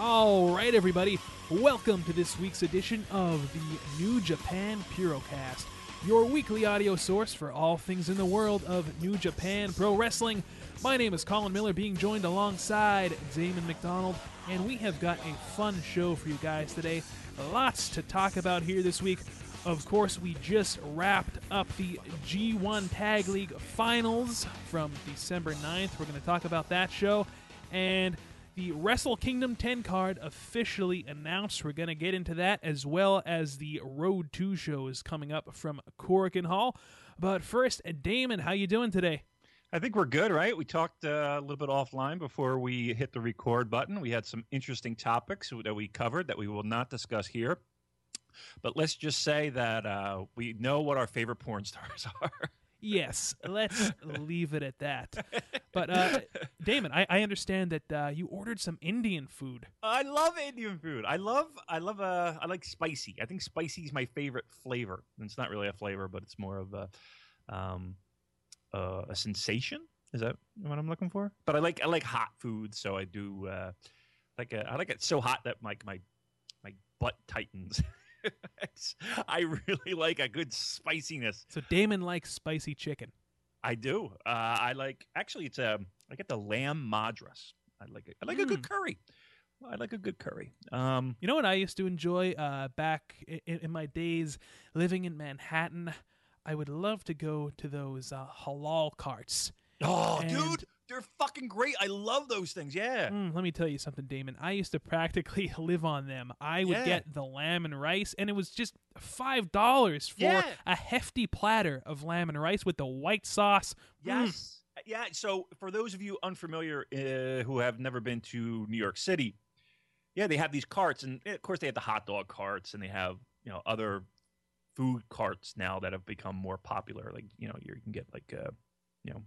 All right, everybody, welcome to this week's edition of the New Japan Purocast, your weekly audio source for all things in the world of New Japan Pro Wrestling. My name is Colin Miller, being joined alongside Damon McDonald, and we have got a fun show for you guys today. Lots to talk about here this week. Of course, we just wrapped up the G1 Tag League Finals from December 9th. We're going to talk about that show. And the Wrestle Kingdom 10 card officially announced. We're going to get into that as well as the Road 2 show is coming up from Korakuen Hall. But first, Damon, how you doing today? I think we're good, right? We talked uh, a little bit offline before we hit the record button. We had some interesting topics that we covered that we will not discuss here. But let's just say that uh, we know what our favorite porn stars are. Yes, let's leave it at that. But uh, Damon, I, I understand that uh, you ordered some Indian food. I love Indian food. I love, I love, uh, I like spicy. I think spicy is my favorite flavor. And it's not really a flavor, but it's more of a, um, uh, a sensation. Is that what I'm looking for? But I like, I like hot food, so I do. Uh, like, a, I like it so hot that like my, my butt tightens. I really like a good spiciness. So Damon likes spicy chicken. I do. Uh, I like. Actually, it's a. I get the lamb madras. I like it. I like mm. a good curry. I like a good curry. Um, you know what I used to enjoy uh, back in, in, my days living in Manhattan. I would love to go to those uh, halal carts. Oh, and dude, they're fucking great. I love those things. Yeah. Mm, let me tell you something, Damon. I used to practically live on them. I would yeah. get the lamb and rice, and it was just five dollars for yeah. a hefty platter of lamb and rice with the white sauce. Mm. Yes. Mm. Yeah. So, for those of you unfamiliar uh, who have never been to New York City, yeah, they have these carts, and of course they have the hot dog carts, and they have you know other food carts now that have become more popular. Like you know you can get like uh, you know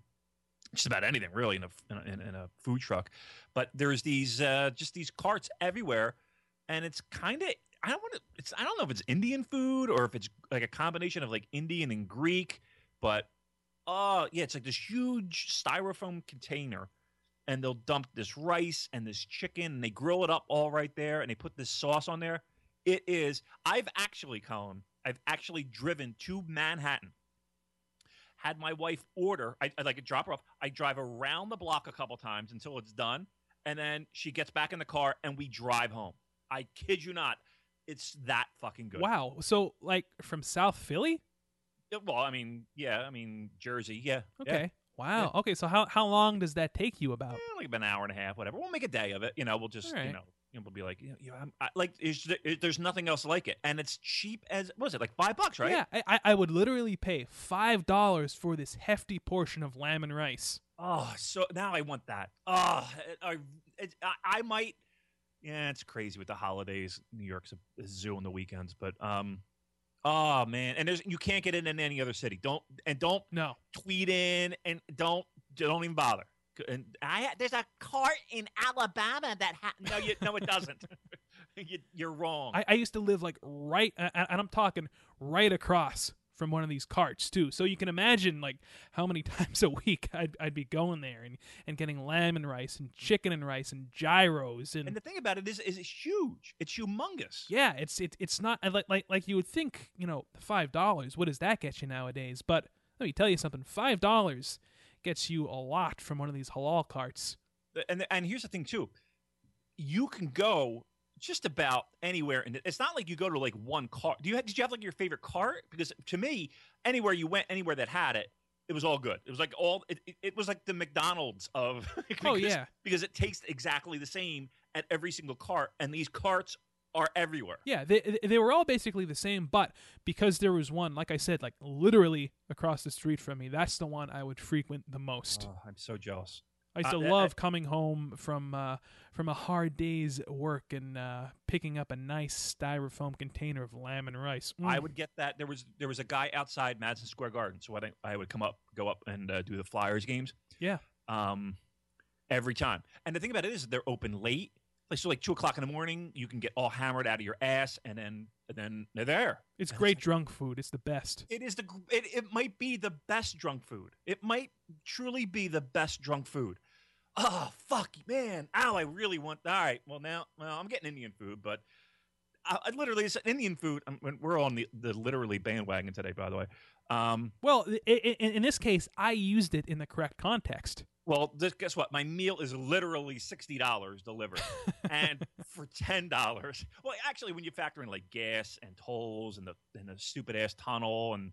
just about anything really in a in, in a food truck. But there's these uh, just these carts everywhere, and it's kind of I don't want to. It's I don't know if it's Indian food or if it's like a combination of like Indian and Greek, but oh uh, yeah, it's like this huge styrofoam container, and they'll dump this rice and this chicken, and they grill it up all right there, and they put this sauce on there. It is. I've actually, Colin, I've actually driven to Manhattan had my wife order. I, I like drop her off. I drive around the block a couple times until it's done, and then she gets back in the car and we drive home. I kid you not, it's that fucking good. Wow. So like from South Philly? Yeah, well, I mean, yeah, I mean Jersey, yeah. Okay. Yeah. Wow. Yeah. Okay. So how how long does that take you about? Yeah, like an hour and a half, whatever. We'll make a day of it. You know, we'll just right. you know know, be like, you know, i'm like, there's nothing else like it, and it's cheap as what was it like five bucks, right? Yeah, I, I would literally pay five dollars for this hefty portion of lamb and rice. Oh, so now I want that. Oh, I, I, I might. Yeah, it's crazy with the holidays. New York's a, a zoo on the weekends, but um, oh man, and there's you can't get in in any other city. Don't and don't no tweet in and don't don't even bother and I there's a cart in Alabama that ha- no you no it doesn't. you, are wrong. I, I, used to live like right, and I'm talking right across from one of these carts too. So you can imagine like how many times a week I'd, I'd be going there and, and getting lamb and rice and chicken and rice and gyros and and the thing about it is is it's huge. It's humongous. Yeah, it's it, it's not like like like you would think. You know, five dollars. What does that get you nowadays? But let me tell you something. Five dollars gets you a lot from one of these halal carts. And and here's the thing too, you can go just about anywhere, and it's not like you go to like one cart. Do you have, did you have like your favorite cart? Because to me, anywhere you went, anywhere that had it, it was all good. It was like all it, it, was like the McDonald's of oh, because, Oh, yeah. because it tastes exactly the same at every single cart, and these carts are everywhere. Yeah, they they were all basically the same, but because there was one, like I said, like literally across the street from me, that's the one I would frequent the most. Oh, I'm so jealous. I used to uh, I- love coming home from uh, from a hard day's work and uh, picking up a nice styrofoam container of lamb and rice. I Mm. would get that. There was there was a guy outside Madison Square Garden, so I think I would come up, go up, and uh, do the Flyers games. Yeah. Um, every time. And the thing about it is, they're open late. Like so, like two o'clock in the morning, you can get all hammered out of your ass, and then and then they're there. It's And great like- drunk food. It's the best. It is the it, it might be the best drunk food. It might truly be the best drunk food. Oh fuck, man! Ow, I really want. All right, well now, well I'm getting Indian food, but I, I literally it's Indian food. I'm, we're on the, the literally bandwagon today, by the way. Um, Well, i- i- in, in this case, I used it in the correct context. well, this, guess what? My meal is literally sixty dollars delivered, and for ten dollars. Well, actually, when you factor in like gas and tolls and the and the stupid ass tunnel and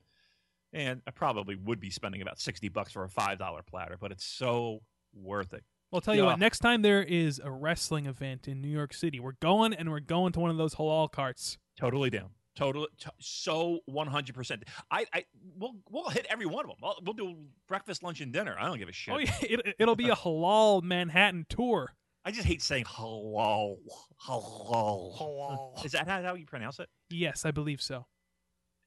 and I probably would be spending about sixty bucks for a five dollar platter, but it's so worth it. Well, I'll tell you Yeah. what. Next time there is a wrestling event in New York City, we're going and we're going to one of those halal carts. Totally down. Totally, t- so one hundred percent. I, I, we'll, we'll hit every one of them. We'll, we'll do breakfast, lunch, and dinner. I don't give a shit. Oh yeah, it, it'll be a halal Manhattan tour. I just hate saying halal. hello. Halal. Is that how, how you pronounce it? Yes, I believe so.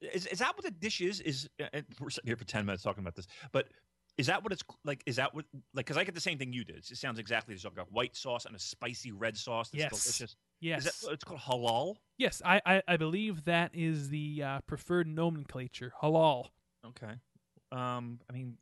Is, is that what the dish is? Is uh, and we're sitting here for ten minutes talking about this, but is that what it's like? Is that what like? Because I get the same thing you did. It sounds exactly as like a white sauce and a spicy red sauce. That's Yes. delicious. Yes, Is that it's called halal? yes, I, I I believe that is the uh, preferred nomenclature. Halal. Okay. Um, I mean,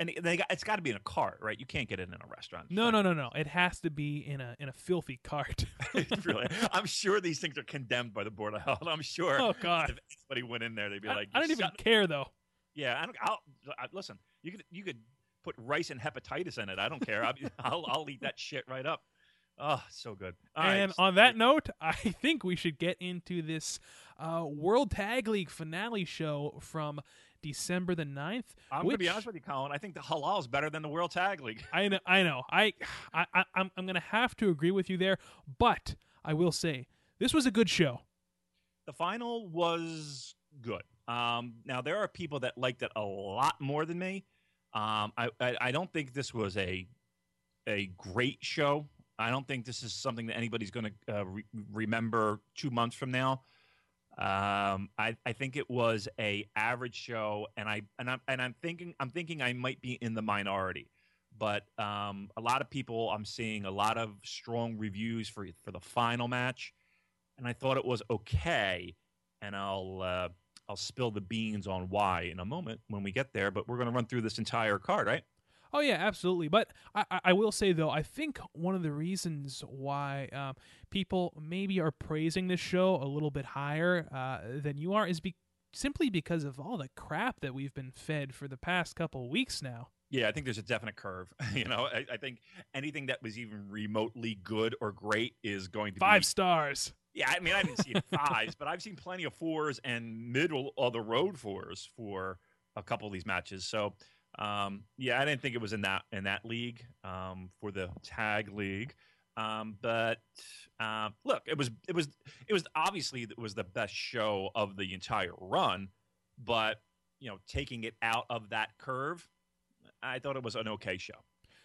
and they got, it's got to be in a cart, right? You can't get it in a restaurant. No, no, no, no. It has to be in a in a filthy cart. really, I'm sure these things are condemned by the board of health. I'm sure. oh God, If anybody went in there, they'd be I, like, I don't even care though. Yeah, I don't. I'll I, listen. You could you could put rice and hepatitis in it. I don't care. I'll, I'll I'll eat that shit right up. Oh, so good. All right, and on that note, I think we should get into this uh, World Tag League finale show from December the 9th. I'm going to be honest with you, Colin. I think the halal is better than the World Tag League. I know, I know. I, I, I I'm, I'm gonna have to agree with you there, but I will say this was a good show. The final was good. Um, now there are people that liked it a lot more than me. Um, I, I I don't think this was a a great show. I don't think this is something that anybody's going to uh, re- remember two months from now. Um, I, I think it was a average show, and I and I'm and I'm thinking I'm thinking I might be in the minority, but um, a lot of people I'm seeing a lot of strong reviews for for the final match, and I thought it was okay, and I'll uh, I'll spill the beans on why in a moment when we get there. But we're going to run through this entire card, right? Oh yeah, absolutely. But I, I- will say though, I think one of the reasons why um, people maybe are praising this show a little bit higher uh, than you are is be- simply because of all the crap that we've been fed for the past couple weeks now. Yeah, I think there's a definite curve. you know, I, I think anything that was even remotely good or great is going to Five be stars. Yeah, I mean, I didn't see fives, but I've seen plenty of fours and middle of the road fours for a couple of these matches. So, um, yeah, I didn't think it was in that in that league um, for the tag league. Um, but uh, look, it was it was it was obviously it was the best show of the entire run. But you know, taking it out of that curve, I thought it was an okay show.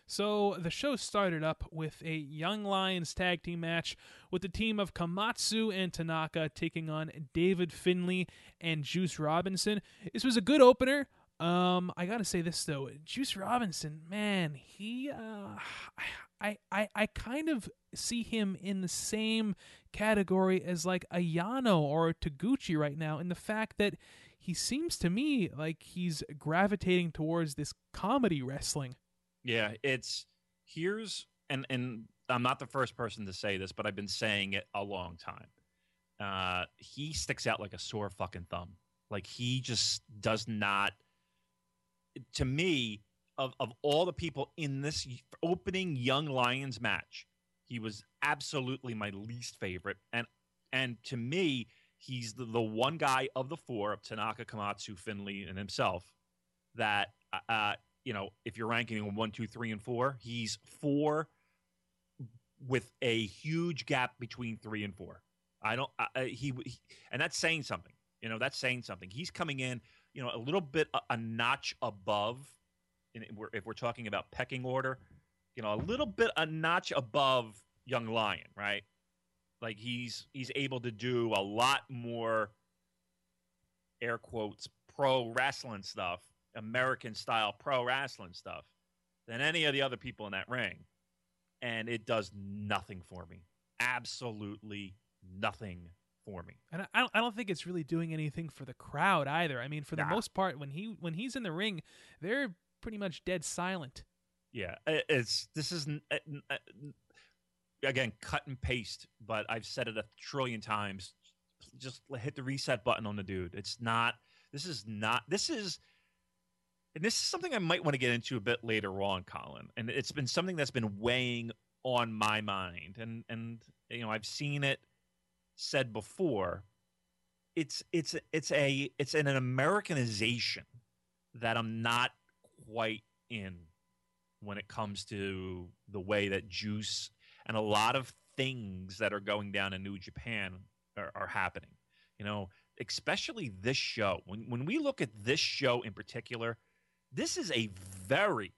So the show started up with a Young Lions tag team match with the team of Komatsu and Tanaka taking on David Finlay and Juice Robinson. This was a good opener. Um, I gotta say this though, Juice Robinson, man, he, uh, I, I, I kind of see him in the same category as like a Yano or a Taguchi right now, in the fact that he seems to me like he's gravitating towards this comedy wrestling. Yeah, it's here's and and I'm not the first person to say this, but I've been saying it a long time. Uh, he sticks out like a sore fucking thumb. Like he just does not. To me, of of all the people in this opening Young Lions match, he was absolutely my least favorite, and and to me, he's the, the one guy of the four of Tanaka, Komatsu, Finlay, and himself that uh, uh, you know if you're ranking him one, two, three, and four, he's four with a huge gap between three and four. I don't. I, he, he and that's saying something. You know, that's saying something. He's coming in, you know, a little bit a, a notch above. In, if we're talking about pecking order, you know, a little bit a notch above Young Lion, right? Like he's he's able to do a lot more air quotes pro wrestling stuff, American style pro wrestling stuff than any of the other people in that ring. And it does nothing for me. Absolutely nothing for me. And I- I don't, think it's really doing anything for the crowd either. I mean, for the Nah. most part, when he when he's in the ring, they're pretty much dead silent. Yeah, it's this is uh, uh, again cut and paste, but I've said it a trillion times. Just hit the reset button on the dude. It's not. This is not. This is. And this is something I might want to get into a bit later on, Colin. And it's been something that's been weighing on my mind. And and you know I've seen it said before. It's it's it's a it's an Americanization that I'm not quite in when it comes to the way that juice and a lot of things that are going down in New Japan are, are happening. You know, especially this show. When when we look at this show in particular, this is a very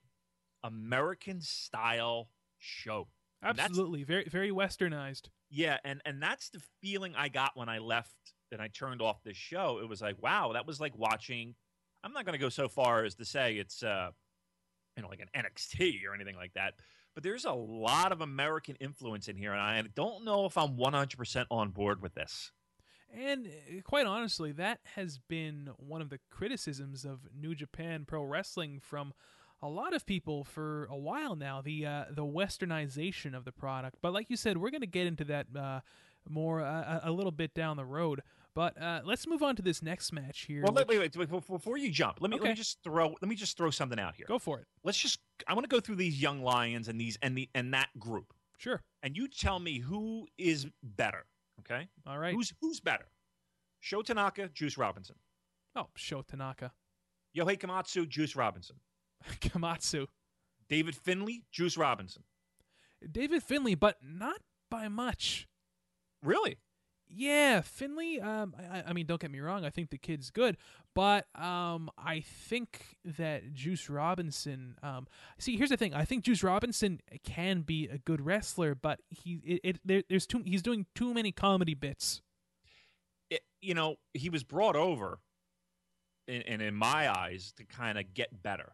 American style show. Absolutely, very very westernized. Yeah, and and that's the feeling I got when I left and I turned off this show. It was like, wow, that was like watching. I'm not going to go so far as to say it's, uh, you know, like an NXT or anything like that, but there's a lot of American influence in here, and I don't know if I'm 100% on board with this. And uh, quite honestly, that has been one of the criticisms of New Japan Pro Wrestling from a lot of people for a while now. The uh, the westernization of the product. But like you said, we're going to get into that uh, more uh, a little bit down the road. But uh, let's move on to this next match here. Well, wait, which- wait, wait, before- you jump, let me let me just throw let me just throw something out here. Go for it. Let's just I want to go through these young lions and these and the and that group, Sure. and you tell me who is better. Okay, All right. who's who's better? Sho Tanaka, Juice Robinson. oh, Sho Tanaka. Yohei Komatsu, Juice Robinson. Komatsu. David Finlay, Juice Robinson. David Finlay, but not by much. Really? Yeah, Finlay. Um, I, I mean, don't get me wrong. I think the kid's good, but um, I think that Juice Robinson. Um, see, here's the thing. I think Juice Robinson can be a good wrestler, but he it, it there, there's too he's doing too many comedy bits. It, you know, he was brought over, in, and in my eyes, to kind of get better.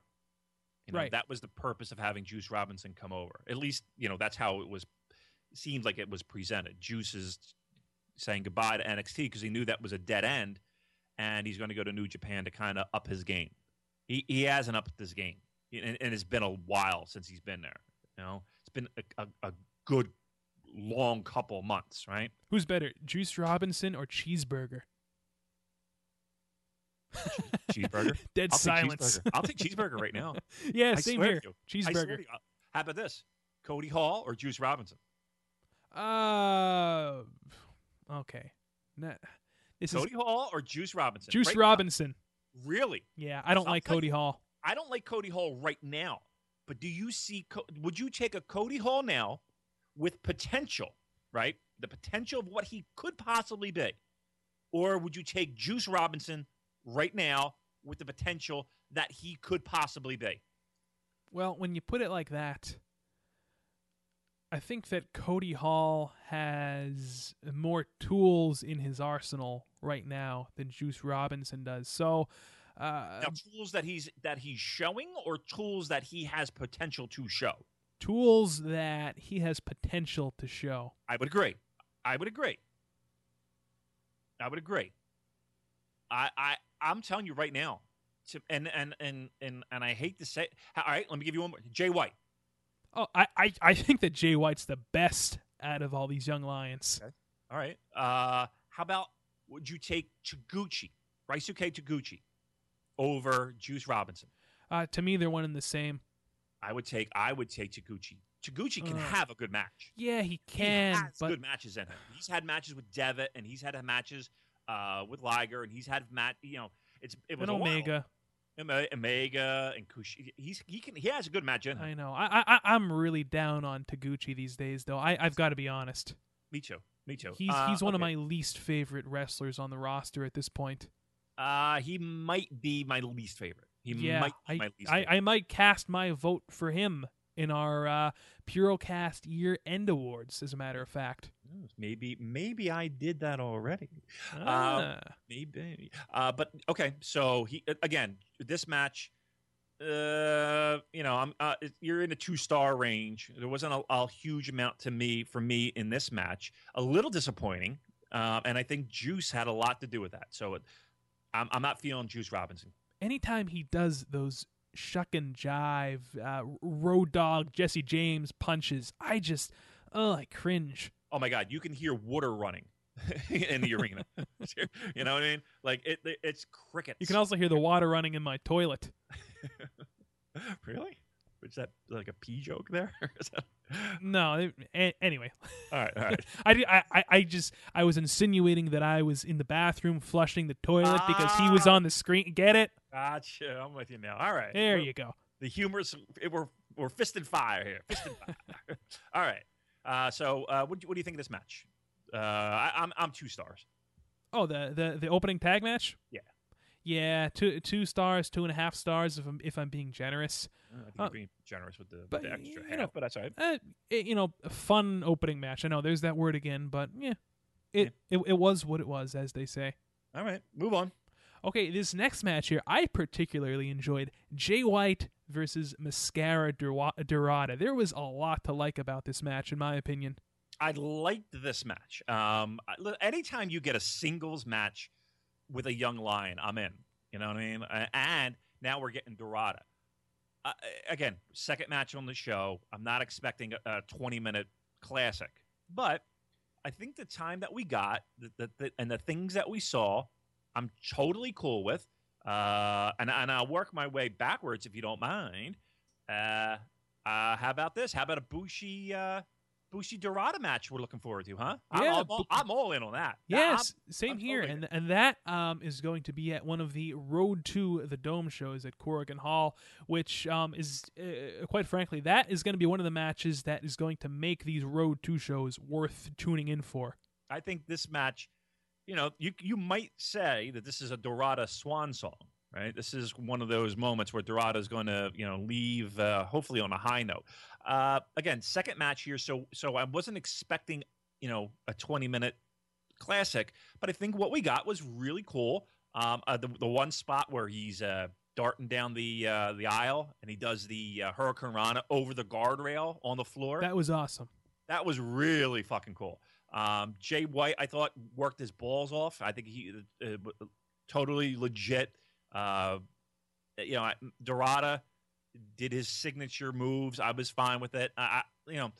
You know, Right. That was the purpose of having Juice Robinson come over. At least, you know, that's how it was. Seemed like it was presented. Juice is saying goodbye to NXT because he knew that was a dead end, and he's going to go to New Japan to kind of up his game. He he hasn't upped his game, and, and it's been a while since he's been there. You know, it's been a, a, a good long couple months, right? Who's better, Juice Robinson or Cheeseburger? Cheeseburger. Dead I'll silence. Cheeseburger. I'll take cheeseburger right now. yeah, I same here. to you. I swear Cheeseburger. How about this? Cody Hall or Juice Robinson? Uh, okay. Nah, this Cody Hall or Juice Robinson? is Juice Right- Robinson. Really? Yeah, I don't like Cody Hall. I don't like Cody Hall right now. But do you see? Would you take a Cody Hall now with potential, right? The potential of what he could possibly be, or would you take Juice Robinson right now with the potential that he could possibly be? Well, when you put it like that, I think that Cody Hall has more tools in his arsenal right now than Juice Robinson does. So, uh, now, tools that he's that he's showing, or tools that he has potential to show. tools that he has potential to show. I would agree. I would agree. I would agree. I I I'm telling you right now. To, and and and and and I hate to say. All right, let me give you one more. Jay White. Oh, I, I, I think that Jay White's the best out of all these young lions. All right. Uh, how about would you take Taguchi, Ryusuke Taguchi, over Juice Robinson? Uh, to me, they're one and the same. I would take I would take Taguchi. Taguchi can Uh, have a good match. Yeah, he he can, has but good matches in him. He's had matches with Devitt, and he's had matches uh, with Liger, and he's had mat. You know, it's it was and a while. Omega. Ome- Omega and Kushi. He's he can he has a good match in him. I know. I, I I'm really down on Taguchi these days, though. I I've got to be honest. Me too. Me too. He's Uh, he's one of my least favorite wrestlers on the roster at this point. Uh, he might be my least favorite. He yeah, might be I, my least I favorite. I might cast my vote for him in our uh, Purocast Year End Awards. As a matter of fact. Maybe maybe I did that already. Ah. Maybe. Uh, but okay, so he again this match. Uh, you know, I'm uh, you're in a two star range. There wasn't a, a huge amount to me for me in this match. A little disappointing, uh, and I think Juice had a lot to do with that. So it, I'm I'm not feeling Juice Robinson. anytime he does those shuck and jive, uh, road dog Jesse James punches, I just, oh, I cringe. Oh my God, you can hear water running in the arena. you know what I mean? Like it, it's crickets. You can also hear the water running in my toilet. really? Is that like a pee joke there? that- No, it- anyway, all right, all right. I, I, I- just I was insinuating that I was in the bathroom flushing the toilet because he was Ah. on the screen. Get it? Gotcha. I'm with you now. All right. There We're- you go. The humor's it, we're we're fist and fire here. Fist and fire. All right. Uh, so uh, what do you, what do you think of this match? Uh, I, I'm I'm two stars. Oh, the the the opening tag match. Yeah. Yeah, two two stars, two and a half stars if I'm if I'm being generous. Uh, I think Uh, you're being generous with the, with but, the extra you half, know, but that's all right. Uh, it, you know, a fun opening match. I know there's that word again, but yeah, it, it it was what it was, as they say. All right, move on. Okay, this next match here, I particularly enjoyed Jay White versus Mascara Dorada. There was a lot to like about this match, in my opinion. I liked this match. Um, anytime you get a singles match with a young lion, I'm in. You know what I mean? And now we're getting Dorada. Uh, again, second match on the show. I'm not expecting a, a 20 minute classic, but I think the time that we got the, the, the, and the things that we saw, I'm totally cool with. Uh, and, and I'll work my way backwards if you don't mind. Uh, uh, how about this? How about a Bushi uh, Bushi Dorada match we're looking forward to, huh? I'm, Yeah, I'm, all, I'm all in on that. Yes, I'm- same I'm here, totally and and that um, is going to be at one of the Road to the Dome shows at Korakuen Hall, which um, is uh, quite frankly that is going to be one of the matches that is going to make these Road to shows worth tuning in for. I think this match, you know, you you might say that this is a Dorada swan song, right? This is one of those moments where Dorada is going to, you know, leave uh, hopefully on a high note. Uh, again, second match here, so so I wasn't expecting, you know, a twenty minute classic, but I think what we got was really cool. Um, uh, the the one spot where he's uh, darting down the uh, the aisle and he does the uh, Hurricane Rana over the guardrail on the floor That was awesome. that was really fucking cool. Um, Jay White, I thought worked his balls off. I think he uh, uh, totally legit. Uh, you know, Dorada did his signature moves. I was fine with it. I, I you know,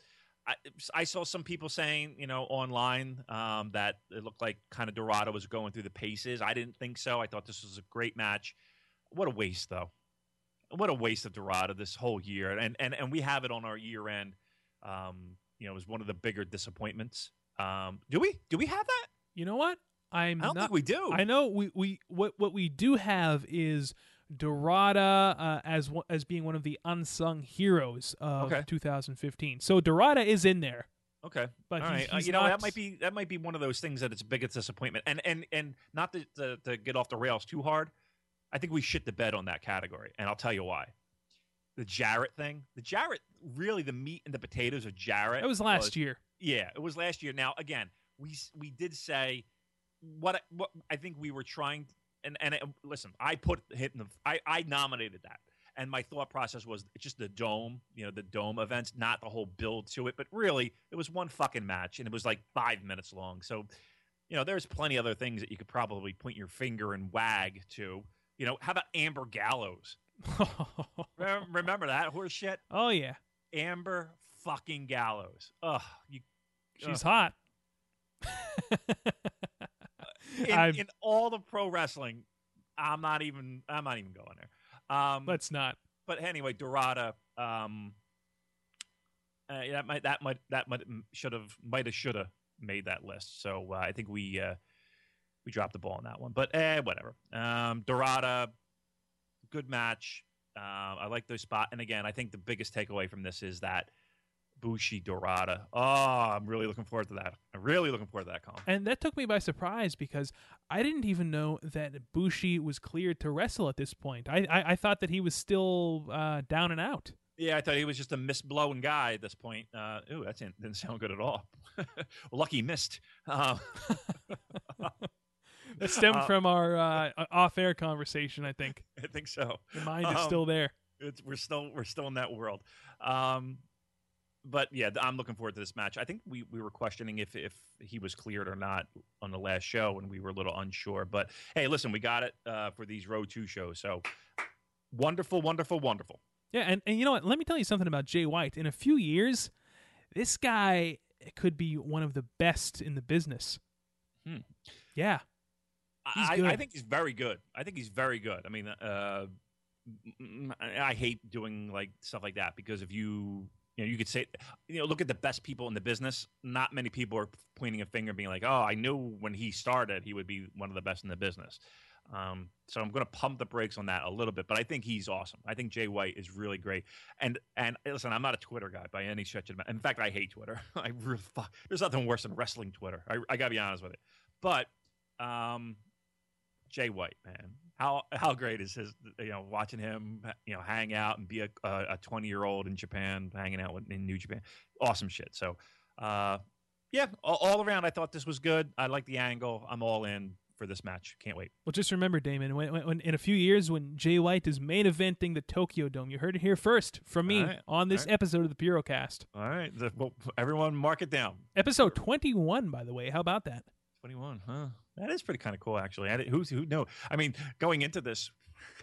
I, I saw some people saying, you know, online um, that it looked like kind of Dorada was going through the paces. I didn't think so. I thought this was a great match. What a waste, though. What a waste of Dorada this whole year, and and and we have it on our year end. Um, you know, it was one of the bigger disappointments. Um, do we do we have that? You know what? I'm I don't not. think we do. I know we, we what what we do have is Dorada uh, as as being one of the unsung heroes of Okay. 2015. So Dorada is in there. Okay, But all he's- right. Uh, you know not- that might be that might be one of those things that it's biggest disappointment. And and and not to, to to get off the rails too hard. I think we shit the bed on that category, and I'll tell you why. The Jarrett thing, the Jarrett, really the meat and the potatoes of Jarrett. That was last year. Yeah, it was last year. Now again, we we did say what I- what I think we were trying and and it, listen, I put hitting the I I nominated that. And my thought process was it's just the dome, you know, the dome events, not the whole build to it. But really, it was one fucking match, and it was like five minutes long. So, you know, there's plenty other things that you could probably point your finger and wag to. You know, how about Amber Gallows? Remember, remember that horse shit? oh yeah, Amber fucking Gallows. Ugh, you she's Ugh. hot. in, in all the pro wrestling, I'm not even I'm not even going there. Um, Let's not. but anyway, Dorada. Um, uh, that might that might that might should have might have should have made that list. So uh, I think we uh, we dropped the ball on that one. But eh, whatever. Um, Dorada, good match. Uh, I like those spot. And again, I think the biggest takeaway from this is that Bushi Dorada. Oh, I'm really looking forward to that. I'm really looking forward to that Colin. And that took me by surprise because I didn't even know that Bushi was cleared to wrestle at this point. I I, I thought that he was still uh, down and out. Yeah, I thought he was just a missblowing guy at this point. Uh, ooh, that didn't, didn't sound good at all. Lucky missed. Uh, That stemmed Uh, from our uh, off-air conversation. I think I think so. the mind is Um, still there. It's, we're still we're still in that world. Um, but yeah, I'm looking forward to this match. I think we, we were questioning if if he was cleared or not on the last show, and we were a little unsure. But hey, listen, we got it uh, for these row Two shows. So wonderful, wonderful, wonderful. Yeah, and, and you know what? Let me tell you something about Jay White. In a few years, this guy could be one of the best in the business. Hmm. Yeah. I, I think he's very good. I think he's very good. I mean, uh, I I hate doing like stuff like that because if you you know you could say you know look at the best people in the business. Not many people are pointing a finger, being like, "Oh, I knew when he started he would be one of the best in the business." Um, so I'm going to pump the brakes on that a little bit, but I think he's awesome. I think Jay White is really great. And and listen, I'm not a Twitter guy by any stretch of the. In fact, I hate Twitter. I really fuck. There's nothing worse than wrestling Twitter. I, I got to be honest with it. But um, Jay White, man, how how great is his? You know, watching him, you know, hang out and be a a 20 year old in Japan, hanging out with, in New Japan, awesome shit. So, uh, yeah, all, all around, I thought this was good. I like the angle. I'm all in for this match. Can't wait. Well, just remember, Damon, when, when, in a few years, when Jay White is main eventing the Tokyo Dome, you heard it here first from me right, on this right. episode of the Purocast. All right, the, well, everyone, mark it down. Episode 21, by the way. How about that? 21, huh? That is pretty kind of cool, actually. I, who's who? No, I mean, going into this,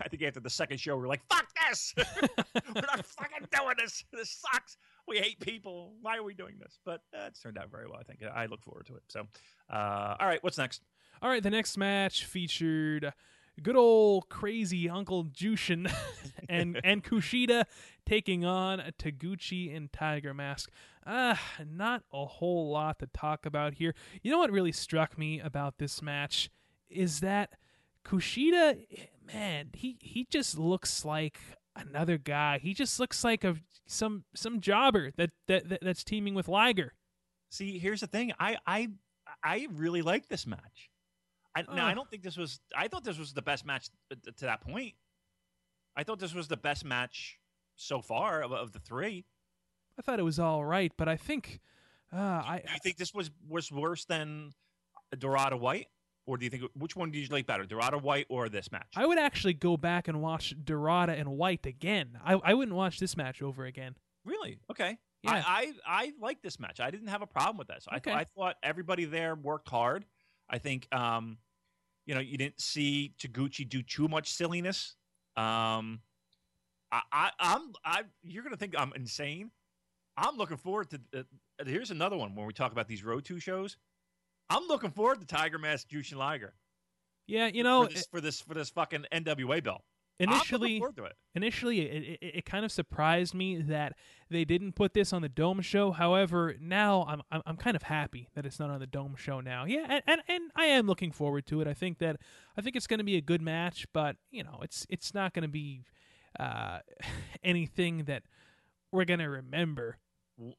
I think after the second show, we are like, "Fuck this! we're not fucking doing this. This sucks. We hate people. Why are we doing this?" But uh, it's turned out very well. I think I look forward to it. So, uh, all right, what's next? All right, the next match featured good old crazy Uncle Jushin and and Kushida taking on Taguchi and Tiger Mask. Ah, not a whole lot to talk about here. You know what really struck me about this match is that Kushida, man, he he just looks like another guy. He just looks like a some some jobber that that, that that's teaming with Liger. See, here's the thing. I I I really like this match. I, now I don't think this was. I thought this was the best match to, to that point. I thought this was the best match so far of, of the three. I thought it was all right, but I think uh, I Do you think this was was worse than Dorada White, or do you think which one did you like better, Dorada White or this match? I would actually go back and watch Dorada and White again. I, I wouldn't watch this match over again. really? Okay. Yeah. I, I I like this match. I didn't have a problem with this. I Okay. th- I thought everybody there worked hard. I think um, you know, you didn't see Taguchi do too much silliness. Um, I, I I'm I you're gonna think I'm insane. I'm looking forward to. Uh, here's another one when we talk about these road two shows. I'm looking forward to Tiger Mask Jushin Liger. Yeah, you know, for this, for this for this fucking NWA belt. I'm initially looking forward to it. initially it, it, it kind of surprised me that they didn't put this on the Dome show. However, now I'm I'm, I'm kind of happy that it's not on the Dome show now. Yeah, and, and, and I am looking forward to it. I think that I think it's going to be a good match, but you know, it's it's not going to be uh, anything that we're going to remember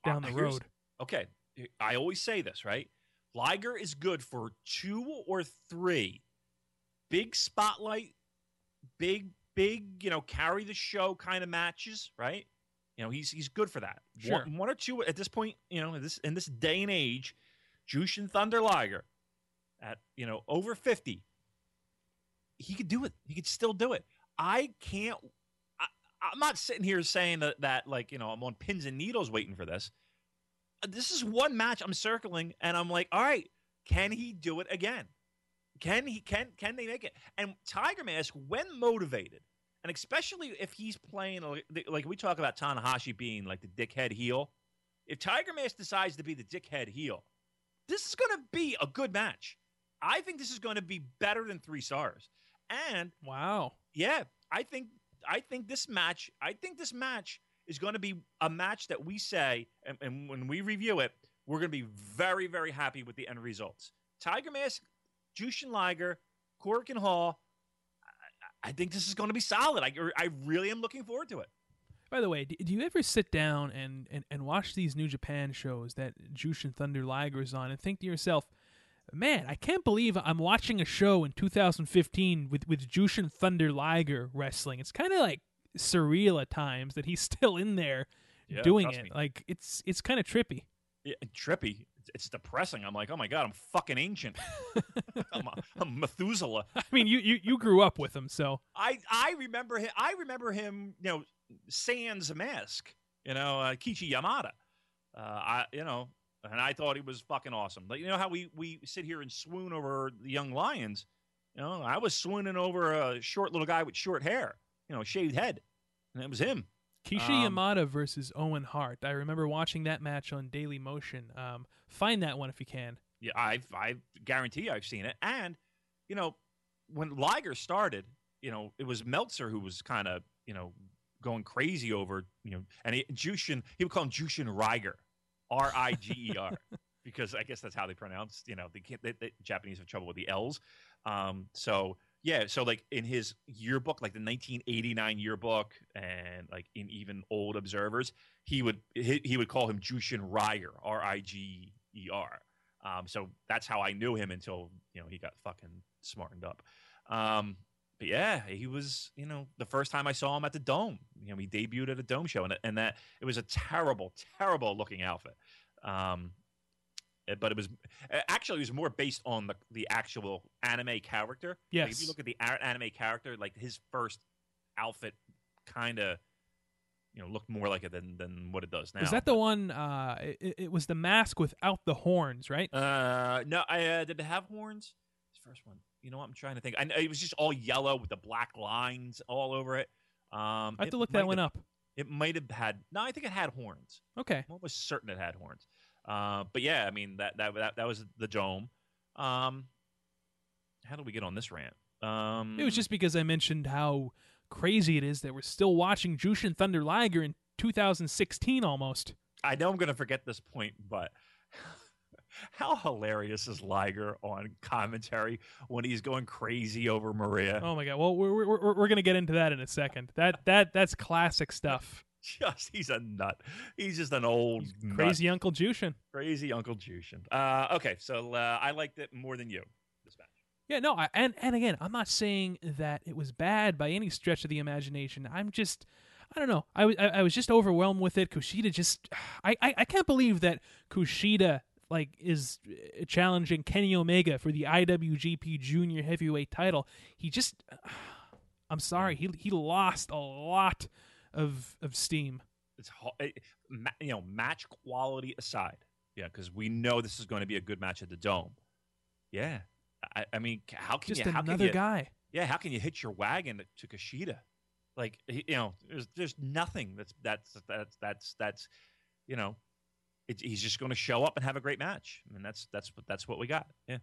down uh, the here's- road. Okay, I always say this, right? Liger is good for two or three big spotlight, big big, you know, carry the show kind of matches, right? You know, he's he's good for that. Sure. One, one or two at this point, you know, in this in this day and age, Jushin Thunder Liger at you know over fifty, he could do it. He could still do it. I can't. I'm not sitting here saying that that like you know I'm on pins and needles waiting for this. Uh, This is one match I'm circling, and I'm like, all right, can he do it again? Can he? Can can they make it? And Tiger Mask, when motivated, and especially if he's playing like- like we talk about Tanahashi being like the dickhead heel, if Tiger Mask decides to be the dickhead heel, this is going to be a good match. I think this is going to be better than three stars. And Wow. yeah, I think I think this match, I think this match is going to be a match that we say, and, and when we review it, we're going to be very, very happy with the end results. Tiger Mask, Jushin Liger, Korakuen Hall. I, I think this is going to be solid. I, I really am looking forward to it. By the way, do, you ever sit down and, and, and watch these New Japan shows that Jushin Thunder Liger is on and think to yourself, man, I can't believe I'm watching a show in 2015 with, with Jushin Thunder Liger wrestling. It's kind of like surreal at times that he's still in there Yeah, doing it. me. Like it's it's kind of trippy. Yeah, trippy. It's, depressing. I'm like, oh my god, I'm fucking ancient. I'm, a, I'm Methuselah. I mean, you, you you grew up with him, so I I remember him. I remember him. You know, sans mask. You know, uh, Keiichi Yamada. Uh, I you know, and I thought he was fucking awesome. Like you know how we we sit here and swoon over the young lions. You know, I was swooning over a short little guy with short hair. You know, shaved head, and it was him. Keiichi Um, Yamada versus Owen Hart. I remember watching that match on Daily Motion. Um, find that one if you can. Yeah, I I guarantee I've seen it. And you know, when Liger started, you know, it was Meltzer who was kind of you know going crazy over you know, and he, Jushin he would call him Jushin Riger, R I G E R, because I guess that's how they pronounce. You know, they, Japanese have trouble with the L's. Um, so yeah, so like in his yearbook, like the 1989 yearbook, and like in even old observers, he would he, he would call him Jushin Riger, R I G E R. Um, so that's how I knew him until you know he got fucking smartened up. Um, but yeah, he was you know the first time I saw him at the Dome. You know, he debuted at a Dome show, and and that it was a terrible, terrible looking outfit. Um, eh, but it was eh, actually it was more based on the the actual anime character. Like, if you look at the anime character, like his first outfit, kind of. You know, looked more like it than than what it does now. Is that the one? Uh, it, it was the mask without the horns, right? Uh, no, I uh, did it have horns? This first one. You know what? I'm trying to think. I, it was just all yellow with the black lines all over it. Um, I have to look that one have- up. It might have had. No, I think it had horns. Okay. I'm almost certain it had horns. Uh, but yeah, I mean that that that, that was the dome. Um, how did we get on this rant? Um, It was just because I mentioned how crazy it is that we're still watching Jushin Thunder Liger in 2016 almost. I know I'm going to forget this point, but how hilarious is Liger on commentary when he's going crazy over Maria? Oh my god. Well, we're we're, we're, we're gonna get into that in a second. That that that's classic stuff. Just he's a nut. He's just an old nut. Crazy Uncle Jushin. crazy Uncle Jushin. Uh, okay, so uh, I liked it more than you. This match. Yeah, no, I, and and again, I'm not saying that it was bad by any stretch of the imagination. I'm just, I don't know. I was I, I was just overwhelmed with it. Kushida just, I, I I can't believe that Kushida like is uh, challenging Kenny Omega for the IWGP Junior Heavyweight title. He just, I'm sorry, he he lost a lot of of steam. It's it, you know match quality aside, yeah, because we know this is going to be a good match at the Dome. Yeah, I, I mean, how can Just you? How another can you, guy. Yeah, how can you hitch your wagon to Kushida? Like you know, there's there's nothing that's that's that's that's that's you know, it, he's just going to show up and have a great match. I mean, that's that's that's what we got. Yeah.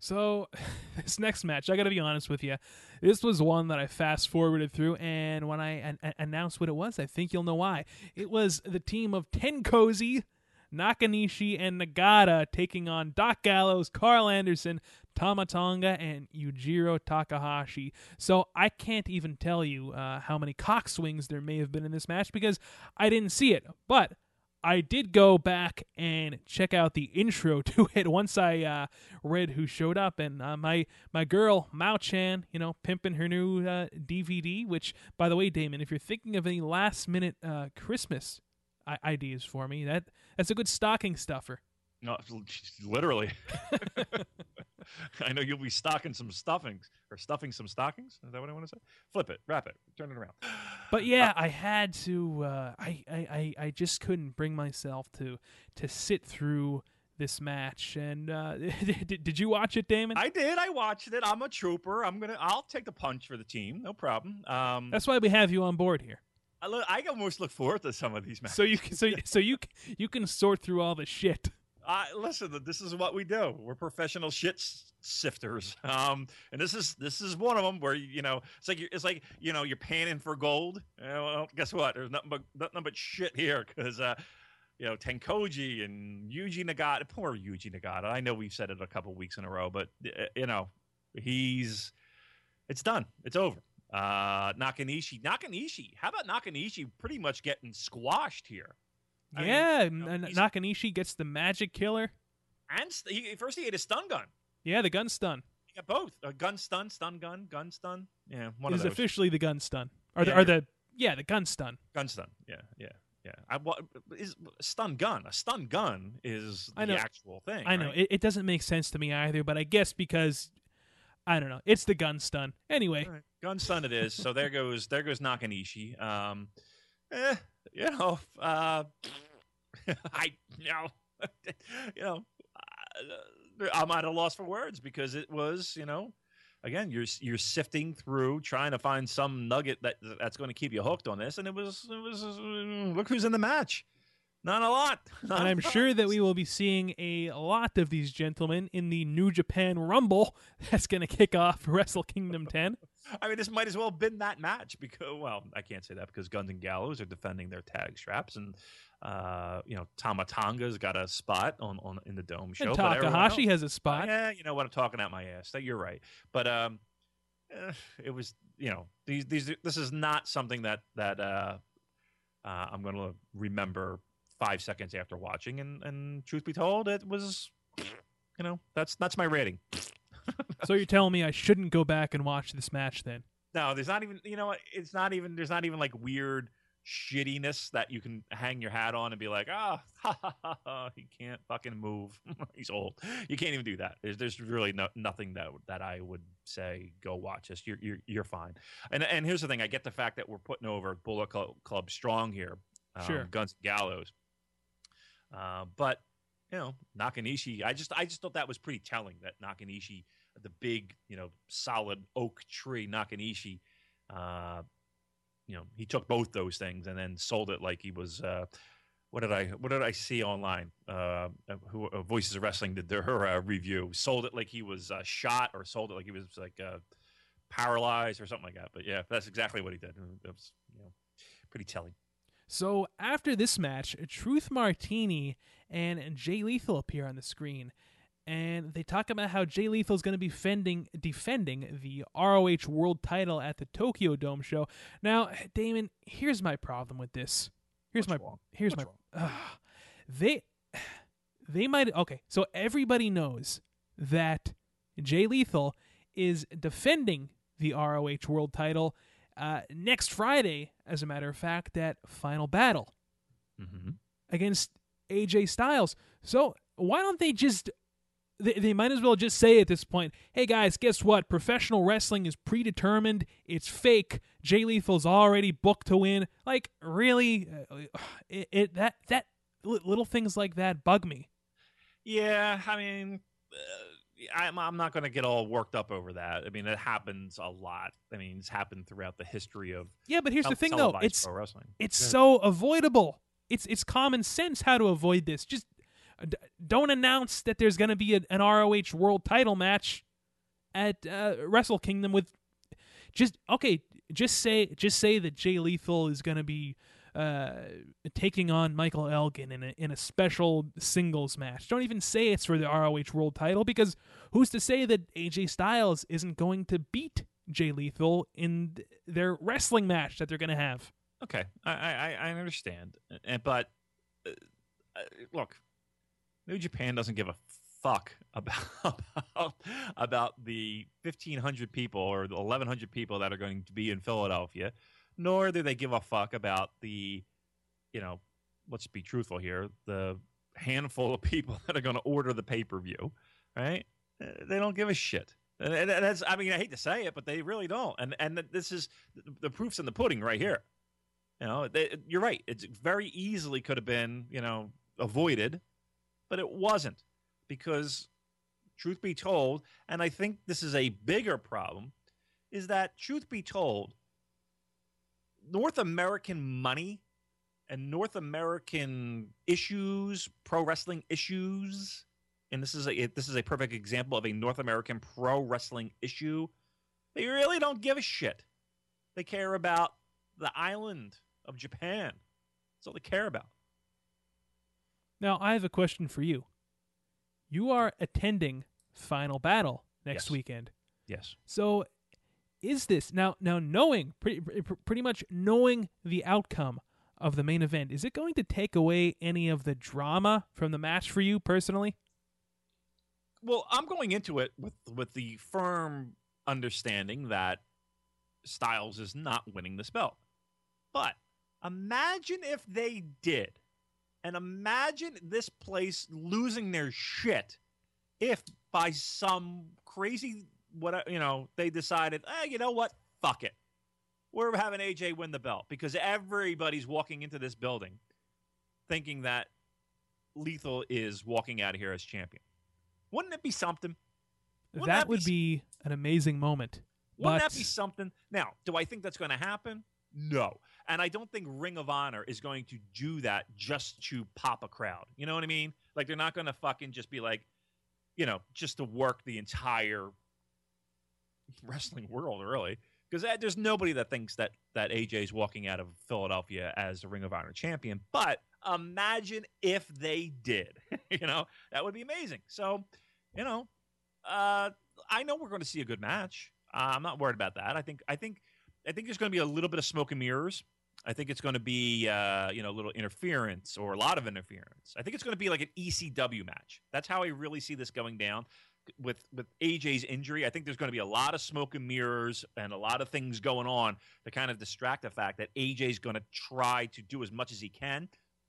So, this next match, I got to be honest with you. This was one that I fast forwarded through, and when I an- an- announced what it was, I think you'll know why. It was the team of Tenkozy, Nakanishi, and Nagata taking on Doc Gallows, Karl Anderson, Tama Tonga, and Yujiro Takahashi. So, I can't even tell you uh, how many cock swings there may have been in this match because I didn't see it. But I did go back and check out the intro to it once I uh, read who showed up, and uh, my my girl Mao Chan, you know, pimping her new uh, DVD. Which, by the way, Damon, if you're thinking of any last minute uh, Christmas ideas for me, that that's a good stocking stuffer. No, literally. I know you'll be stocking some stuffings or stuffing some stockings. Is that what I want to say? Flip it, wrap it, turn it around. But yeah, I had to. Uh, I, I I just couldn't bring myself to to sit through this match. And uh, did, did you watch it, Damon? I did. I watched it. I'm a trooper. I'm gonna. I'll take the punch for the team. No problem. Um, That's why we have you on board here. I, look, I almost look forward to some of these matches. so you can so so you you can sort through all the shit. I listen. This is what we do. We're professional shit sifters. Um, and this is this is one of them where you know it's like it's like you know you're panning for gold. well, guess what? There's nothing but nothing but shit here because uh, you know Tenkoji and Yuji Nagata. Poor Yuji Nagata. I know we've said it a couple weeks in a row, but uh, you know he's it's done. It's over. Uh, Nakanishi, Nakanishi. How about Nakanishi? Pretty much getting squashed here. Yeah, mean, know, Nakanishi gets the magic killer, and st- he, first he ate a stun gun. Yeah, the gun stun. He got both a gun stun, stun gun, gun stun. Yeah, one is officially the gun stun, or yeah, the, or the yeah the gun stun. Gun stun. Yeah, yeah. Yeah, I what is stun gun. A stun gun is the actual thing. I know it, it, doesn't make sense to me either, but I guess because I don't know, it's the gun stun. Anyway, right. gun stun it is. so there goes there goes Nakanishi. Um, eh, you know, uh, I you know, you know, uh, I'm at a loss for words because it was you know again you're you're sifting through trying to find some nugget that that's going to keep you hooked on this and it was it was uh, look who's in the match. Not a lot. Not and i'm sure that we will be seeing a lot of these gentlemen in the new japan rumble that's going to kick off wrestle kingdom 10 i mean this might as well have been that match because well i can't say that because guns and gallows are defending their tag straps and uh, you know, Tama Tonga's got a spot on, on in the dome show. And Takahashi has a spot. Yeah, you know what I'm talking out my ass. That you're right, but um, eh, it was you know these these this is not something that that uh, uh I'm going to remember five seconds after watching. And and truth be told, it was you know that's that's my rating. So you're telling me I shouldn't go back and watch this match then? No, there's not even you know it's not even there's not even like weird shittiness that you can hang your hat on and be like, ah, oh, he can't fucking move. He's old. You can't even do that. There's, there's really no, nothing that that I would say go watch this. You're you're you're fine. And and here's the thing: I get the fact that we're putting over Bullet Club, Club strong here, um, sure. Guns and Gallows. Uh, but you know, Nakanishi, I just I just thought that was pretty telling that Nakanishi, the big you know solid oak tree Nakanishi. Uh, you know he took both those things and then sold it like he was uh, what did I what did I see online? Uh, who uh, Voices of Wrestling did their uh, review. Sold it like he was uh, shot, or sold it like he was like uh, paralyzed, or something like that. But yeah, that's exactly what he did. It was you know pretty telling. So after this match, Truth Martini and Jay Lethal appear on the screen, and they talk about how Jay Lethal is going to be fending, defending the ROH World Title at the Tokyo Dome show. Now, Damon, here's my problem with this. Here's What's my wrong? here's What's my uh, they they might okay. So everybody knows that Jay Lethal is defending the ROH World Title uh, next Friday, as a matter of fact, at Final Battle mm-hmm. against AJ Styles. So why don't they just they, they might as well just say at this point, hey guys, guess what? Professional wrestling is predetermined. It's fake. Jay Lethal's already booked to win. Like, really? Uh, it, it that that little things like that bug me. Yeah, I mean, uh, I'm, I'm not going to get all worked up over that. I mean, it happens a lot. I mean, it's happened throughout the history of yeah. But here's the thing, though, it's wrestling. it's yeah. so avoidable. It's it's common sense how to avoid this. Just don't announce that there's going to be a, an ROH World Title match at uh, Wrestle Kingdom with just okay. Just say just say that Jay Lethal is going to be uh, taking on Michael Elgin in a in a special singles match. Don't even say it's for the ROH World Title because who's to say that AJ Styles isn't going to beat Jay Lethal in th- their wrestling match that they're going to have? Okay, I I, I understand, but uh, uh look, New Japan doesn't give a fuck about about, the 1500 people or the 1100 people that are going to be in Philadelphia, nor do they give a fuck about the, you know, let's be truthful here, the handful of people that are going to order the pay per view, right? Uh, they don't give a shit. And that's, I mean, I hate to say it, but they really don't. And and this is the proof's in the pudding right here. You know, they, you're right. It very easily could have been, you know, avoided but it wasn't because, truth be told, and I think this is a bigger problem, is that, truth be told, North American money and North American issues, pro wrestling issues, and this is a this is a perfect example of a North American pro wrestling issue. They really don't give a shit. They care about the island of Japan. That's all they care about. Now, I have a question for you. You are attending Final Battle next Yes. weekend. Yes. So, is this now now knowing pretty pretty much knowing the outcome of the main event, is it going to take away any of the drama from the match for you personally? Well, I'm going into it with with the firm understanding that Styles is not winning this belt. But imagine if they did. And imagine this place losing their shit if by some crazy what you know, they decided, "Eh, you know what? Fuck it. We're having AJ win the belt because everybody's walking into this building thinking that Lethal is walking out of here as champion. Wouldn't it be something? Wouldn't that that be would be an amazing moment. Wouldn't But- that be something? Now, do I think that's going to happen? No. And I don't think Ring of Honor is going to do that just to pop a crowd. You know what I mean? Like they're not going to fucking just be like, you know, just to work the entire wrestling world, really. Because there's nobody that thinks that that AJ's walking out of Philadelphia as the Ring of Honor champion. But imagine if they did. you know, that would be amazing. So, you know, uh, I know we're going to see a good match. Uh, I'm not worried about that. I think I think I think there's going to be a little bit of smoke and mirrors. I think it's going to be uh, you know a little interference or a lot of interference. I think it's going to be like an ECW match. That's how I really see this going down. With with AJ's injury, I think there's going to be a lot of smoke and mirrors and a lot of things going on to kind of distract the fact that AJ's going to try to do as much as he can,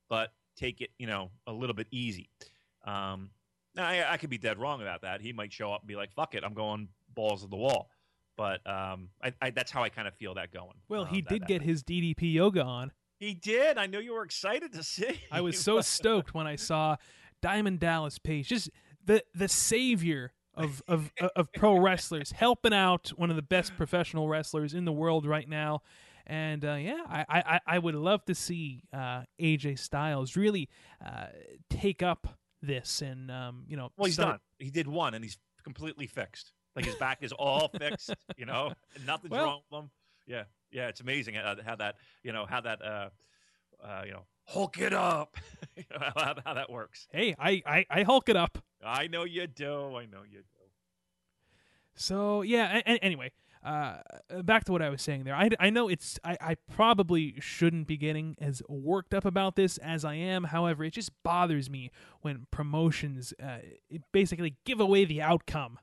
but take it you know a little bit easy. Um, I, I could be dead wrong about that. He might show up and be like, "Fuck it, I'm going balls to the wall." But um, I, I, that's how I kind of feel that going. Well, Um, he that- did that- get his DDP yoga on. He did. I know you were excited to see. I was so stoked when I saw Diamond Dallas Page, just the the savior of of of pro wrestlers, helping out one of the best professional wrestlers in the world right now. And uh, yeah, I, I I would love to see uh, AJ Styles really uh, take up this and um, you know. Well, he's start- done. He did one, and he's completely fixed. Like his back is all fixed. You know, nothing's Well- wrong with him. Yeah, yeah. It's amazing how, how that you know how that uh, uh, you know hulk it up. you know, how, how that works. Hey, I, I I Hulk it up. I know you do. I know you do. So yeah. a- anyway, uh, back to what I was saying there. I, I know it's I, I probably shouldn't be getting as worked up about this as I am. However, it just bothers me when promotions uh, basically give away the outcome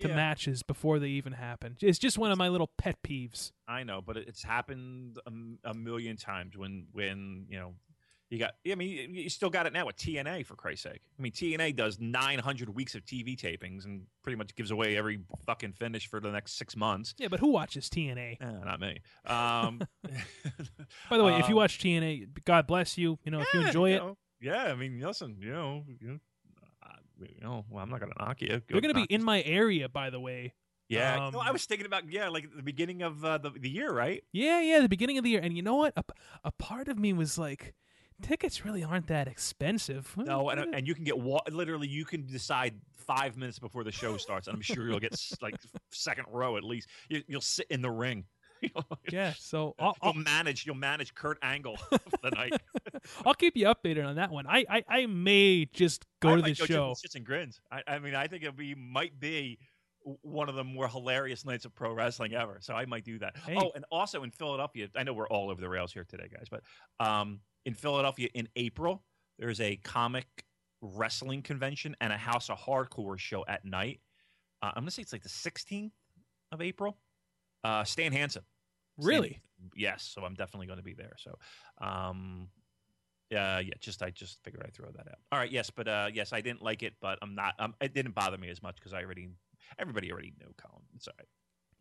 to Yeah. matches before they even happen. It's just one of my little pet peeves. I know, but it's happened a million times when when you know you got. I mean, you- you still got it now with TNA for Christ's sake. I mean, TNA does 900 weeks of TV tapings and pretty much gives away every fucking finish for the next six months. Yeah, but who watches TNA? Eh, not me. Um, By the way, if you um, watch TNA, God bless you. You know, if you yeah, enjoy it, know, yeah. I mean, listen, you know, you, uh, you know, well, I'm not gonna knock you. you're going to be knock in my area. By the way, Yeah, um, no, I was thinking about yeah, like the beginning of uh, the the year, right? Yeah, yeah, the beginning of the year. And you know what? A, a part of me was like, tickets really aren't that expensive. No, and, and you can get wa- literally you can decide five minutes before the show starts, and I'm sure you'll get like second row at least. You, you'll sit in the ring. yeah, so I'll, you'll I'll, manage. You'll manage Kurt Angle the night. I'll keep you updated on that one. I, I, I may just go I to the show. Shits and grins. I, I mean, I think it'll be might be one of the more hilarious nights of pro wrestling ever. So I might do that. Hey. Oh, and also in Philadelphia, I know we're all over the rails here today, guys, but um, in Philadelphia in April, there's a comic wrestling convention and a House of Hardcore show at night. Uh, I'm gonna say it's like the 16th of April. Uh, Stan Hansen. Stan- Really? yes. So I'm definitely going to be there. So, um, yeah, yeah. Just I just figured I'd throw that out. All right. Yes, but uh, yes, I didn't like it, but I'm not. Um, it didn't bother me as much because I already, everybody already knew Colin. It's all right.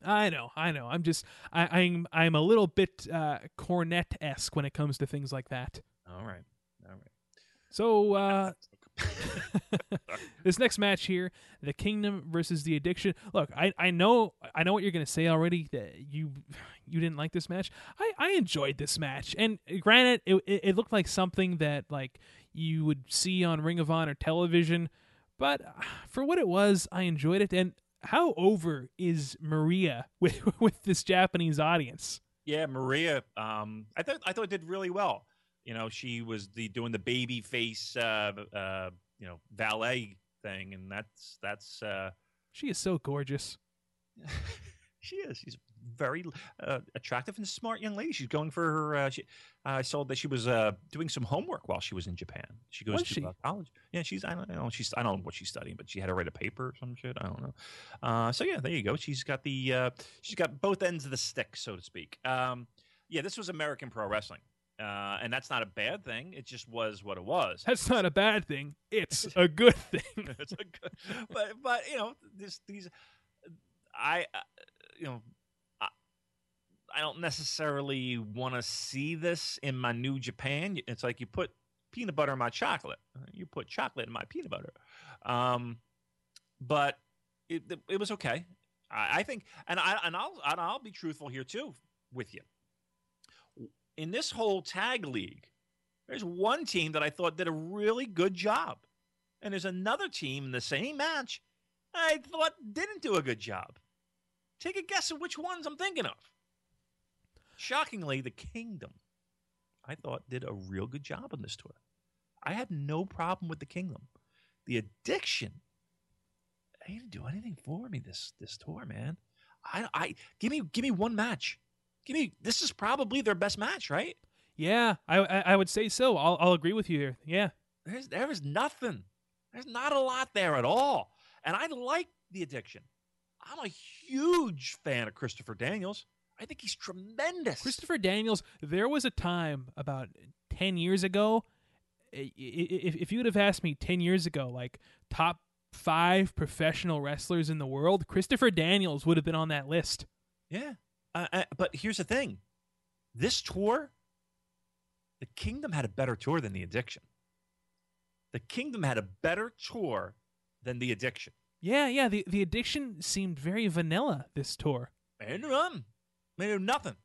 I know, I know. I'm just, I, I'm, I'm a little bit uh, Cornette esque when it comes to things like that. All right. All right. So, uh, this next match here, the Kingdom versus the Addiction. Look, I, I know I know what you're gonna say already. That you you didn't like this match. I, I enjoyed this match, and granted, it, it it looked like something that like you would see on Ring of Honor television, but for what it was, I enjoyed it. And how over is Maria with with this Japanese audience? Yeah, Maria. Um, I thought I thought it did really well. You know, she was the doing the baby face, uh, uh, you know, valet thing, and that's that's. Uh, she is so gorgeous. she is. She's very uh, attractive and smart young lady. She's going for her. Uh, she, I saw that she was uh, doing some homework while she was in Japan. She goes Was to she? Uh, college. Yeah, she's. I don't know. She's. I don't know what she's studying, but she had to write a paper or some shit. I don't know. Uh, so yeah, there you go. She's got the. Uh, she's got both ends of the stick, so to speak. Um, yeah, this was American pro wrestling. Uh, and that's not a bad thing. It just was what it was. That's not a bad thing. It's a good thing. it's a good, but but you know this these I uh, you know I, I don't necessarily want to see this in my new Japan. It's like you put peanut butter in my chocolate. You put chocolate in my peanut butter. Um, but it it was okay. I, I think, and I and I'll and I'll be truthful here too with you. In this whole tag league, there's one team that I thought did a really good job. And there's another team in the same match I thought didn't do a good job. Take a guess at which ones I'm thinking of. Shockingly, the Kingdom, I thought, did a real good job on this tour. I had no problem with the Kingdom. The Addiction, they didn't do anything for me this this tour, man. I, I give me give me one match. Give me this is probably their best match, right? Yeah, I, I I would say so. I'll I'll agree with you here. Yeah. There's there is nothing. There's not a lot there at all. And I like the addiction. I'm a huge fan of Christopher Daniels. I think he's tremendous. Christopher Daniels, there was a time about 10 years ago. If, if you would have asked me 10 years ago, like top five professional wrestlers in the world, Christopher Daniels would have been on that list. Yeah. Uh, uh, but here's the thing this tour, the Kingdom had a better tour than the Addiction. The Kingdom had a better tour than the Addiction. Yeah, yeah. The, the addiction seemed very vanilla this tour. And run. They did nothing.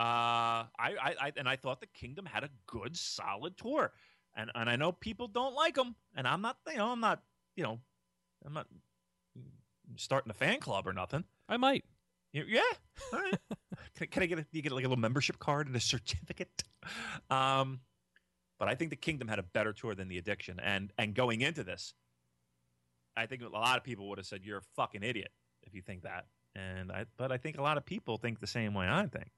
Uh, I, I, I, and I thought the Kingdom had a good, solid tour. And, and I know people don't like them. And I'm not, you know, I'm not, you know, I'm not starting a fan club or nothing. I might. Yeah. All right. can, can I get a, you get like a little membership card and a certificate? Um, but I think the Kingdom had a better tour than the Addiction, and and going into this, I think a lot of people would have said you're a fucking idiot if you think that. And I, but I think a lot of people think the same way I think.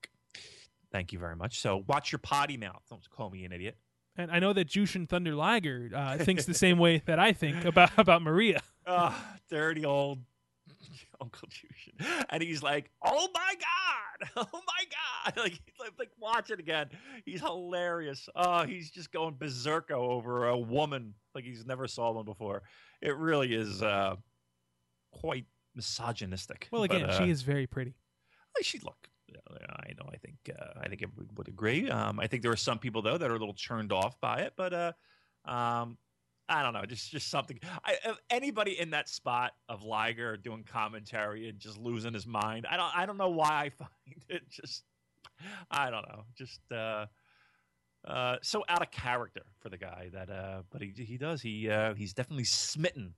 Thank you very much. So watch your potty mouth. Don't call me an idiot. And I know that Jushin Thunder Liger uh, thinks the same way that I think about, about Maria. Oh, dirty old Uncle Jushin. And he's like, oh my God. Oh my God. Like, he's like, like, watch it again. He's hilarious. Oh, he's just going berserko over a woman like he's never saw one before. It really is uh, quite misogynistic. Well, But, again, uh, she is very pretty. she look. I know. I think. Uh, I think everybody would agree. Um, I think there are some people though that are a little turned off by it, but uh, um, I don't know. Just just something. I, if anybody in that spot of Liger doing commentary and just losing his mind. I don't. I don't know why I find it just. I don't know. Just. Uh, uh, so out of character for the guy that, uh, but he he does he uh, he's definitely smitten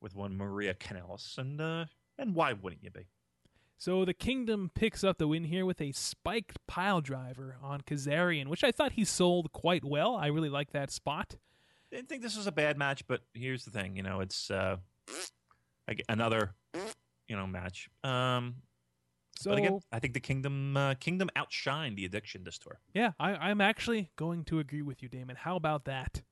with one Maria Kanellis, and uh, and why wouldn't you be? So the Kingdom picks up the win here with a spiked pile driver on Kazarian, which I thought he sold quite well. I really like that spot. Didn't think this was a bad match, but here's the thing, you know, it's uh, another, you know, match. Um, So but again, I think the Kingdom uh, Kingdom outshined the Addiction this tour. yeah, I, I'm actually going to agree with you, Damon. How about that?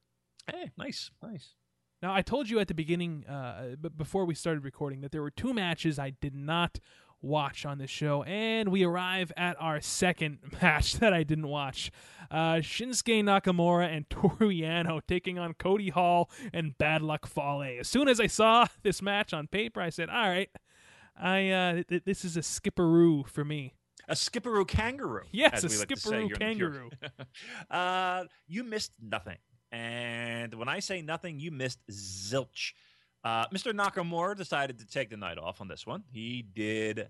Hey, nice, nice. Now, I told you at the beginning, uh, b- before we started recording, that there were two matches I did not watch on this show, and we arrive at our second match that I didn't watch. Uh, Shinsuke Nakamura and Toru Yano taking on Cody Hall and Bad Luck Fale. As soon as I saw this match on paper, I said, "All right, I uh, th- this is a skipperoo for me." A skipperoo kangaroo. Yes, a like skipperoo here in the Pure- kangaroo. uh, you missed nothing, And when I say nothing, you missed zilch. Uh, Mr. Nakamura decided to take the night off on this one. He did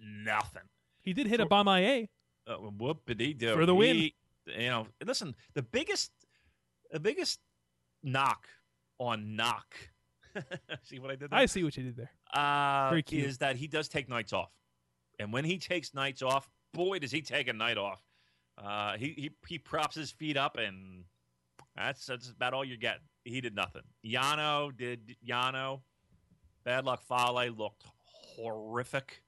nothing. He did hit a For- bomb IA. Uh, whoopity do For the win. You know, listen. The biggest, the biggest knock on knock. See what I did there? I see what you did there. uh, Very cute. is that he does take nights off, and when he takes nights off, boy, does he take a night off. Uh, he he he props his feet up, and that's that's about all you get. He did nothing. Yano did Yano. Bad luck Fale looked horrific,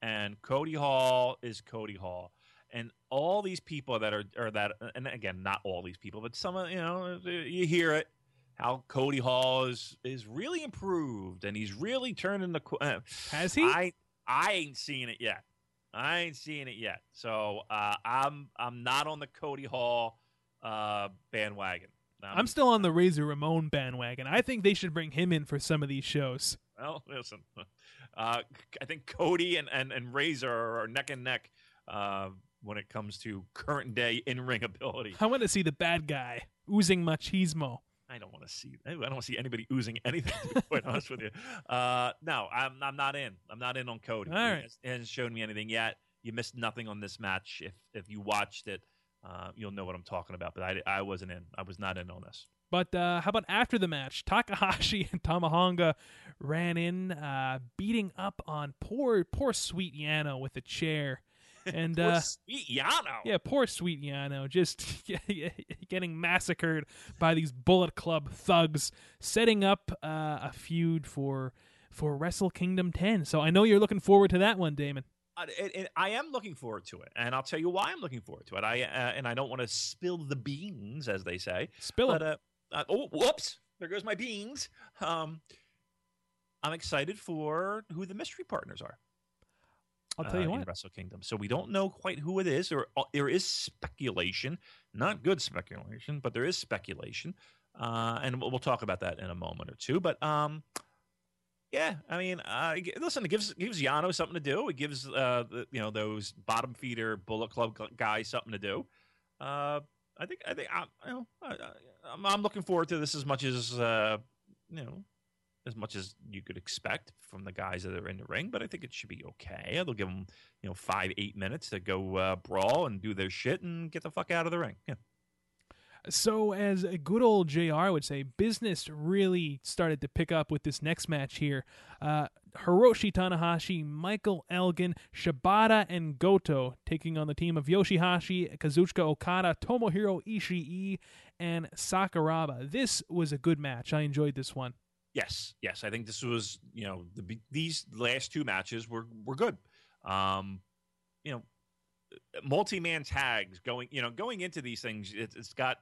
and Cody Hall is Cody Hall, and all these people that are that, and again, not all these people, but some of you know you hear it how Cody Hall is is really improved and he's really turning the. Uh, Has he? I I ain't seeing it yet. I ain't seeing it yet. So uh, I'm I'm not on the Cody Hall uh, bandwagon. I'm still on the Razor Ramon bandwagon. I think they should bring him in for some of these shows. Well, listen, uh, I think Cody and, and, and Razor are neck and neck uh, when it comes to current day in ring ability. I want to see the bad guy oozing machismo. I don't want to see. I don't want to see anybody oozing anything. To be quite honest with you, uh, no, I'm I'm not in. I'm not in on Cody. All He right. has- hasn't shown me anything yet. You missed nothing on this match. If if you watched it, uh, you'll know what I'm talking about. But I, I wasn't in. I was not in on this. But uh, how about after the match? Takahashi and Tama Tonga ran in, uh, beating up on poor, poor sweet Yano with a chair. And Poor uh, sweet Yano. yeah, poor sweet Yano just getting massacred by these Bullet Club thugs, setting up uh, a feud for for Wrestle Kingdom 10. So I know you're looking forward to that one, Damon. Uh, it, it, I am looking forward to it, and I'll tell you why I'm looking forward to it. I uh, and I don't want to spill the beans, as they say. Spill But it. uh, uh, oh, whoops! There goes my beans. Um, I'm excited for who the mystery partners are. I'll tell uh, you in what. Wrestle Kingdom. So we don't know quite who it is. There, uh, there is speculation, not good speculation, but there is speculation, uh, and we'll, we'll talk about that in a moment or two. But um, yeah, I mean, uh, listen, it gives gives Yano something to do. It gives uh, the, you know those bottom feeder Bullet Club guys something to do. Uh, I think I think I'm, I'm looking forward to this as much as uh, you know as much as you could expect from the guys that are in the ring, but I think it should be okay. They'll give them, you know, five, eight minutes to go uh, brawl and do their shit and get the fuck out of the ring. Yeah. So, as a good old JR would say, business really started to pick up with this next match here. Uh, Hiroshi Tanahashi, Michael Elgin, Shibata, and Goto taking on the team of Yoshihashi, Kazuchika Okada, Tomohiro Ishii, and Sakuraba. This was a good match. I enjoyed this one. Yes, yes. I think this was, you know, the, these last two matches were were good. Um, you know, multi-man tags going, you know, going into these things, it, it's got,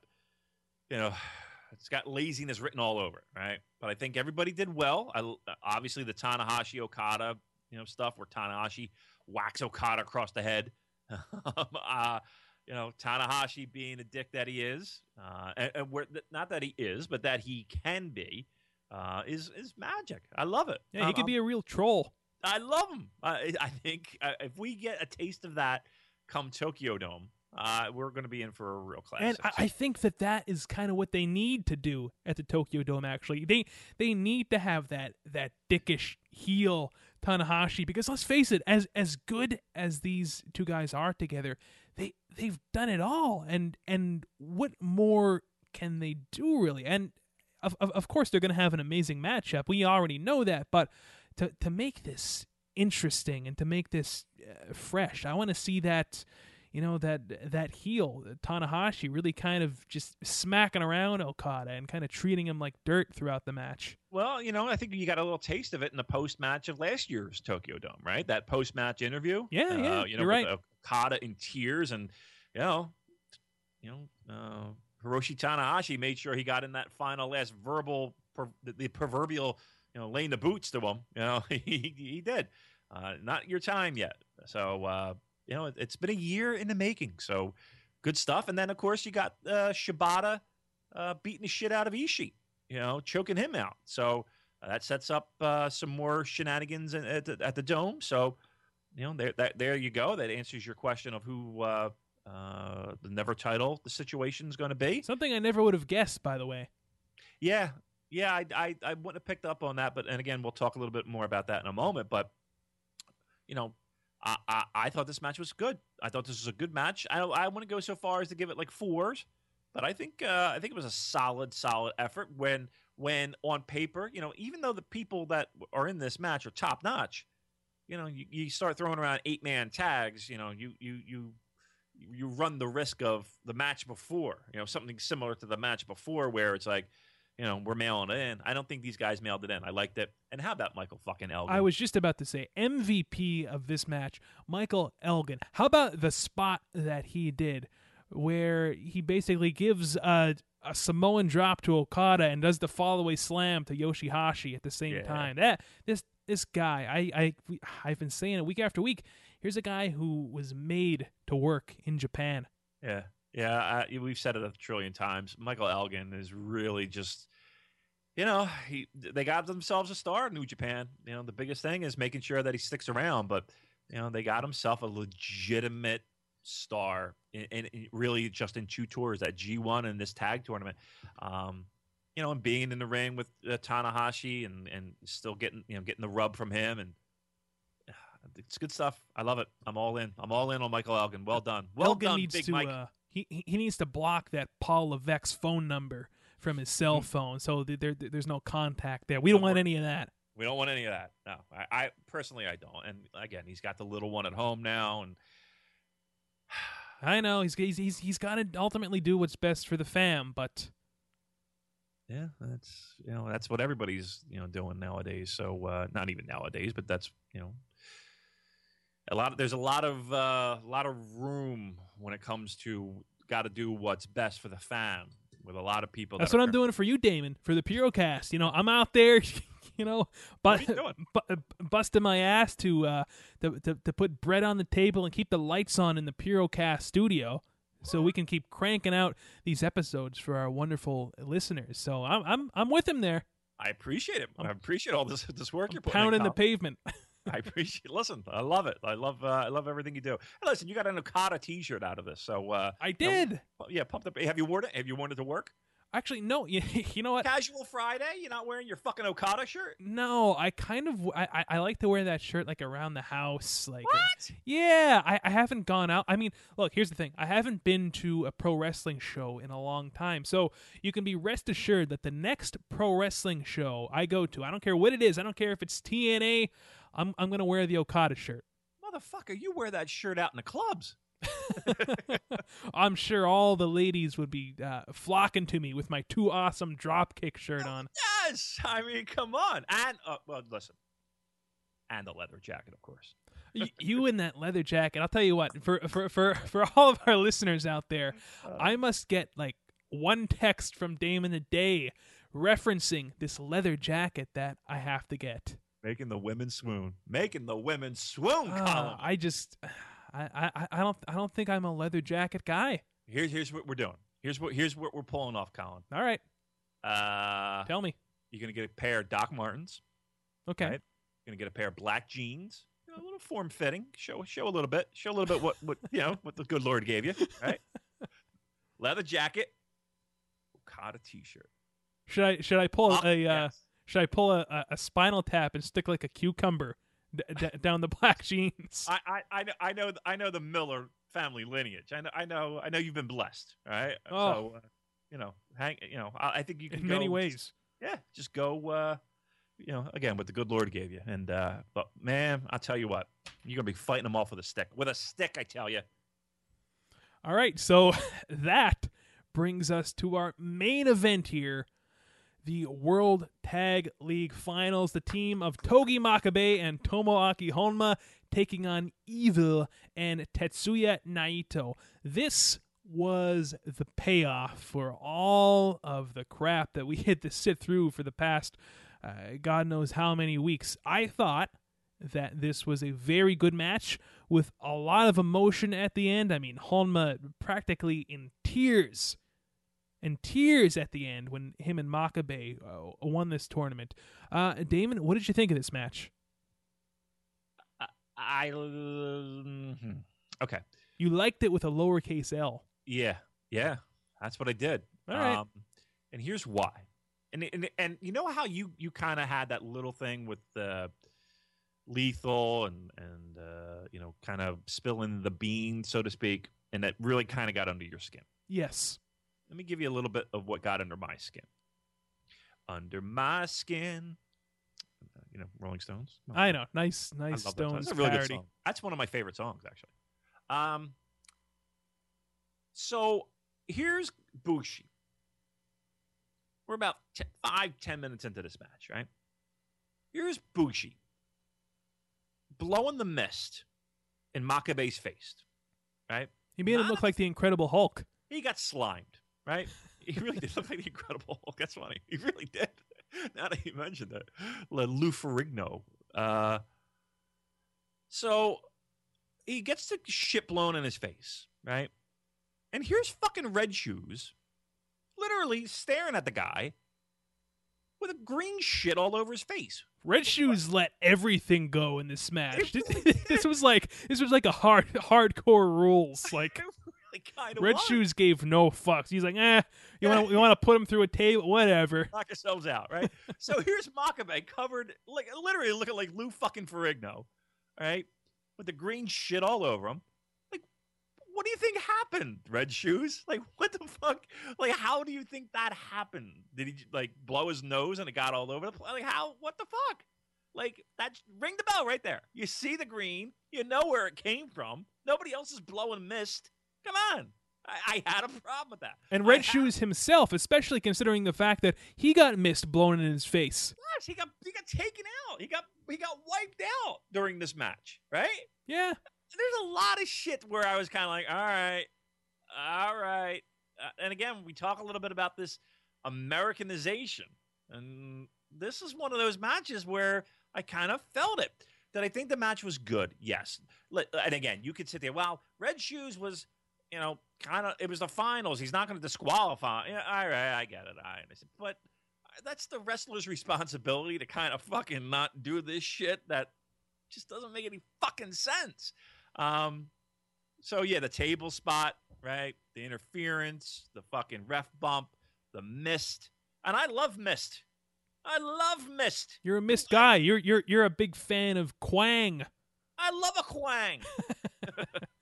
you know, it's got laziness written all over, it, right? But I think everybody did well. I obviously the Tanahashi Okada, you know, stuff where Tanahashi whacks Okada across the head. uh, you know, Tanahashi being a dick that he is, uh, and, and where, not that he is, but that he can be uh, is is magic. I love it. Yeah, he Um, could be a real troll. I love him. I, I think uh, if we get a taste of that come Tokyo Dome, uh, we're going to be in for a real classic. And I, I think that that is kind of what they need to do at the Tokyo Dome. Actually, they they need to have that that dickish heel Tanahashi because let's face it, as as good as these two guys are together, they they've done it all. And and what more can they do really? And of of, of course they're going to have an amazing matchup. We already know that, but to to make this interesting and to make this uh, fresh, I want to see that you know that that heel Tanahashi really kind of just smacking around Okada and kind of treating him like dirt throughout the match. well, you know, I think you got a little taste of it in the post match of last year's Tokyo Dome, right? That post match interview. Yeah, uh, yeah, You know, right. with Okada in tears, and you know, you know, uh, Hiroshi Tanahashi made sure he got in that final last verbal, per, the, the proverbial, you know, laying the boots to him. You know, he he did. Uh, not your time yet. So uh, you know, it, it's been a year in the making. So good stuff. And then of course you got uh, Shibata uh, beating the shit out of Ishii. You know, choking him out. So uh, that sets up uh, some more shenanigans at, the, at the dome. So you know, there that, there you go. That answers your question of who uh, uh, the never title the situation is going to be. Something I never would have guessed, by the way. Yeah, yeah, I, I, I wouldn't have picked up on that, but and again, we'll talk a little bit more about that in a moment. But you know, I, I, I thought this match was good. I thought this was a good match. I I want to go so far as to give it like fours, but I think uh, I think it was a solid, solid effort. When when on paper, you know, even though the people that are in this match are top notch, you know, you, you start throwing around eight man tags. You know, you you you you run the risk of the match before. You know, something similar to the match before, where it's like you know, we're mailing it in. I don't think these guys mailed it in. I liked it. And how about Michael fucking Elgin? I was just about to say MVP of this match, Michael Elgin. How about the spot that he did where he basically gives a, a Samoan drop to Okada and does the fallaway slam to Yoshihashi at the same Yeah. time. That this this guy, I I I've been saying it week after week. Here's a guy who was made to work in Japan. Yeah, yeah. I, we've said it a trillion times. Michael Elgin is really just, you know, he they got themselves a star in New Japan. You know, the biggest thing is making sure that he sticks around. But you know, they got himself a legitimate star, and in, really just in two tours, that G one and this tag tournament. Um, you know, and being in the ring with uh, Tanahashi and and still getting you know getting the rub from him and. It's good stuff. I love it. I'm all in. I'm all in on Michael Elgin. Well done. Well Elgin done, Big to Mike. uh, he he needs to block that Paul Levesque's phone number from his cell Mm-hmm. phone, so there, there's no contact there. We don't want any of that. We don't want any of that. No, I, I personally I don't. And again, he's got the little one at home now, and I know he's he's he's, he's got to ultimately do what's best for the fam, but yeah, that's you know that's what everybody's you know doing nowadays. So uh, not even nowadays, but that's you know a lot. Of, there's a lot of uh, a lot of room when it comes to got to do what's best for the fam. With a lot of people, that's that what are- I'm doing for you, Damon, for the Purocast. You know, I'm out there, you know, but What you bu- busting my ass to, uh, to to to put bread on the table and keep the lights on in the Purocast studio. So we can keep cranking out these episodes for our wonderful listeners. So I'm I'm I'm with him there, I appreciate it. I appreciate all this this work you're putting. in, pounding the pavement. I appreciate. Listen, I love it. I love. Uh, I love everything you do. And listen, you got an Okada T-shirt out of this, so uh, I you know, did. yeah, pumped up. Have you worn it? Have you worn it to work? Actually, no. You, you know what? Casual Friday. You're not wearing your fucking Okada shirt. No, I kind of I, I- I like to wear that shirt like around the house. Like, What? yeah, I, I haven't gone out. I mean, look, here's the thing: I haven't been to a pro wrestling show in a long time, so you can be rest assured that the next pro wrestling show I go to, I don't care what it is, I don't care if it's TNA, I'm I'm gonna wear the Okada shirt. Motherfucker, you wear that shirt out in the clubs. I'm sure all the ladies would be uh, flocking to me with my too awesome dropkick shirt on. Yes, I mean, come on. And uh, well, listen, and the leather jacket, of course. Y- you in that leather jacket. I'll tell you what. For for for for all of our listeners out there, I must get like one text from Damon a day referencing this leather jacket that I have to get. Making the women swoon. Making the women swoon, Ah, Colin. I just, I, I I don't I don't think I'm a leather jacket guy. Here's here's what we're doing. Here's what here's what we're pulling off, Colin. All right, Uh, tell me. you're gonna get a pair of Doc Martens. Okay. Right. You're gonna get a pair of black jeans. You know, a little form fitting. Show show a little bit. Show a little bit what what you know what the good Lord gave you. Right. Leather jacket. Okada t-shirt. Should I should I pull Uh, a uh, yes. Should I pull a, a, spinal tap and stick like a cucumber d- d- down the black jeans? I, I I know I know I know the Miller family lineage. I know I know I know you've been blessed. All right. Oh. So uh, you know, hang. You know, I, I think you can in many go- ways. yeah, just go. Uh, you know, again, what the good Lord gave you, and uh, but man, I'll tell you what, you're gonna be fighting them off with a stick. With a stick, I tell you. All right, so that brings us to our main event here the World Tag League Finals. The team of Togi Makabe and Tomoaki Honma taking on Evil and Tetsuya Naito. This was the payoff for all of the crap that we had to sit through for the past uh, God knows how many weeks. I thought that this was a very good match with a lot of emotion at the end. I mean, Honma practically in tears, in tears at the end when him and Makabe uh, won this tournament. Uh, Damon, what did you think of this match? I mhm. okay. You liked it with a lowercase l. Yeah, yeah, that's what I did. All right. Um, and here's why. And and, and you know how you you kind of had that little thing with the lethal and and uh, you know kind of spilling the bean, so to speak, and that really kind of got under your skin. Yes. Let me give you a little bit of what got under my skin. Under my skin, you know, Rolling Stones. No, I know. Nice, nice love that. Stones a really parody. That's one of my favorite songs, actually. Um, so here's Bushi. We're about five, ten minutes into this match, right? Here's Bushi blowing the mist in Makabe's face, right? He made him look like the Incredible Hulk. He got slimed, right? He really did look like the Incredible Hulk. That's funny. He really did. Now that you mentioned it, Le Lou Ferrigno. Uh, so he gets the shit blown in his face, right? And here's fucking Red Shoes, literally staring at the guy with a green shit all over his face. Red Shoes let everything go in this smash. This, was like this was like a hard hardcore rules. Like kind of Red Shoes gave no fucks. He's like, eh, you want to you want to put him through a table, whatever. knock yourselves out, right? so here's Makabe covered, like literally looking like Lou fucking Ferrigno, right? With the green shit all over him. Like, what do you think happened, Red Shoes? Like, what the fuck? Like, how do you think that happened? Did he like blow his nose and it got all over the place? Like, how? What the fuck? Like, that ring the bell right there. You see the green, you know where it came from. Nobody else is blowing mist. Come on. I, I had a problem with that. And I Red had- Shoes himself, especially considering the fact that he got mist blown in his face. He got he got taken out. He got he got wiped out during this match, right? Yeah, There's a lot of shit where I was kind of like, all right, all right. Uh, and again, we talk a little bit about this Americanization, and this is one of those matches where I kind of felt it. Did I think the match was good? Yes. And again, you could sit there. Well, Red Shoes was, you know, kind of. It was the finals. He's not going to disqualify. Yeah, all right, I get it. I understand. But that's the wrestler's responsibility to kind of fucking not do this shit that just doesn't make any fucking sense. Um, so yeah, the table spot, right? The interference, the fucking ref bump, the mist, and I love mist. I love mist. you're a mist guy. You're you're you're a big fan of Kwang. I love a Kwang.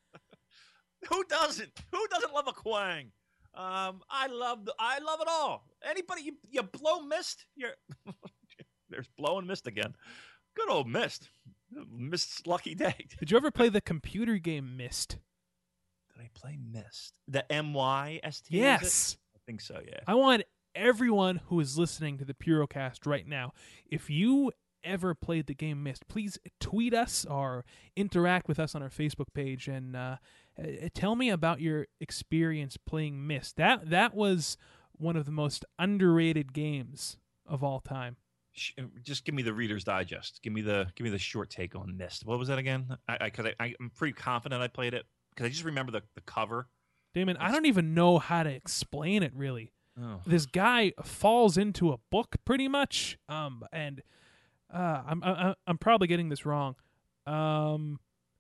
Who doesn't? Who doesn't love a Kwang? Um, I love the, I love it all. Anybody you you blow mist, you're there's blowing mist again. Good old mist. Mist's lucky day. Did you ever play the computer game Myst? Did I play Myst? The M Y S T. Yes. I think so. Yeah. I want everyone who is listening to the Purocast right now, if you ever played the game Myst, please tweet us or interact with us on our Facebook page and uh, uh, tell me about your experience playing Myst. That that was one of the most underrated games of all time. Uh, Just give me the Reader's Digest. Give me the give me the short take on Myst. What was that again? I because I, I, I'm pretty confident I played it because I just remember the, the cover. Damon, I don't even know how to explain it really. Oh. this guy falls into a book pretty much um and uh i'm I, i'm probably getting this wrong um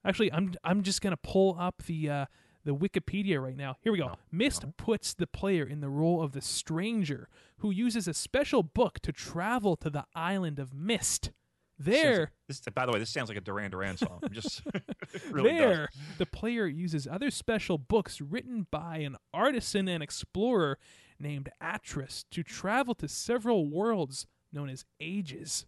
actually i'm i'm just going to pull up the uh the wikipedia right now here we go No. Myst No. puts the player in the role of the stranger who uses a special book to travel to the island of Myst there This, by the way, this sounds like a Duran Duran song. I'm just really does. there the player uses other special books written by an artisan and explorer named Atrus to travel to several worlds known as ages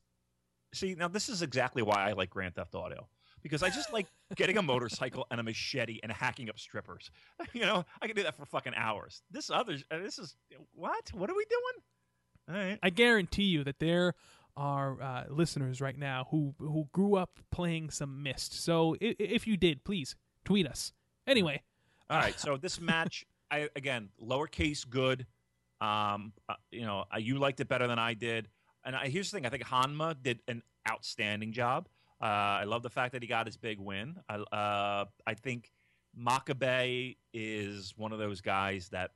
See, now this is exactly why I like Grand Theft Auto because I just like getting a motorcycle and a machete and hacking up strippers. You know, I can do that for fucking hours. This other, uh, this is what? What are we doing? All right. I guarantee you that there are uh, listeners right now who who grew up playing some Myst. So if, if you did, please tweet us. Anyway, All right. So this match, I again, lowercase good. Um, uh, you know, uh, you liked it better than I did. And I, here's the thing: I think Honma did an outstanding job. Uh, I love the fact that he got his big win. I, uh, I think Makabe is one of those guys that,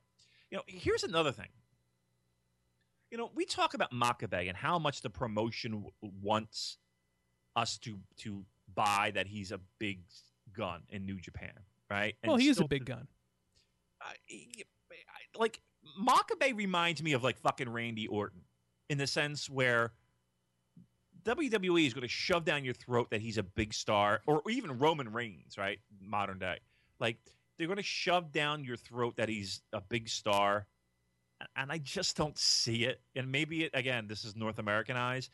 you know. Here's another thing. You know, we talk about Makabe and how much the promotion w- wants us to to buy that he's a big gun in New Japan, right? And well, he is a big gun. I- I- like Makabe reminds me of like fucking Randy Orton, in the sense where WWE is going to shove down your throat that he's a big star, or even Roman Reigns, right? Modern day. Like, they're going to shove down your throat that he's a big star. And I just don't see it. And maybe, it, again, this is North American eyes,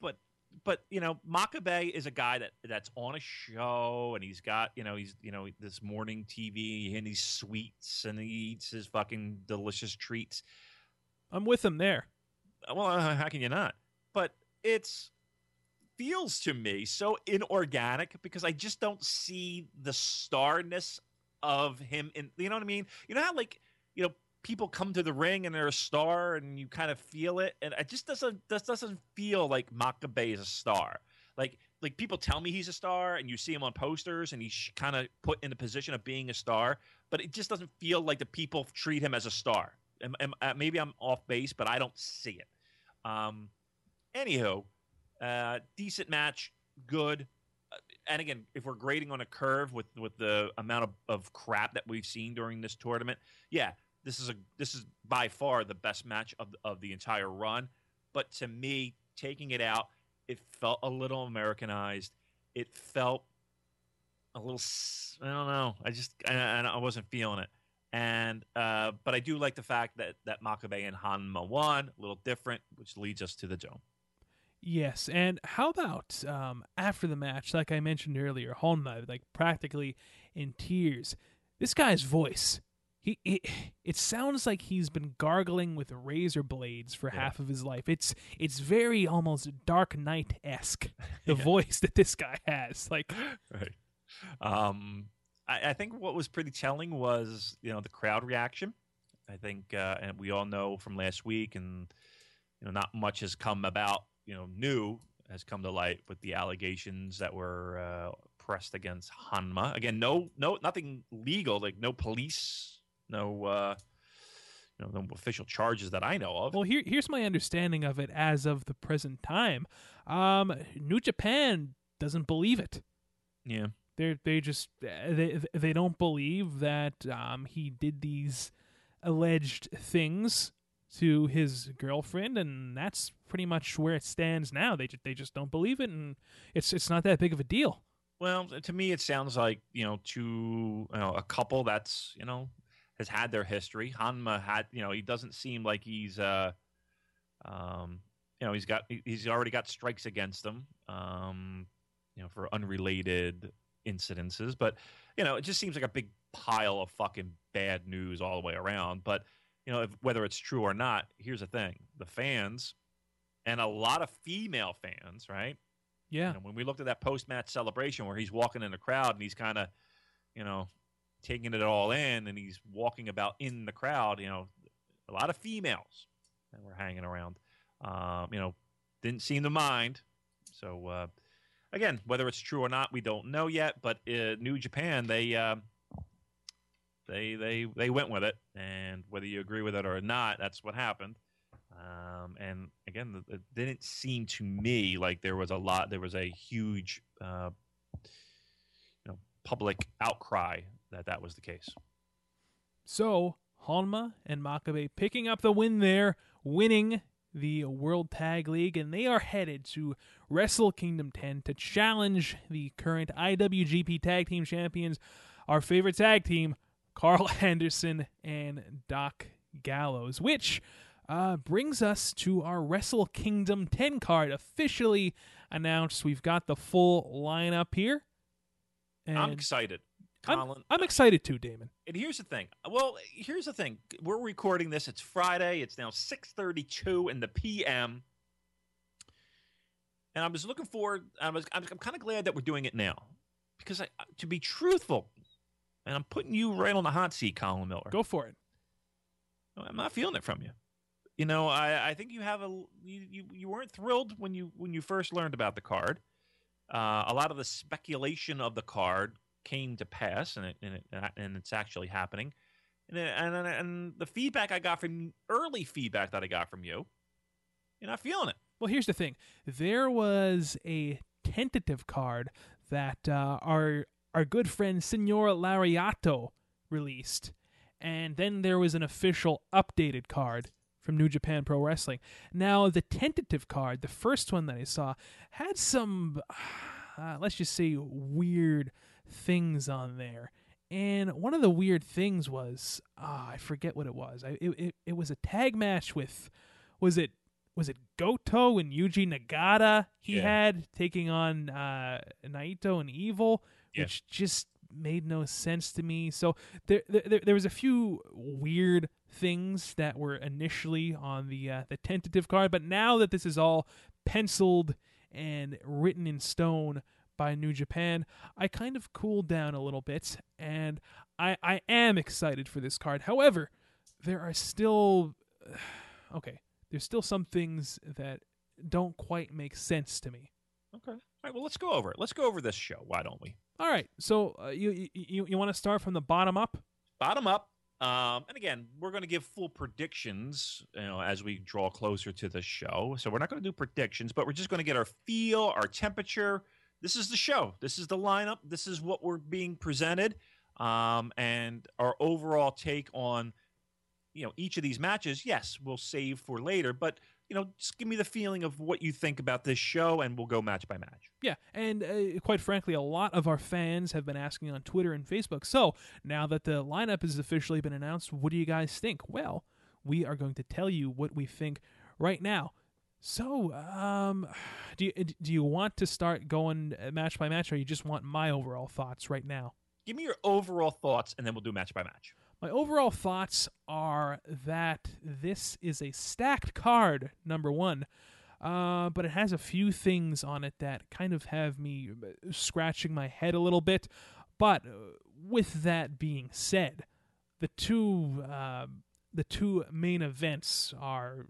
but but you know, Makabe is a guy that that's on a show and he's got you know he's you know this morning TV and he's sweets and he eats his fucking delicious treats. I'm with him there. Well, how can you not? It's feels to me so inorganic because I just don't see the starness of him in you know what I mean? You know how like you know people come to the ring and they're a star and you kind of feel it and it just doesn't doesn't feel like Makabe is a star. Like like people tell me he's a star and you see him on posters and he's kind of put in the position of being a star, but it just doesn't feel like the people treat him as a star. And, and, uh, maybe I'm off base, but I don't see it. Um, anywho, uh, decent match, good. Uh, and again, if we're grading on a curve with with the amount of, of crap that we've seen during this tournament, yeah, this is a this is by far the best match of of the entire run. But to me, taking it out, it felt a little Americanized. It felt a little. I don't know. I just I, I wasn't feeling it. And uh, but I do like the fact that that Makabe and Honma won, a little different, which leads us to the dome. Yes, and how about um, after the match, like I mentioned earlier, Honma like practically in tears. This guy's voice he, he it sounds like he's been gargling with razor blades for yeah. half of his life. It's it's very almost Dark Knight esque the yeah. voice that this guy has. Like, right. Um, I, I, think what was pretty telling was you know the crowd reaction. I think, uh, and we all know from last week, and you know, not much has come about. You know, new has come to light with the allegations that were uh, pressed against Honma. Again, no, no, nothing legal, like no police no uh, you know, no official charges that I know of. Well, here here's my understanding of it as of the present time. Um, New Japan doesn't believe it. Yeah, they they just they they don't believe that um, he did these alleged things to his girlfriend, and that's pretty much where it stands now. They they just don't believe it, and it's it's not that big of a deal. Well, to me, it sounds like you know to you know a couple that's you know has had their history. Honma had, you know, he doesn't seem like he's, uh, um, you know, he's got he's already got strikes against him, um, you know, for unrelated incidences. But you know, it just seems like a big pile of fucking bad news all the way around. But you know, if, whether it's true or not, here's the thing: the fans and a lot of female fans, right? Yeah. You know, when we looked at that post match celebration where he's walking in the crowd and he's kind of, you know, taking it all in and he's walking about in the crowd, you know, a lot of females that were hanging around. Um, you know, didn't seem to mind. So uh, again, whether it's true or not, we don't know yet. But uh, New Japan, they uh, they they they went with it, and whether you agree with it or not, that's what happened. Um, and again, it didn't seem to me like there was a lot. There was a huge, uh, you know, public outcry that that was the case. So Honma and Makabe picking up the win there, winning the World Tag League, and they are headed to Wrestle Kingdom 10 to challenge the current IWGP Tag Team Champions, our favorite tag team, Karl Anderson and Doc Gallows, which uh, brings us to our Wrestle Kingdom 10 card officially announced. We've got the full lineup here. I'm excited. Colin. I'm, I'm excited too, Damon. And here's the thing. Well, here's the thing. We're recording this. It's Friday. It's now 6:32 in the p.m. And I was looking forward. I was. I'm, I'm kind of glad that we're doing it now because, I, to be truthful, and I'm putting you right on the hot seat, Colin Miller. Go for it. I'm not feeling it from you. You know, I, I think you have a you, you, you weren't thrilled when you when you first learned about the card. Uh, a lot of the speculation of the card came to pass, and it, and, it, and it's actually happening. And, and and the feedback I got from early feedback that I got from you, you're not feeling it. Well, here's the thing: there was a tentative card that uh, our our good friend Signor Lariato released, and then there was an official updated card from New Japan Pro Wrestling. Now, the tentative card, the first one that I saw, had some, uh, let's just say, weird things on there. And one of the weird things was, ah, I forget what it was. I, it, it, it was a tag match with, was it was it Goto and Yuji Nagata he Yeah. had taking on uh, Naito and Evil, Yeah. which just made no sense to me. So there, there, there was a few weird things that were initially on the uh, the tentative card, but now that this is all penciled and written in stone by New Japan, I kind of cooled down a little bit, and I I am excited for this card. However, there are still okay. There's still some things that don't quite make sense to me. Okay. All right. Well, let's go over it. Let's go over this show. Why don't we? All right, so uh, you you you want to start from the bottom up? Bottom up. Um, and again, we're going to give full predictions, you know, as we draw closer to the show. So we're not going to do predictions, but we're just going to get our feel, our temperature. This is the show. This is the lineup. This is what we're being presented, um, and our overall take on, you know, each of these matches. Yes, we'll save for later, but you know, just give me the feeling of what you think about this show, and we'll go match by match. Yeah, and uh, quite frankly, a lot of our fans have been asking on Twitter and Facebook. So now that the lineup has officially been announced, what do you guys think? Well, we are going to tell you what we think right now. So, um, do you do you want to start going uh, match by match, or you just want my overall thoughts right now? Give me your overall thoughts, and then we'll do match by match. My overall thoughts are that this is a stacked card, number one, uh, but it has a few things on it that kind of have me uh, scratching my head a little bit. But uh, with that being said, the two uh, the two main events are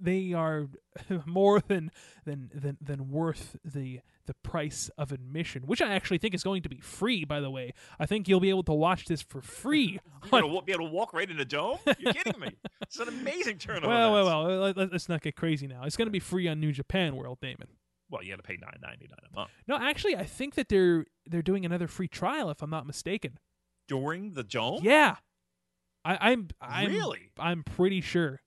they are more than than than than worth the the price of admission, which I actually think is going to be free. By the way, I think you'll be able to watch this for free. You're gonna be able to walk right in the dome? You're kidding me? It's an amazing turn well, well, well. let- Let's not get crazy now. It's going to be free on New Japan World, Damon. Well, you got to pay nine ninety nine a month No, actually, I think that they're they're doing another free trial, if I'm not mistaken. during the dome. Yeah, I, I'm I'm Really? I'm pretty sure.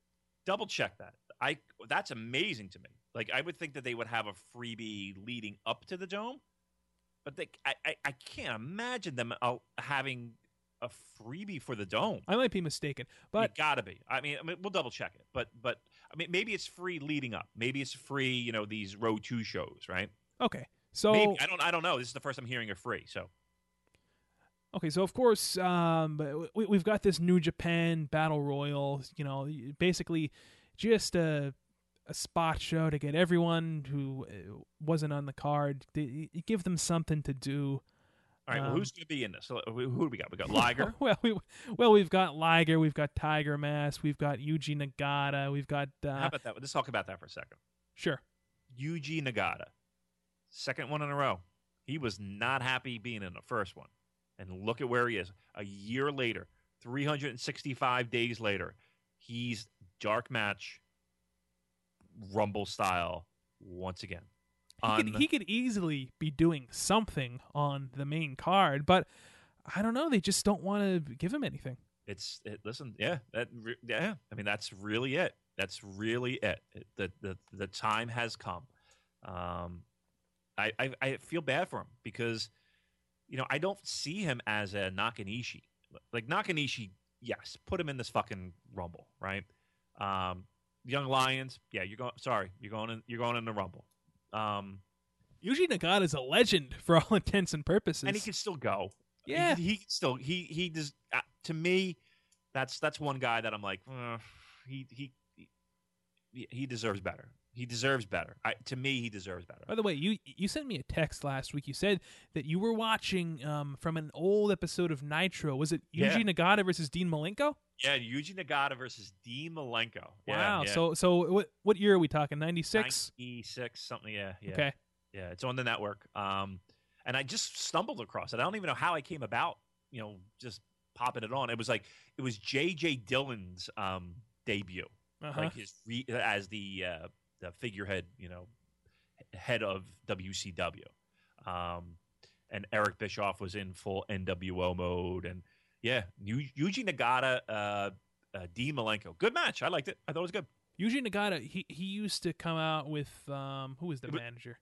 Double check that. I that's amazing to me. Like I would think that they would have a freebie leading up to the dome, but they I I, I can't imagine them uh, having a freebie for the dome. I might be mistaken, but you gotta be. I mean, I mean, we'll double check it. But but I mean, maybe it's free leading up. Maybe it's free. You know, these row two shows, right? okay. So maybe I don't. I don't know. This is the first I'm hearing of free. So Okay, so of course, um, we, we've got this New Japan Battle Royal. You know, basically just a a spot show to get everyone who uh, wasn't on the card. You give them something to do. all right. well, Um, who's going to be in this? Who do we got? We got Liger. well, we well we've got Liger, we've got Tiger Mask, we've got Yuji Nagata, we've got Uh, How about that? Let's talk about that for a second. sure. Yuji Nagata, second one in a row. He was not happy being in the first one, and look at where he is. A year later, 365 days later, he's dark match, Rumble style once again. He could, he could easily be doing something on the main card, but I don't know. They just don't want to give him anything. It's it, listen, yeah, that yeah. I mean, that's really it. That's really it. it the the the time has come. Um, I, I I feel bad for him because, you know, I don't see him as a Nakanishi. Like Nakanishi, yes, put him in this fucking rumble, right? Um, Young Lions, yeah, you're going. Sorry, you're going in. You're going in the rumble. Um, Yuji Nagata is a legend for all intents and purposes. and he can still go. Yeah. he, can still he he does. Uh, to me, that's that's one guy that I'm like, uh, he he he he deserves better. He deserves better. I, to me, he deserves better. By the way, you you sent me a text last week. You said that you were watching um, from an old episode of Nitro. Was it Yeah. Yuji Nagata versus Dean Malenko? Yeah, Yuji Nagata versus Dean Malenko. Wow. yeah. So so what what year are we talking? Ninety six. 96 something. Yeah, yeah. Okay. Yeah, it's on the network. Um, and I just stumbled across it. I don't even know how I came about, you know, just popping it on. It was like it was J.J. Dillon's um, debut, Uh-huh. like his re- as the uh, the figurehead, you know, head of WCW. Um, and Eric Bischoff was in full NWO mode, and yeah, Yu- Yuji Nagata. Uh, uh, Dean Malenko. Good match. I liked it. I thought it was good. Yuji Nagata, he he used to come out with um who was the It wa- manager?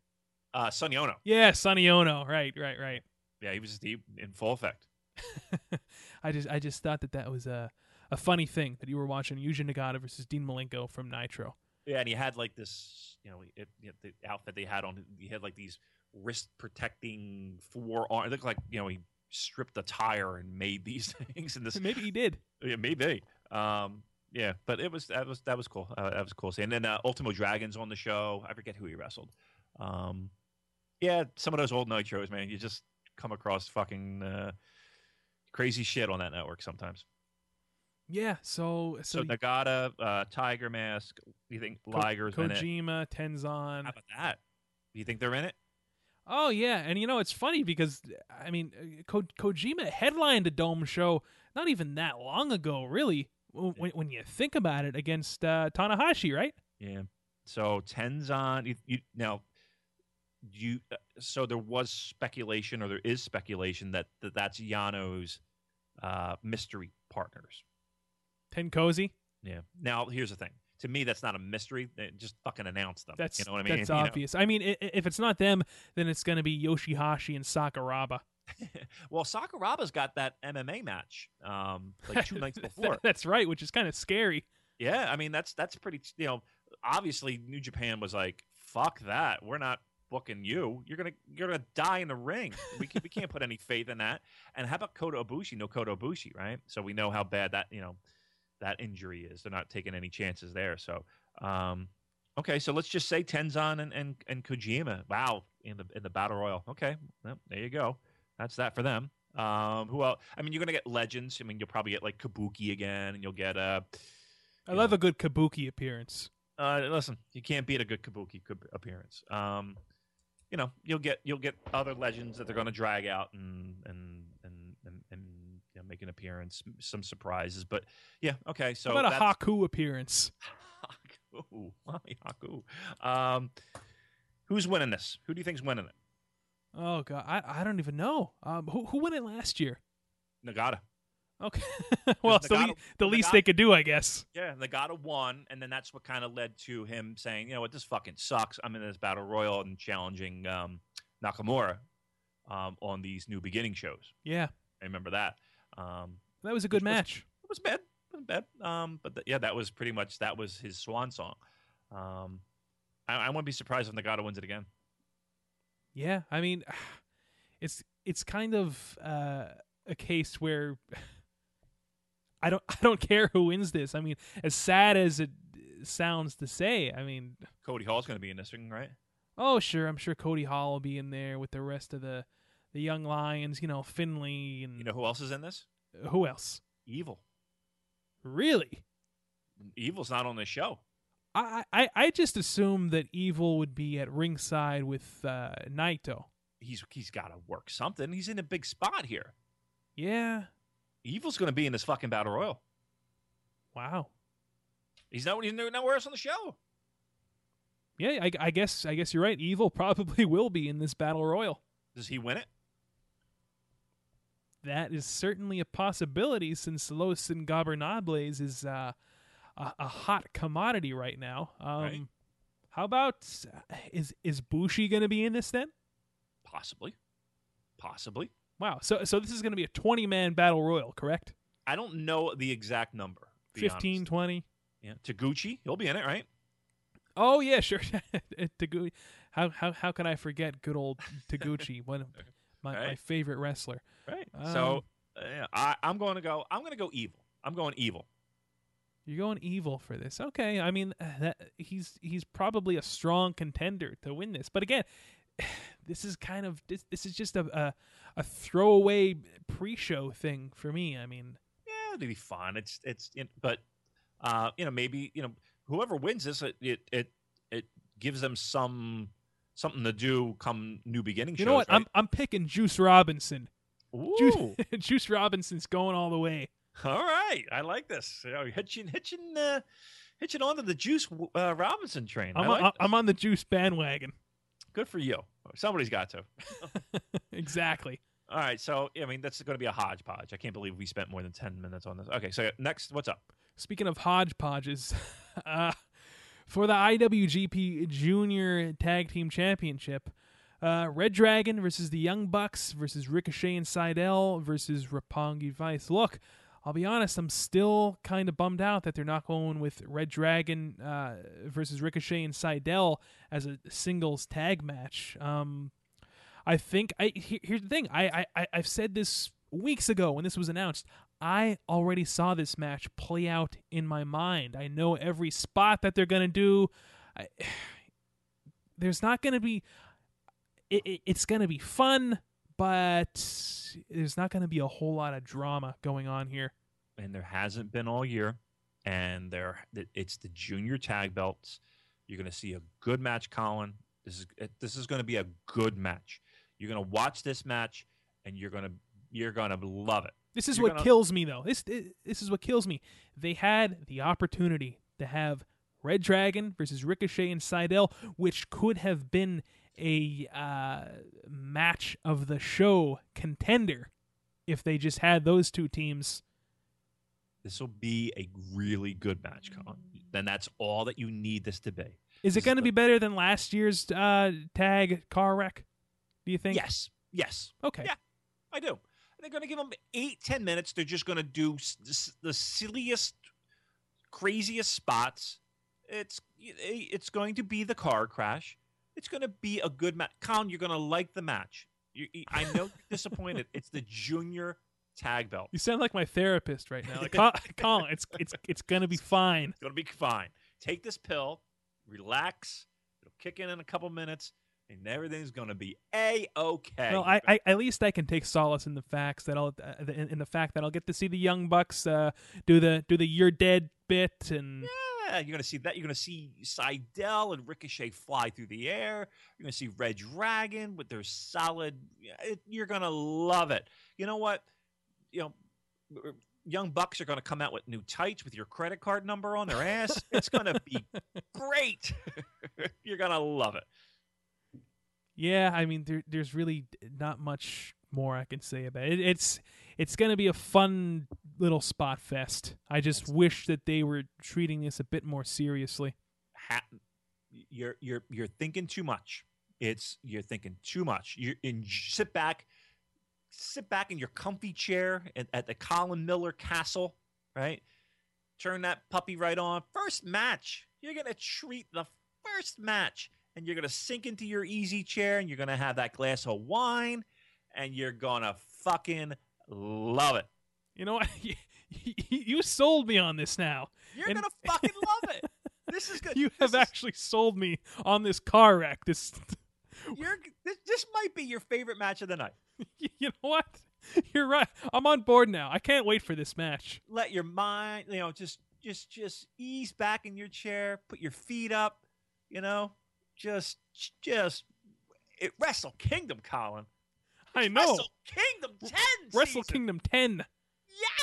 Uh, Sonny Ono. Yeah, Sonny Ono. Right, right, right. Yeah, he was he, in full effect. I just I just thought that that was a a funny thing that you were watching Yuji Nagata versus Dean Malenko from Nitro. Yeah, and he had like this, you know, it, you know, the outfit they had on. He had like these wrist protecting forearm. It looked like you know he stripped the tire and made these things. And this Maybe he did. Yeah, maybe. Um, yeah, but it was that was that was cool. Uh, that was cool. And then uh, Ultimo Dragon's on the show. I forget who he wrestled. Um, yeah, some of those old nitros, man. You just come across fucking uh, crazy shit on that network sometimes. Yeah. So So, so, Nagata, uh, Tiger Mask. You think Ko- Liger's in it? Kojima, Tenzan. How about that? Do you think they're in it? Oh yeah, and you know it's funny because I mean uh, Ko- Kojima headlined a dome show not even that long ago, really. When, when you think about it, against uh, Tanahashi, right? Yeah. So Tenzan, you, you now you uh, so there was speculation or there is speculation that, that that's Yano's uh, mystery partners. Tenkozy. Yeah. Now here's the thing. To me, that's not a mystery. They just fucking announce them. That's you know what I mean. that's You know? obvious. I mean, i- i- if it's not them, then it's going to be Yoshi-Hashi and Sakuraba. well, Sakuraba's got that MMA match um, like two nights before. that's right, which is kind of scary. Yeah, I mean that's that's pretty. You know, obviously New Japan was like, "Fuck that, we're not booking you. You're gonna you're gonna die in the ring. We can, we can't put any faith in that." And how about Kota Ibushi? No Kota Ibushi, right? So we know how bad that you know that injury is. They're not taking any chances there. So, um, okay, so let's just say Tenzan and and, and Kojima. Wow, in the in the battle royal. Okay, well, there you go. That's that for them. Um, who else? I mean, you're gonna get legends. I mean, you'll probably get like Kabuki again, and you'll get uh I Yeah. love a good Kabuki appearance. uh, listen, you can't beat a good Kabuki appearance. Um, you know, you'll get you'll get other legends that they're going to drag out and and know, make an appearance, some surprises. But yeah, okay. So How about a Haku appearance? Haku, Mommy Haku. Um, who's winning this? Who do you think's winning it? Oh god, I, I don't even know. Um, who who won it last year? Nagata. Okay, well, it's the, le- the least Nagata- they could do, I guess. Yeah, Nagata won, and then that's what kind of led to him saying, you know what, this fucking sucks. I'm in this battle royal and challenging um, Nakamura um, on these new beginning shows. Yeah, I remember that. Um, that was a good Which was- match. it was bad, it wasn't bad. Um, but th- yeah, that was pretty much that was his swan song. Um, I, I wouldn't be surprised if Nagata wins it again. Yeah, I mean, it's it's kind of uh, a case where I don't I don't care who wins this. I mean, as sad as it sounds to say, I mean, Cody Hall's going to be in this thing, right? oh sure, I'm sure Cody Hall will be in there with the rest of the the young lions. You know, Finlay and You know who else is in this? who else? Evil. Really? Evil's not on this show. I, I I just assumed that Evil would be at ringside with uh, Naito. He's he's got to work something. He's in a big spot here. Yeah. Evil's going to be in this fucking battle royal. Wow. He's not he's nowhere else on the show. Yeah, I, I guess I guess you're right. Evil probably will be in this battle royal. Does he win it? That is certainly a possibility since Los Ingobernables is uh, a, a hot commodity right now. Um, Right. How about is is Bushi going to be in this then? Possibly. Possibly. Wow. So so this is going to be a 20 man battle royal, correct? I don't know the exact number. to be 15, honest. 20. Yeah. Taguchi, he'll be in it, right? Oh yeah, sure. Taguchi. How how how can I forget good old Taguchi, one my, my favorite wrestler. Right. Um, so uh, yeah, I, I'm going to go. I'm going to go evil. I'm going evil. You're going evil for this. Okay. I mean, uh, that, he's he's probably a strong contender to win this. But again, this is kind of this, this is just a, a a throwaway pre-show thing for me. I mean, Yeah, it'll be fun. It's it's it, but uh, you know maybe you know whoever wins this it it it, it gives them some something to do come new beginning. you know what? I'm I'm picking Juice Robinson. Ooh, Juice, Juice Robinson's going all the way. all right. I like this. You know, hitching hitching uh, hitching onto the Juice uh, Robinson train. I'm like on, this. I'm on the Juice bandwagon. Good for you. Somebody's got to. exactly. All right, so I mean that's going to be a hodgepodge. I can't believe we spent more than ten minutes on this. Okay, so next, what's up? Speaking of hodgepodges, uh, for the IWGP Junior Tag Team Championship, uh, Red Dragon versus the Young Bucks versus Ricochet and Sydal versus Roppongi Vice. Look, I'll be honest, I'm still kind of bummed out that they're not going with Red Dragon uh, versus Ricochet and Sydal as a singles tag match. Um, I think I here's the thing. I, I I've said this weeks ago when this was announced. I already saw this match play out in my mind. I know every spot that they're gonna do. I, there's not gonna be. It, it, it's gonna be fun, but there's not gonna be a whole lot of drama going on here. And there hasn't been all year. And there, it's the junior tag belts. You're gonna see a good match, Colin. This is this is going to be a good match. You're going to watch this match, and you're going to you're going to love it. This is You're what gonna- kills me, though. This this is what kills me. They had the opportunity to have Red Dragon versus Ricochet and Sydal, which could have been a uh, match of the show contender if they just had those two teams. This will be a really good match, Colin. Then that's all that you need this to be. Is it going to be better than last year's uh, tag car wreck? Do you think? Yes, yes, Okay. Yeah. I do. They're going to give them eight, ten minutes. They're just going to do the silliest, craziest spots. It's it's going to be the car crash. It's going to be a good match. Colin, you're going to like the match. You, you- I know you're disappointed. It's the junior tag belt. You sound like my therapist right now. Like, Colin, it's it's it's going to be fine. It's going to be fine. Take this pill, relax. It'll kick in in a couple minutes, and everything's going to be a okay. Well, I, I at least I can take solace in the facts that I'll uh, in, in the fact that I'll get to see the young bucks uh, do the do the you're dead bit and Yeah, you're gonna see that. You're gonna see Sydal and Ricochet fly through the air. You're gonna see Red Dragon with their solid. It, you're gonna love it. You know what? You know, young bucks are gonna come out with new tights with your credit card number on their ass. it's gonna be great. you're gonna love it. Yeah, I mean there, there's really not much more I can say about it. It's it's going to be a fun little spot fest. I just wish that they were treating this a bit more seriously. Ha- you're you're you're thinking too much. It's you're thinking too much. You and sit back, sit back in your comfy chair at, at the Colin Miller Castle, right? Turn that puppy right on. First match. You're gonna treat the first match, and you're gonna sink into your easy chair, and you're gonna have that glass of wine, and you're gonna fucking love it. You know what? you sold me on this now. You're And- gonna fucking love it. This is good. You This have is- actually sold me on this car wreck. This You're this, this might be your favorite match of the night. you know what? You're right. I'm on board now. I can't wait for this match. let your mind, you know, just just just ease back in your chair, put your feet up, you know, just just it, Wrestle Kingdom, Colin. I know. Wrestle Kingdom ten. Wrestle season. Kingdom 10,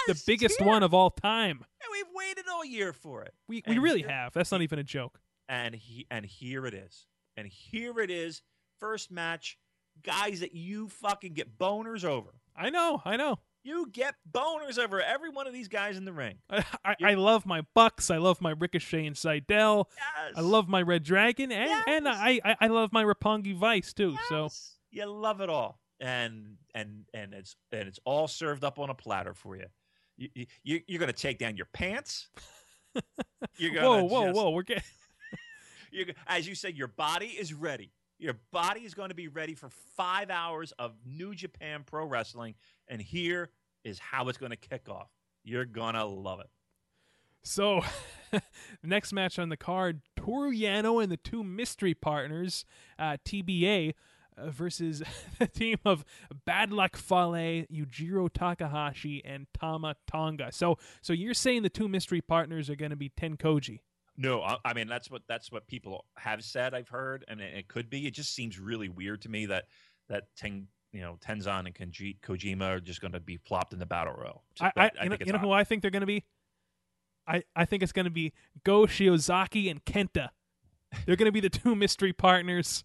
Yes, the biggest one of all time. And we've waited all year for it. We we And really here- have. That's not even a joke. And he and here it is. And here it is. First match, guys that you fucking get boners over. I know. I know. You get boners over every one of these guys in the ring. I, I, I love my Bucks. I love my Ricochet and Sydal. Yes. I love my Red Dragon, and and I, I I love my Roppongi Vice too. So Yes. you love it all, and and and it's and it's all served up on a platter for you. You, you you- you're gonna take down your pants. You're gonna whoa whoa just- whoa, we're getting You're, as you said, your body is ready. Your body is going to be ready for five hours of New Japan Pro Wrestling, and here is how it's going to kick off. You're gonna love it. So, next match on the card, Toru Yano and the two mystery partners, uh, TBA, uh, versus the team of Bad Luck Fale, Yujiro Takahashi, and Tama Tonga. So, so you're saying the two mystery partners are going to be Tenkoji? No, I, I mean that's what that's what people have said. I've heard, and it, it could be. It just seems really weird to me that that Ten, you know, Tenzan and Konji, Kojima are just going to be plopped in the battle royal. I, But I, you know, you know odd. who I think they're going to be? I, I think it's going to be Go Shiozaki and Kenta. They're going to be the two mystery partners.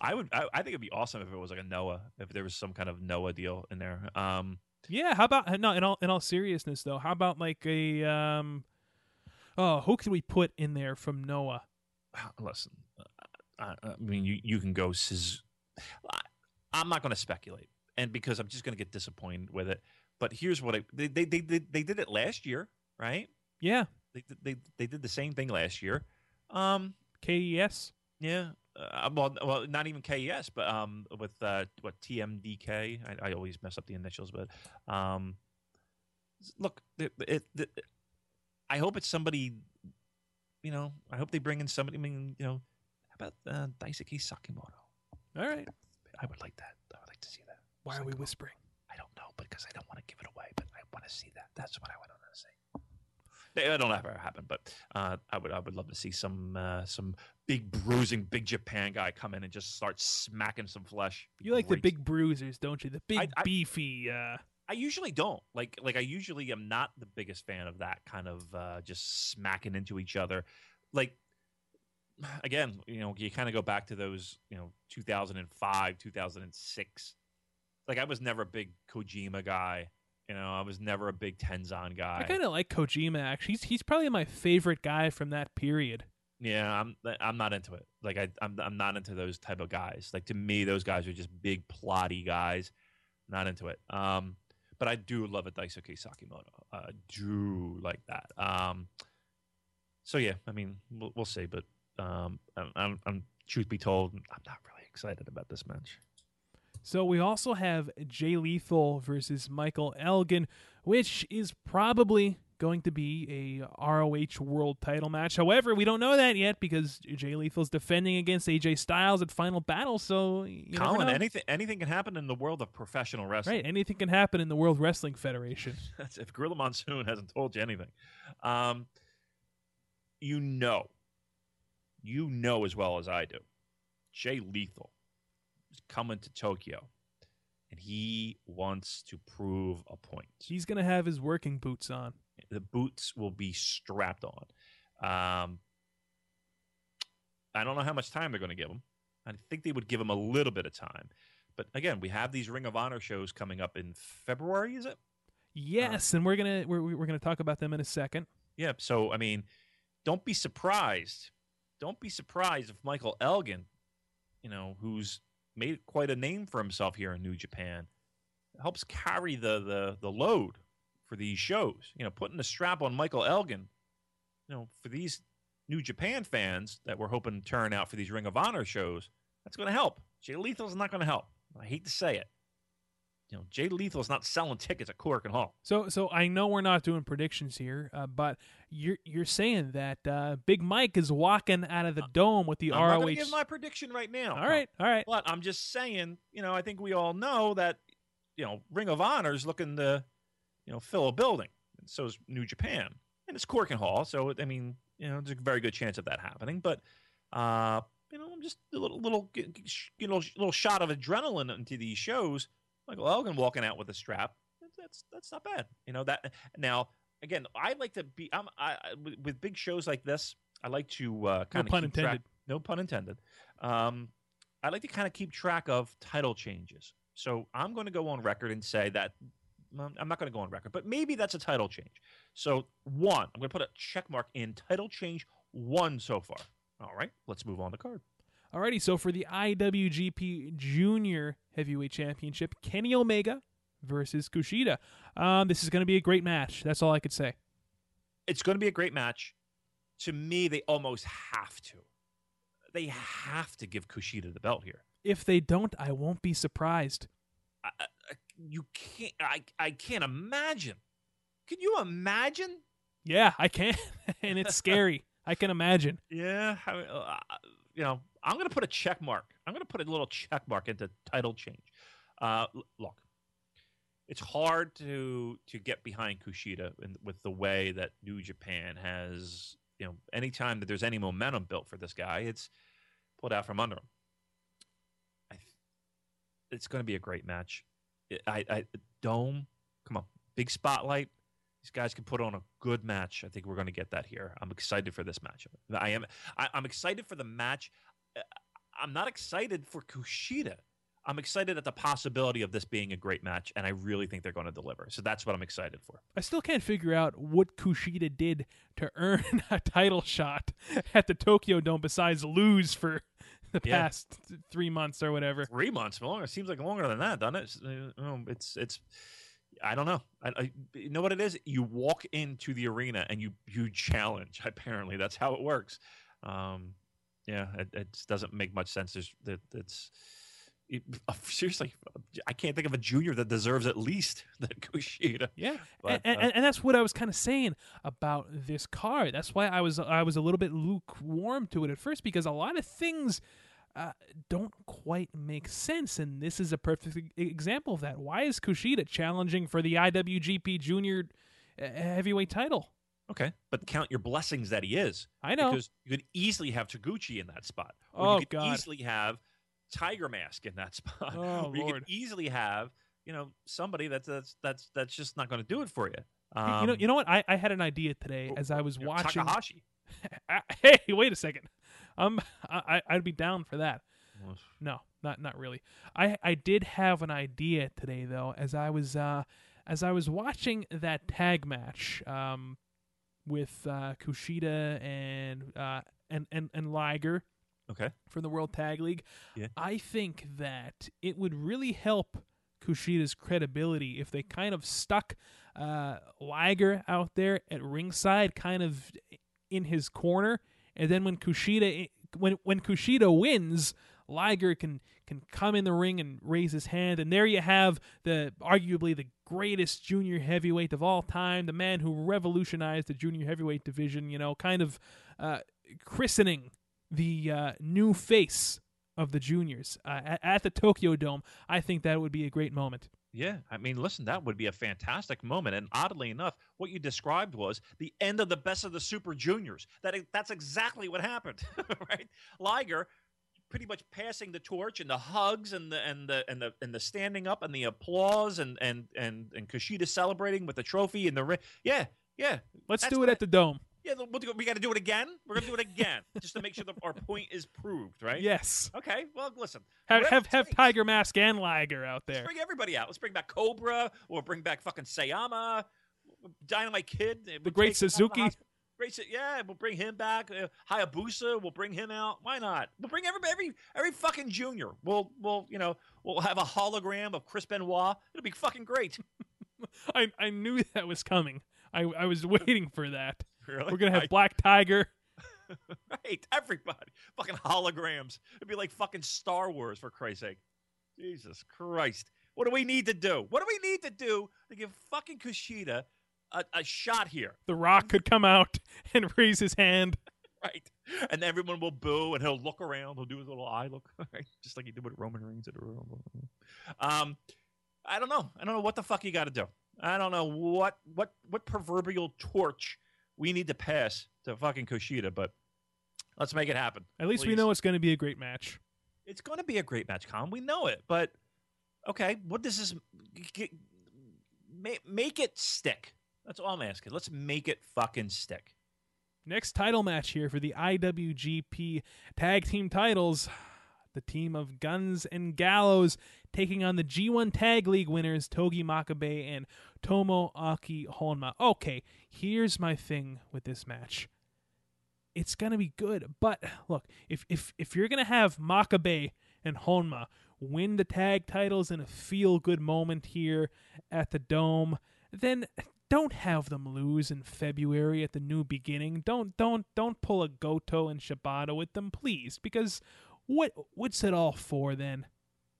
I would. I, I think it'd be awesome if it was like a Noah, if there was some kind of Noah deal in there. Um, Yeah, how about no? In all in all seriousness, though, how about like a um, oh, who could we put in there from Noah? Listen, I, I mean, you you can go. I, I'm not going to speculate, and because I'm just going to get disappointed with it. But here's what I they they they did they did it last year, right? Yeah, They did- they they did the same thing last year. Um, KES. yeah. Uh, well, well, not even KES, but um, with uh, what TMDK. I, I always mess up the initials, but um, look, it, it, it, I hope it's somebody. You know, I hope they bring in somebody. I mean, you know, how about uh, Daisuke Sekimoto? All right. I would like that. I would like to see that. Why are we whispering? I don't know because I don't want to give it away, but I want to see that. That's what I want to say. It don't ever happen, but uh, I would I would love to see some uh, some big bruising big Japan guy come in and just start smacking some flesh. You like the big bruisers, don't you? The big I- I- beefy. Uh, I usually don't like like I usually am not the biggest fan of that kind of uh, just smacking into each other. Like again, you know, you kind of go back to those you know 2005, 2006. Like I was never a big Kojima guy. You know, I was never a big Tenzan guy. I kind of like Kojima. Actually, he's he's probably my favorite guy from that period. Yeah, I'm I'm not into it. Like I I'm I'm not into those type of guys. Like to me, those guys are just big plotty guys. Not into it. Um, but I do love a Daisuke Sekimoto. I do like that. Um, so yeah, I mean, we'll, we'll see. But um, I'm, I'm, I'm truth be told, I'm not really excited about this match. So we also have Jay Lethal versus Michael Elgin, which is probably going to be a ROH World Title match. However, we don't know that yet because Jay Lethal's defending against AJ Styles at Final Battle. So you Colin, know. anything anything can happen in the world of professional wrestling. right? Anything can happen in the World Wrestling Federation. That's if Gorilla Monsoon hasn't told you anything. Um, you know, you know as well as I do, Jay Lethal is coming to Tokyo, and he wants to prove a point. He's gonna have his working boots on. The boots will be strapped on. Um, I don't know how much time they're going to give him. I think they would give him a little bit of time. But again, we have these Ring of Honor shows coming up in February, is it? Yes, and we're gonna we're, we're gonna talk about them in a second. Yeah. So I mean, don't be surprised. Don't be surprised if Michael Elgin, you know, who's made quite a name for himself here in New Japan, helps carry the the the load for these shows. You know, putting the strap on Michael Elgin, you know, for these New Japan fans that we're hoping to turn out for these Ring of Honor shows, that's going to help. Jay Lethal's not going to help. I hate to say it. You know, Jay Lethal's not selling tickets at Korakuen Hall. So so I know we're not doing predictions here, uh, but you're you're saying that uh, Big Mike is walking out of the dome with the Uh, I'm ROH. going to give my prediction right now. all right, all right. But I'm just saying, you know, I think we all know that, you know, Ring of Honor is looking to, you know, fill a building. And so is New Japan. And it's Korakuen Hall. So, I mean, you know, there's a very good chance of that happening. But, uh, you know, I'm just a little, little, you know, little shot of adrenaline into these shows. Michael Elgin walking out with a strap. That's that's not bad. You know that. Now, again, I like to be. I'm I, with- big shows like this. I like to uh, kind of pun keep track- intended. no pun intended. Um, I like to kind of keep track of title changes. So I'm going to go on record and say that I'm not going to go on record, but maybe that's a title change. So one, I'm going to put a check mark in title change one so far. All right, let's move on to card. Alrighty, so for the IWGP Junior Heavyweight Championship, Kenny Omega versus Kushida. Um, this is going to be a great match. That's all I could say. It's going to be a great match. To me, they almost have to. They have to give Kushida the belt here. If they don't, I won't be surprised. I, I, you can't. I, I can't imagine. Can you imagine? Yeah, I can, and it's scary. I can imagine. Yeah, how, uh, you know, I'm going to put a check mark. I'm going to put a little check mark into title change. Uh, look, it's hard to to get behind Kushida in, with the way that New Japan has. You know, anytime that there's any momentum built for this guy, it's pulled out from under him. I, th- it's going to be a great match. I, I dome, come on, big spotlight. These guys can put on a good match. I think we're going to get that here. I'm excited for this match. I am. I, I'm excited for the match. Uh, I'm not excited for Kushida. I'm excited at the possibility of this being a great match, and I really think they're going to deliver. So that's what I'm excited for. I still can't figure out what Kushida did to earn a title shot at the Tokyo Dome besides lose for the Yeah. past three months or whatever. Three months longer. It seems like longer than that, doesn't it? It's, uh, It's. I don't know. I, I, you know what it is? You walk into the arena and you you challenge. Apparently, that's how it works. Um, yeah, it, it doesn't make much sense. There's that it's. It, seriously, I can't think of a junior that deserves at least that Kushida. Yeah, But, and, uh, and, and that's what I was kind of saying about this card. That's why I was I was a little bit lukewarm to it at first because a lot of things uh, don't quite make sense, and this is a perfect example of that. Why is Kushida challenging for the IWGP Junior uh, Heavyweight title? Okay, but count your blessings that he is. I know. because you could easily have Taguchi in that spot. Or Oh, you could God. easily have Tiger Mask in that spot. Oh, or you Lord. could easily have you know somebody that's that's that's that's just not going to do it for you. You- Um, you know, you know what? I, I had an idea today oh, as I was you know, watching. Takahashi. Hey, wait a second. Um, I, I- I'd be down for that. No, not not really. I I did have an idea today though, as I was uh as I was watching that tag match um with uh, Kushida and uh and and and Liger Okay. from the World Tag League. Yeah. I think that it would really help Kushida's credibility if they kind of stuck uh, Liger out there at ringside, kind of in his corner, and then when Kushida when when Kushida wins, Liger can can come in the ring and raise his hand, and there you have the arguably the greatest junior heavyweight of all time, the man who revolutionized the junior heavyweight division. You know, kind of uh, christening the uh, new face of the juniors uh, at, at the Tokyo Dome. I think that would be a great moment. Yeah, I mean, listen, that would be a fantastic moment. And oddly enough, what you described was the end of the best of the Super Juniors. That that's exactly what happened, right? Liger pretty much passing the torch and the hugs and the and the and the and the standing up and the applause and and and and Kushida celebrating with the trophy and the ring. Yeah, yeah. Let's do it at the Dome. Yeah, we'll do- we got to do it again. We're gonna do it again just to make sure that our point is proved, right? Yes. Okay. Well, listen. Have have, have. Tiger Mask and Liger out Let's there. bring everybody out. Let's bring back Cobra. Or bring back fucking Sayama, Dynamite Kid, The great Sasuke. Great, yeah, we'll bring him back. Uh, Hayabusa, we'll bring him out. Why not? We'll bring every every every fucking junior. We'll we'll you know we'll have a hologram of Chris Benoit. It'll be fucking great. I I knew that was coming. I I was waiting for that. Really? We're gonna have I- Black Tiger. right, everybody, fucking holograms. It'd be like fucking Star Wars for Christ's sake. Jesus Christ. What do we need to do? What do we need to do to give fucking Kushida a, a shot here? The Rock could come out and raise his hand. Right. And everyone will boo and he'll look around. He'll do his little eye look, right? Just like he did with Roman Reigns at the Rumble. Um, I don't know. I don't know what the fuck you got to do. I don't know what what what proverbial torch we need to pass to fucking Kushida, but let's make it happen. At least we know it's going to be a great match. It's going to be a great match, Con. We know it, but okay, what does this g- make, make it stick? That's all I'm asking. Let's make it fucking stick. Next title match here for the IWGP Tag Team titles. The team of Guns and Gallows taking on the G1 Tag League winners Togi Makabe and Tomoaki Honma. Okay, here's my thing with this match. It's gonna be good, but look, if if if you're gonna have Makabe and Honma win the tag titles in a feel good moment here at the Dome, then don't have them lose in February at the new beginning. Don't don't don't pull a Goto and Shibata with them, please, because what what's it all for then?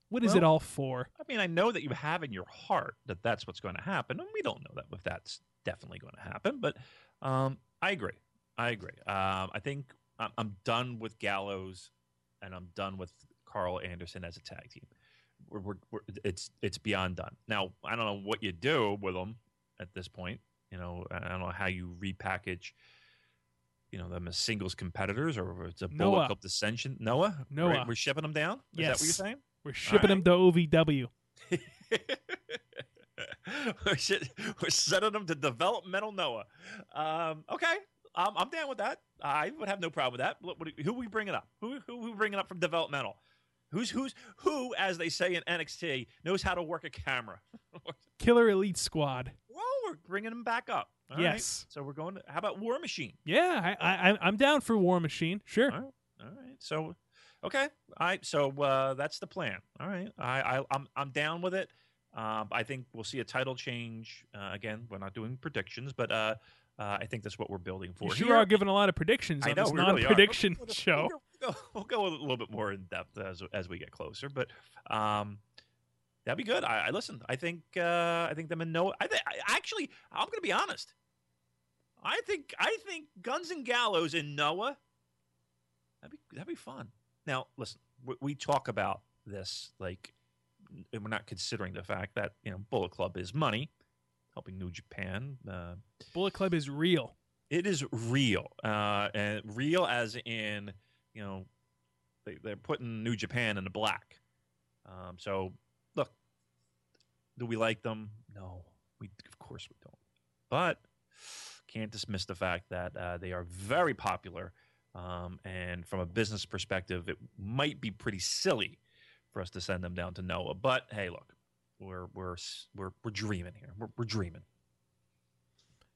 What is it all for? I mean, I know that you have in your heart that that's what's going to happen, and we don't know that if that's definitely going to happen. But um, I agree. I agree. Um, I think I'm, I'm done with Gallows, and I'm done with Karl Anderson as a tag team. We're, we're, we're, it's it's beyond done. Now I don't know what you do with them at this point. You know, I don't know how you repackage. You know them as singles competitors, or it's a Noah. bullet club dissension. Noah, Noah. Right? we're shipping them down. Is that what you're Yes. saying? We're shipping them to OVW. we're, we're sending them to developmental Noah. Um, okay, um, I'm down with that. I would have no problem with that. What, what, who we bringing up? Who who we bringing up from developmental? Who's who's who, as they say in NXT, knows how to work a camera? Killer Elite Squad. well, we're bringing them back up. All right. Yes. So we're going. To, how about War Machine? Yeah, I, I, I'm down for War Machine. Sure. All right. All right. So, okay. Right. So uh, that's the plan. All right. I, I I'm I'm down with it. Um, I think we'll see a title change. Uh, again, we're not doing predictions, but uh, uh, I think that's what we're building for. You here. are giving a lot of predictions I on know this really non-prediction We'll show. We'll go, we'll go a little bit more in depth as as we get closer, but um, that'd be good. I, I listen. I think uh, I think them and Noah. I think I, actually I'm going to be honest. I think I think Guns and Gallows and Noah. That'd be that'd be fun. Now listen, we, we talk about this like, and we're not considering the fact that you know Bullet Club is money, helping New Japan. Uh, Bullet Club is real. it is real, uh, and real as in you know they, they're putting New Japan in the black. Um, so do we like them? No, we of course we don't. But can't dismiss the fact that uh, they are very popular, um, and from a business perspective, it might be pretty silly for us to send them down to Noah. But hey, look, we're we're we're we're dreaming here. We're, we're dreaming.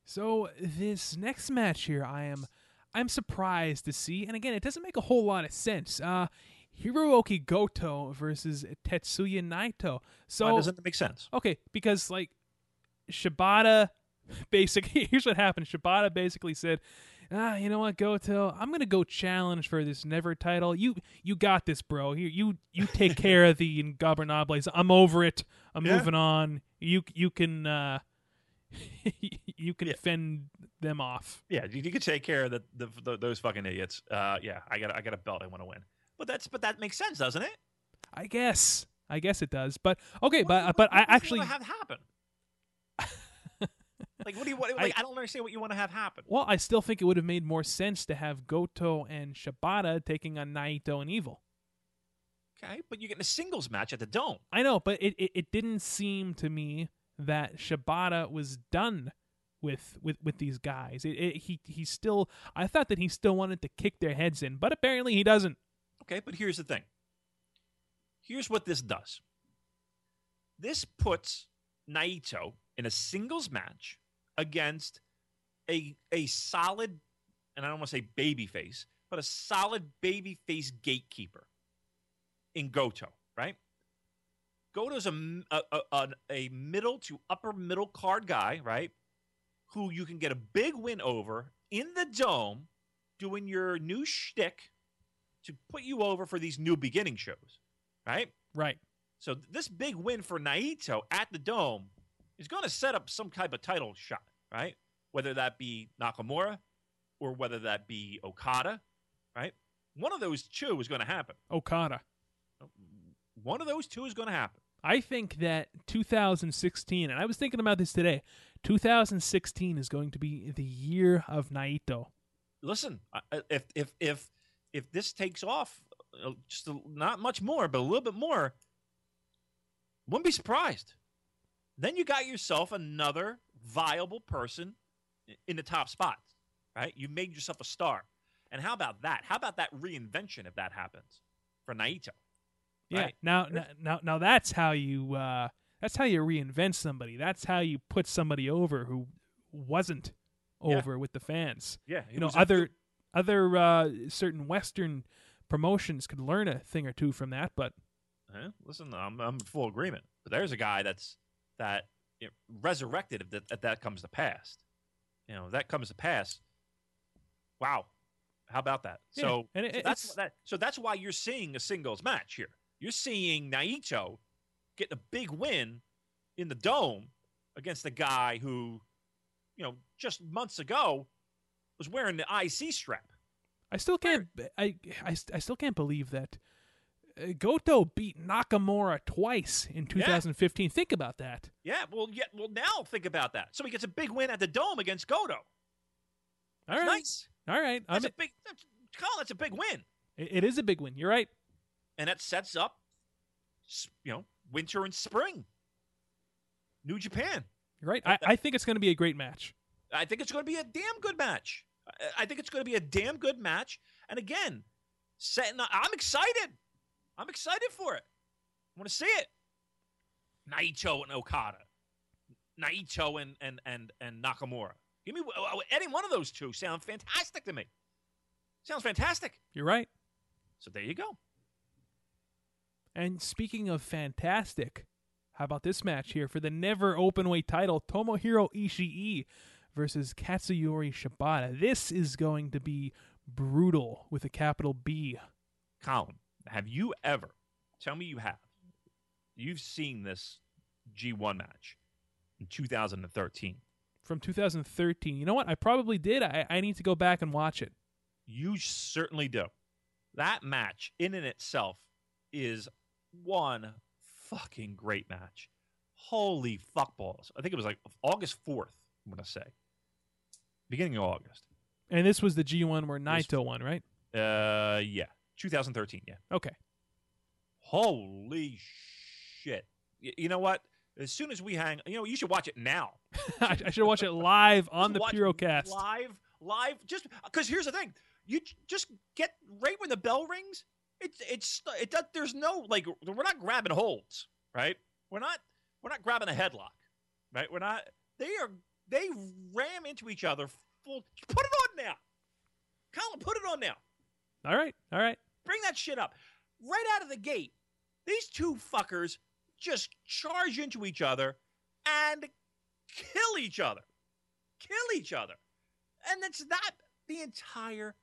So this next match here, I am, I'm surprised to see, and again, it doesn't make a whole lot of sense. Uh, Hiroki Goto versus Tetsuya Naito. So Why doesn't it make sense? Okay, because like Shibata basically here's what happened. Shibata basically said, Ah, you know what, Goto, I'm gonna go challenge for this never title. You you got this, bro. You you you take care of the Ingobernables. I'm over it. I'm Yeah. moving on. You you can uh you can Yeah. fend them off. Yeah, you, you could take care of the, the, the those fucking idiots. Uh, yeah, I got I got a belt. I want to win. But that's but that makes sense, doesn't it? I guess. I guess it does. But okay, but What- but what- I what actually have happen. like, what do you what, like? I, don't understand what you want to have happen. well, I still think it would have made more sense to have Goto and Shibata taking on Naito and Evil. Okay, but you're getting a singles match at the Dome. I know, but it, it, it didn't seem to me that Shibata was done with with, with these guys. It, it, he he still I thought that he still wanted to kick their heads in, but apparently he doesn't. Okay, but here's the thing. Here's what this does. This puts Naito in a singles match against a a solid, and I don't want to say baby face, but a solid baby face gatekeeper in Goto, right? Goto's a middle to upper middle card guy, right? Who you can get a big win over in the dome doing your new shtick to put you over for these new beginning shows, right? Right. So this big win for Naito at the Dome is going to set up some type of title shot, right? Whether that be Nakamura or whether that be Okada, right? One of those two is going to happen. Okada. One of those two is going to happen. I think that 2016, and I was thinking about this today. 2016 is going to be the year of Naito. Listen, if if if if this takes off, uh, just a, not much more, but a little bit more, wouldn't be surprised. Then you got yourself another viable person in the top spots, right? You made yourself a star. And how about that? How about that reinvention if that happens for Naito? Yeah. Right. Now, now, now, now that's how you uh, that's how you reinvent somebody. That's how you put somebody over who wasn't Yeah. over with the fans. Yeah, you know, other other uh, certain Western promotions could learn a thing or two from that, but Huh? Listen, I'm I'm in full agreement. But there's a guy that's that you know, resurrected if that, if that comes to pass. You know, if that comes to pass. Wow, how about that? Yeah, So, and it- so that's that. So that's why you're seeing a singles match here. You're seeing Naito getting a big win in the dome against a guy who, you know, just months ago was wearing the IC strap. I still can't. I, I, I still can't believe that uh, Goto beat Nakamura twice in 2015. Think about that. Yeah, well, yeah, well. Now think about that. So he gets a big win at the dome against Goto. All right. Nice. all right. I'm, That's a big, that's, Colin, that's a big win, it it is a big win. You're right. and that sets up, you know, winter and spring. New Japan. You're right. I, I think it's going to be a great match. I think it's going to be a damn good match. I- think it's going to be a damn good match. And again, setting. up- I'm excited. I'm excited for it. I want to see it. Naito and Okada, Naito and and and and Nakamura. Give me uh, uh, any one of those two. Sound fantastic to me. Sounds fantastic. You're right. So there you go. And speaking of fantastic, how about this match here for the never openweight title? Tomohiro Ishii versus Katsuyori Shibata. This is going to be brutal with a capital B. Colin, have you ever? Tell me you have. You've seen this G1 match in 2013. From 2013. You know what? I probably did. I, I need to go back and watch it. You certainly do. That match, in and itself, is one fucking great match. Holy fuckballs. I think it was like August 4th, I'm going to say. Beginning of August. And this was the G1 where Naito won, right? Uh, yeah. 2013, yeah. Okay. Holy shit. Y- you know what? As soon as we hang, you know, you should watch it now. I, I should watch it live on the Purocast. Live, live. Just because here's the thing, you just get right when the bell rings. It's it's it does. There's no like we're not grabbing holds, right? We're not we're not grabbing a headlock, right? We're not. They are they ram into each other. Full. Put it on now, Colin. Put it on now. All right. All right. Bring that shit up right out of the gate. These two fuckers just charge into each other and kill each other. Kill each other. And that's not the entire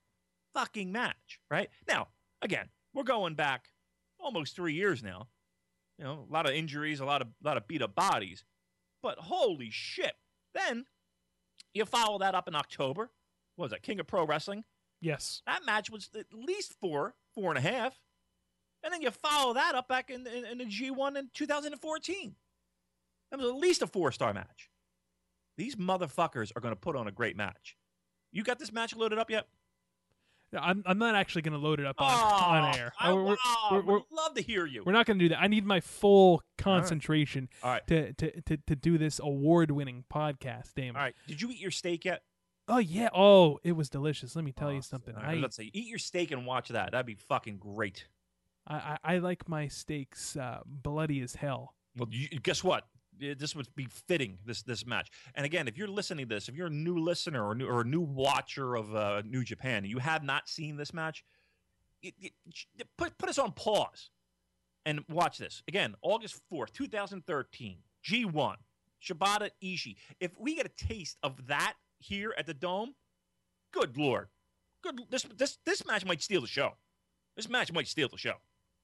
fucking match, right? Now, again, we're going back almost three years now. You know, a lot of injuries, a lot of a lot of beat up bodies. But holy shit. Then you follow that up in October. What was that? King of Pro Wrestling? Yes. That match was at least four, four and a half. And then you follow that up back in, in, in the G1 in 2014. That was at least a four star match. These motherfuckers are going to put on a great match. You got this match loaded up yet? I'm, I'm not actually going to load it up on, Oh, on air. I We're- oh, we're- would we're- love to hear you. We're not going to do that. I need my full concentration All right. to, to, to, to do this award winning podcast, Damon. All right. Did you eat your steak yet? Oh, yeah. Oh, it was delicious. Let me tell Oh, you something. all right, I, let's say eat your steak and watch that. That'd be fucking great. I, I, I like my steaks uh, bloody as hell. Well, you, guess what? Eh, This would be fitting this this match. And again, if you're listening to this, if you're a new listener or, new, or a new watcher of uh, New Japan, and you have not seen this match, it, it- put put us on pause and watch this again. August fourth, two thousand thirteen, G one, Shibata Ishii. If we get a taste of that here at the Dome, good lord, good. This this this match might steal the show. This match might steal the show.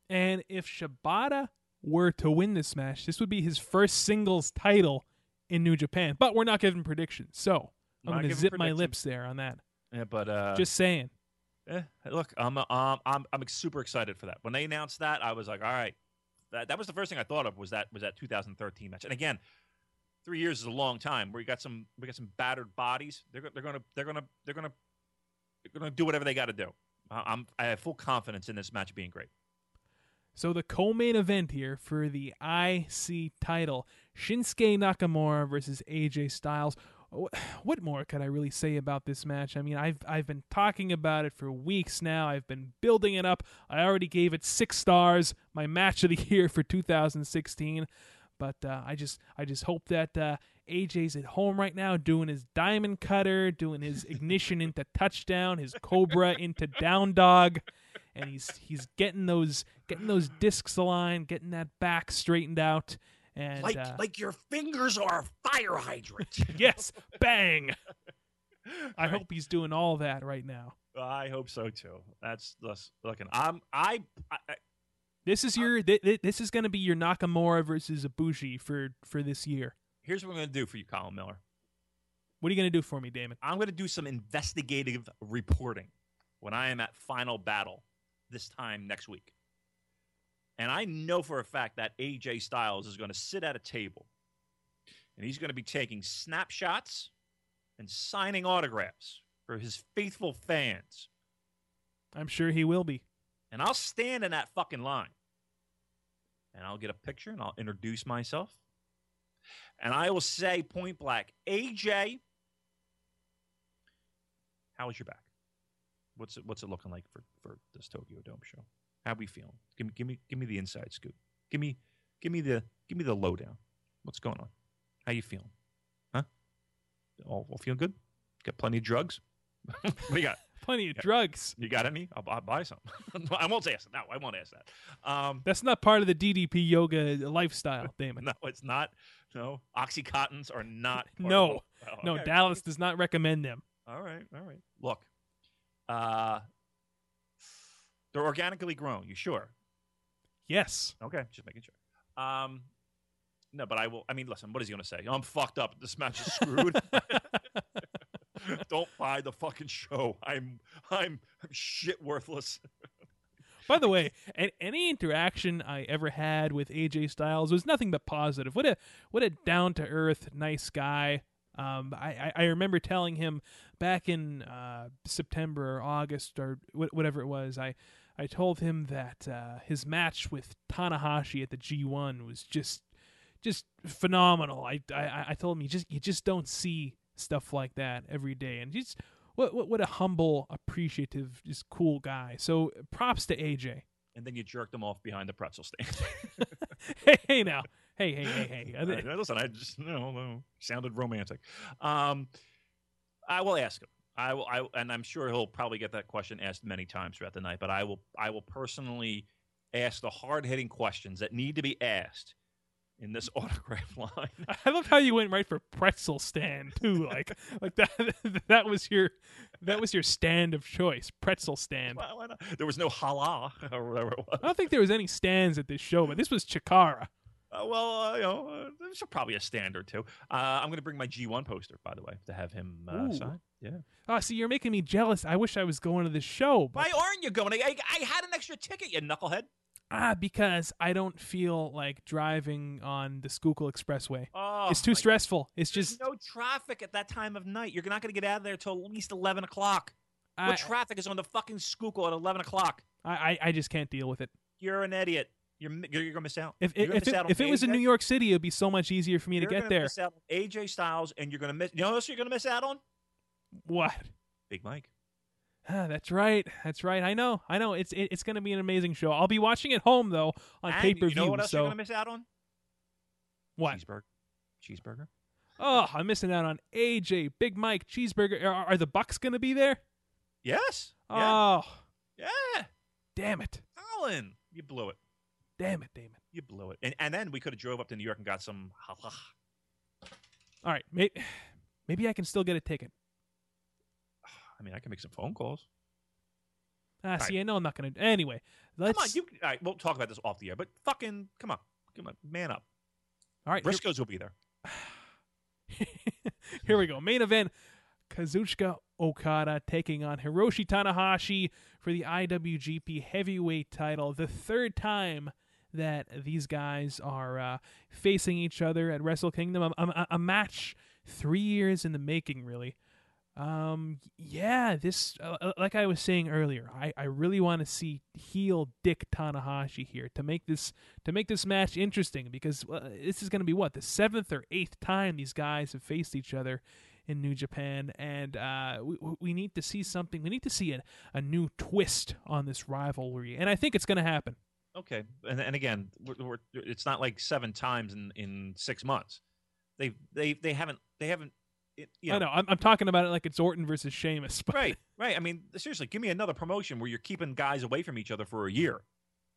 And if Shibata were to win this match, this would be his first singles title in New Japan. But we're not giving predictions. So I'm Not going to zip my lips there on that. Yeah, but uh, Just saying. Eh, look, I'm um, I'm I'm super excited for that. When they announced that, I was like, all right, that that was the first thing I thought of was that was that 2013 match. And again, three years is a long time. Where you got some we got some battered bodies. They're they're gonna they're gonna they're gonna they're gonna do whatever they got to do. I'm I have full confidence in this match being great. So the co-main event here for the IC title, Shinsuke Nakamura versus AJ Styles. What more could I really say about this match? I mean, I've I've been talking about it for weeks now. I've been building it up. I already gave it six stars, my match of the year for 2016. But uh, I just I just hope that uh, AJ's at home right now doing his diamond cutter, doing his ignition into touchdown, his cobra into down dog, and he's he's getting those getting those discs aligned, getting that back straightened out, and Like uh, like your fingers are a fire hydrant. yes, bang. I Right. hope he's doing all that right now. I hope so too. That's that's looking. I'm I, I I- This is your th- th- this is going to be your Nakamura versus Ibushi for for this year. here's what I'm gonna do for you, Colin Miller. What are you going to do for me, Damon? I'm going to do some investigative reporting when I am at Final Battle this time next week. And I know for a fact that AJ Styles is going to sit at a table and he's going to be taking snapshots and signing autographs for his faithful fans. I'm sure he will be. And I'll stand in that fucking line and I'll get a picture and I'll introduce myself. And I will say point blank, AJ, how is your back? What's it what's it looking like for, for this Tokyo Dome show? How we feeling? Give me, give me, give me the inside scoop. Give me, give me the, give me the lowdown. What's going on? How you feeling? Huh? All, all feeling good? Got plenty of drugs? what do you got? Plenty of Yeah. drugs. You got any? I'll, I'll buy some. I won't ask. that. No, I won't ask that. Um, That's not part of the DDP yoga lifestyle, Damon. no, it's not. No, oxycontins are not. No. Oh, No. Dallas does not recommend them. All right, all right. Look, uh, they're organically grown. You sure? Yes. Okay, just making sure. Um, no, but I will. I mean, listen. What is he going to say? I'm fucked up. This match is screwed. Don't buy the fucking show. I'm I'm shit worthless. By the way, any interaction I ever had with AJ Styles was nothing but positive. What a what a down to earth, nice guy. Um, I, I I remember telling him back in uh, September or August or whatever it was. I I told him that uh, his match with Tanahashi at the G1 was just just phenomenal. I, I I told him you just you just don't see stuff like that every day, and just what what what a humble, appreciative, just cool guy. So props to AJ. And then you jerked them off behind the pretzel stand. hey, hey now, hey hey hey hey. Right, listen, I just no, no sounded romantic. Um, I will ask him. I will, I, and I'm sure he'll probably get that question asked many times throughout the night. But I will, I will personally ask the hard hitting questions that need to be asked in this autograph line. I love how you went right for pretzel stand too. Like like that that was your that was your stand of choice. Pretzel stand. Why not? There was no hala or whatever it was. I don't think there was any stands at this show, but this was Chikara. Uh, well, uh, you know, uh, there's probably a stand or two. Uh, I'm going to bring my G1 poster, by the way, to have him uh, sign. Yeah. Oh, see, you're making me jealous. I wish I was going to this show, but Why aren't you going? I, I had an extra ticket, you knucklehead. ah, because I don't feel like driving on the Schuylkill Expressway. Oh, it's too stressful. It's There's just no traffic at that time of night. You're not going to get out of there till at least eleven o'clock. I, what traffic is on the fucking Schuylkill at eleven o'clock? I I I just can't deal with it. You're an idiot. You're you're, you're going to miss out. If You're if, gonna miss it, if it was in New York City, it'd be so much easier for me you're to get there. AJ Styles, and you're going to miss. You know what else you're going to miss out on? What? Big Mike. Ah, that's right. That's right. I know. I know. It's it, it's going to be an amazing show. I'll be watching it home though on pay per You know view. what else So you're going to miss out on? what? Cheeseburger. Cheeseburger. Oh, I'm missing out on AJ, Big Mike, Cheeseburger. Are, are the Bucks going to be there? Yes. Yeah. Oh, yeah. damn it! Colin, you blew it. Damn it, Damon. You blew it. And and then we could have drove up to New York and got some. All right, may, maybe I can still get a ticket. I mean, I can make some phone calls. Ah, see, I know I'm not going to. Anyway, let's. Come on, you. All right, we'll talk about this off the air. But fucking, come on, come on, man up. all right, here- Briscoes will be there. Here we go. Main event Kazuchika Okada taking on Hiroshi Tanahashi for the IWGP Heavyweight title. The third time that these guys are uh, facing each other at Wrestle Kingdom. A, a, a match three years in the making, really. Um, yeah, this, uh, uh, like I was saying earlier, I, I really want to see heel Dick Tanahashi here to make this to make this match interesting because uh, this is going to be what the seventh or eighth time these guys have faced each other in New Japan, and uh, we we need to see something. We need to see a, a new twist on this rivalry, and I think it's going to happen. Okay, and and again, we're, we're, it's not like seven times in in six months. They they they haven't they haven't. It, you know, I know I'm, I'm talking about it like it's Orton versus Sheamus, but Right, right. I mean, seriously, give me another promotion where you're keeping guys away from each other for a year,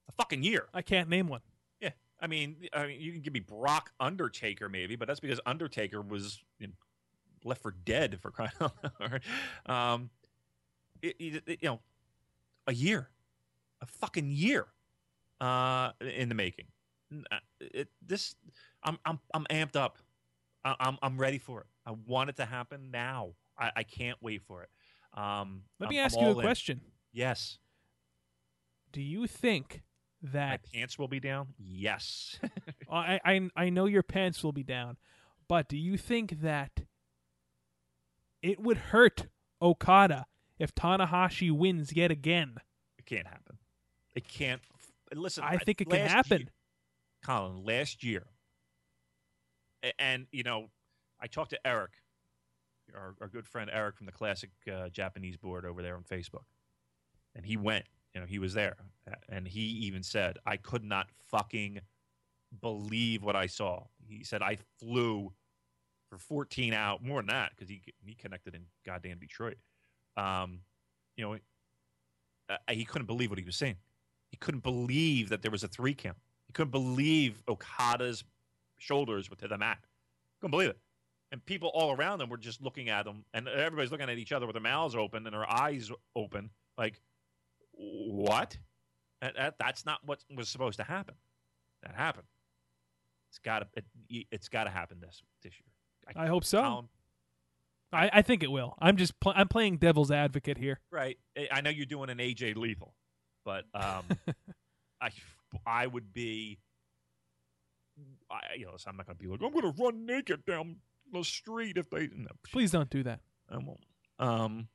a fucking year. I can't name one. Yeah, I mean, I mean, you can give me Brock Undertaker maybe, but that's because Undertaker was you know, left for dead for crying out loud. Um, it, it, you know, a year, a fucking year, uh, in the making. Uh, this, I'm, I'm, I'm amped up. I'm, I'm ready for it. I want it to happen now. I, I can't wait for it. Um, Let me I'm ask you a in. question. Yes, Do you think that my pants will be down. Yes. I, I I know your pants will be down, but do you think that it would hurt Okada if Tanahashi wins yet again? It can't happen. It can't. Listen, I think it can happen. year- Colin, last year, and you know, I talked to Eric, our, our good friend Eric from the classic uh, Japanese board over there on Facebook, and he went you know, he was there, and he even said, "I could not fucking believe what I saw." He said, "I flew for 14 out more than that because he he connected in goddamn Detroit." Um, you know, uh, he couldn't believe what he was seeing. He couldn't believe that there was a three count. He couldn't believe Okada's shoulders were to the mat. Couldn't believe it. And people all around them were just looking at them, and everybody's looking at each other with their mouths open and their eyes open, like, what? That, that, that's not what was supposed to happen. That happened. It's got to. It, has got to happen this this year. I, I hope so. I, I think it will. I'm just pl- I'm playing devil's advocate here. Right. I know you're doing an AJ Lethal, but um, I I would be. I, you know, so I'm not going to be like I'm going to run naked down the street if they. No, Please don't do that. I won't. Um,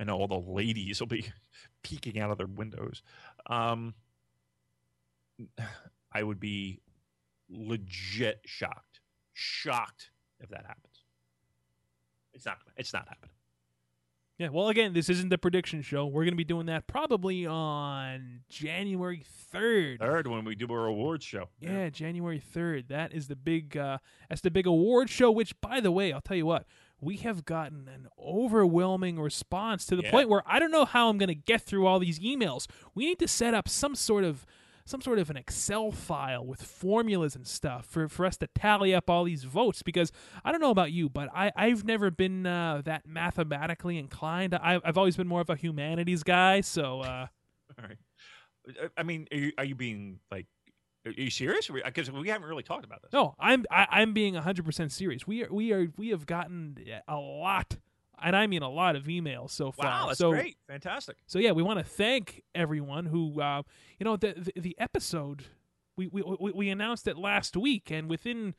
I know all the ladies will be peeking out of their windows. Um, I would be legit shocked, shocked if that happens. It's not. It's not happening. Yeah, well, again, this isn't the prediction show. We're going to be doing that probably on January third. Third, when we do our awards show. Yeah, yeah. January third. That is the big. Uh, that's the big award show. Which, by the way, I'll tell you what, we have gotten an overwhelming response to the yeah. point where I don't know how I'm going to get through all these emails. We need to set up some sort of some sort of an Excel file with formulas and stuff for, for us to tally up all these votes because I don't know about you, but I, I've never been uh, that mathematically inclined. I, I've always been more of a humanities guy. So, uh, all right. I mean, are you, are you being like are you serious? Because we haven't really talked about this. No, I'm I, am i am being 100 percent serious. We are we are we have gotten a lot and I mean a lot of emails so far. Wow, that's so, great, fantastic. So yeah, we want to thank everyone who, uh, you know, the, the, the episode we, we we announced it last week, and within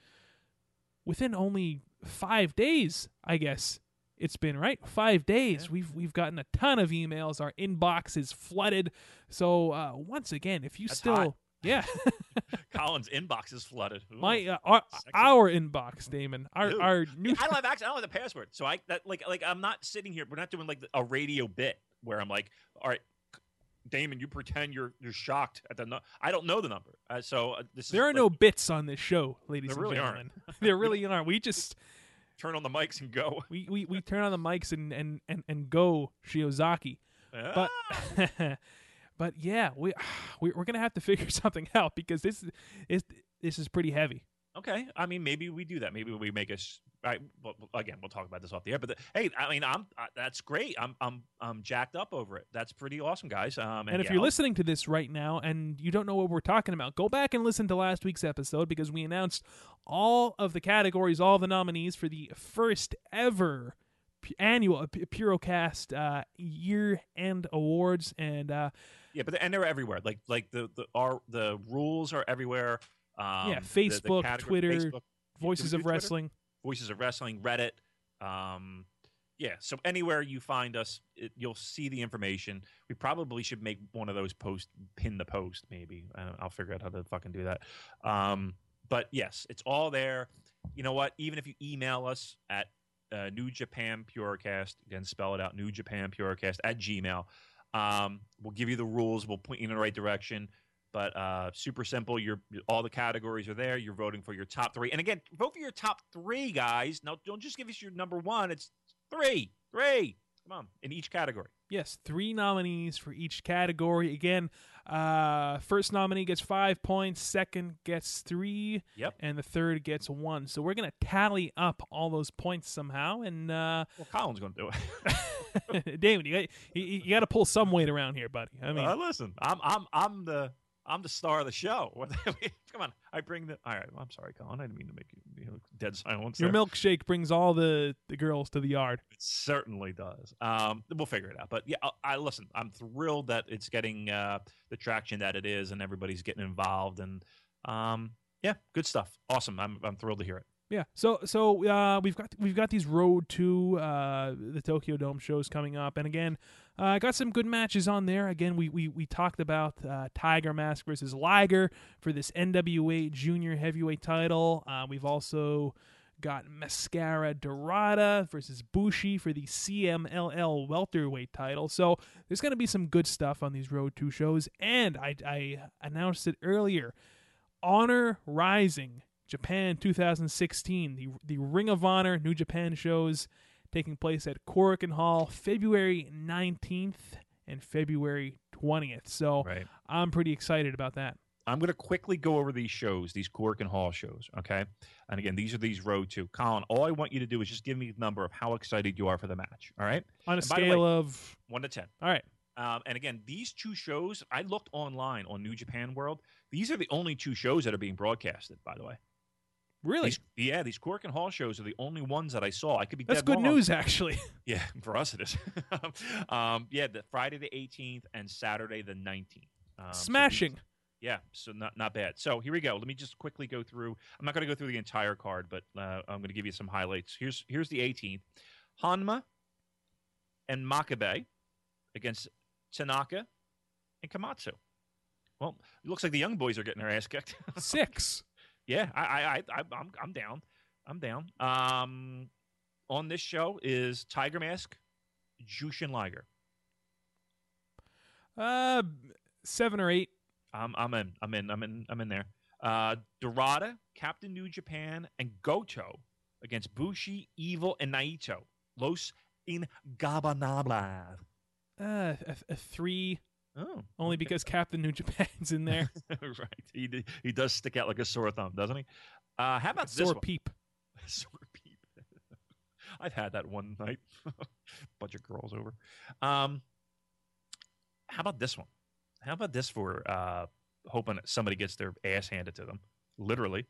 within only five days, I guess it's been right five days. Yeah. We've we've gotten a ton of emails. Our inbox is flooded. So uh, once again, if you that's still hot. Yeah. Colin's inbox is flooded. Ooh, My uh, our, our inbox, Damon. Our Dude. our new. I don't have access. I don't have the password, so I that like like I'm not sitting here. We're not doing like a radio bit where I'm like, all right, Damon, you pretend you're you're shocked at the. No- I don't know the number, uh, so uh, this. There is are like, no bits on this show, ladies there and really gentlemen. aren't. there really aren't. We just turn on the mics and go. We we, we turn on the mics and and and, and go Shiozaki, ah. but. But yeah, we we're gonna have to figure something out because this is this is pretty heavy. Okay, I mean maybe we do that. Maybe we make us. Right, well, again, we'll talk about this off the air. But the, hey, I mean, I'm uh, that's great. I'm I'm I'm jacked up over it. That's pretty awesome, guys. Um, and, and if yeah, you're listening to this right now and you don't know what we're talking about, go back and listen to last week's episode because we announced all of the categories, all the nominees for the first ever annual Purocast uh, year end awards, and uh, yeah, but and they're everywhere. Like like the the our the rules are everywhere. Um, yeah, Facebook, the, the Twitter, Facebook. Voices of Twitter? Wrestling, Voices of Wrestling, Reddit. Um, yeah, so anywhere you find us, it, you'll see the information. We probably should make one of those posts, pin the post, maybe. I'll figure out how to fucking do that. Um, but yes, it's all there. You know what? Even if you email us at uh, New Japan Purocast, again, spell it out, New Japan Purocast at Gmail. Um, we'll give you the rules. We'll point you in the right direction. But uh, super simple. You're all the categories are there. You're voting for your top three. And again, vote for your top three, guys. Now, don't just give us your number one. It's three, three. Come on, in each category. Yes, three nominees for each category. Again, uh, first nominee gets five points, second gets three, yep, and the third gets one. So we're gonna tally up all those points somehow, and uh, well, Colin's gonna do it. David, you got, you, you got to pull some weight around here, buddy. I mean, uh, listen, I'm I'm I'm the I'm the star of the show. Come on, I bring the. All right, well, I'm sorry, Colin. I didn't mean to make you, you know, dead silence. Your there. milkshake brings all the the girls to the yard. It certainly does. Um, we'll figure it out. But yeah, I, I listen. I'm thrilled that it's getting uh, the traction that it is, and everybody's getting involved. And um, yeah, good stuff. Awesome. I'm I'm thrilled to hear it. Yeah. So so uh, we've got we've got these road to uh, the Tokyo Dome shows coming up, and again, I uh, got some good matches on there. Again, we we we talked about uh, Tiger Mask versus Liger for this NWA Junior Heavyweight title. Uh, we've also Got Mascara Dorada versus Bushi for the CMLL welterweight title. So there's going to be some good stuff on these Road 2 shows. And I, I announced it earlier Honor Rising, Japan 2016, the, the Ring of Honor New Japan shows taking place at Korakuen Hall February 19th and February 20th. So Right. I'm pretty excited about that. I'm going to quickly go over these shows, these Korakuen Hall shows. Okay. And again, these are these road to. Colin, all I want you to do is just give me the number of how excited you are for the match. All right. On a And scale way- of. One to 10. All right. Um, and again, these two shows, I looked online on New Japan World. These are the only two shows that are being broadcasted, by the way. Really? These, yeah, these Korakuen Hall shows are the only ones that I saw. I could be That's good wrong. news, actually. Yeah, for us it is. um, yeah, the Friday the 18th and Saturday the 19th. Um, so Smashing. yeah, so not not bad. So here we go. Let me just quickly go through. I'm not going to go through the entire card, but uh, I'm going to give you some highlights. Here's here's the 18th. Honma and Makabe against Tanaka and Komatsu. Well, it looks like the young boys are getting their ass kicked. Six. Yeah, I, I, I, I I'm, I'm down. I'm down. Um, on this show is Tiger Mask, Jushin Liger. Uh, seven or eight. I'm, I'm in. I'm in. I'm in. I'm in there. Uh, Dorada, Captain New Japan, and Goto against Bushi, Evil, and Naito. Los Ingobernables. Uh, a, a three. Oh, Only because Captain New Japan's in there. right. He he does stick out like a sore thumb, doesn't he? Uh, how about this Sore one? peep. Sore peep. I've had that one night. Bunch of girls over. Um, how about this one? How about this for uh, hoping that somebody gets their ass handed to them? Literally.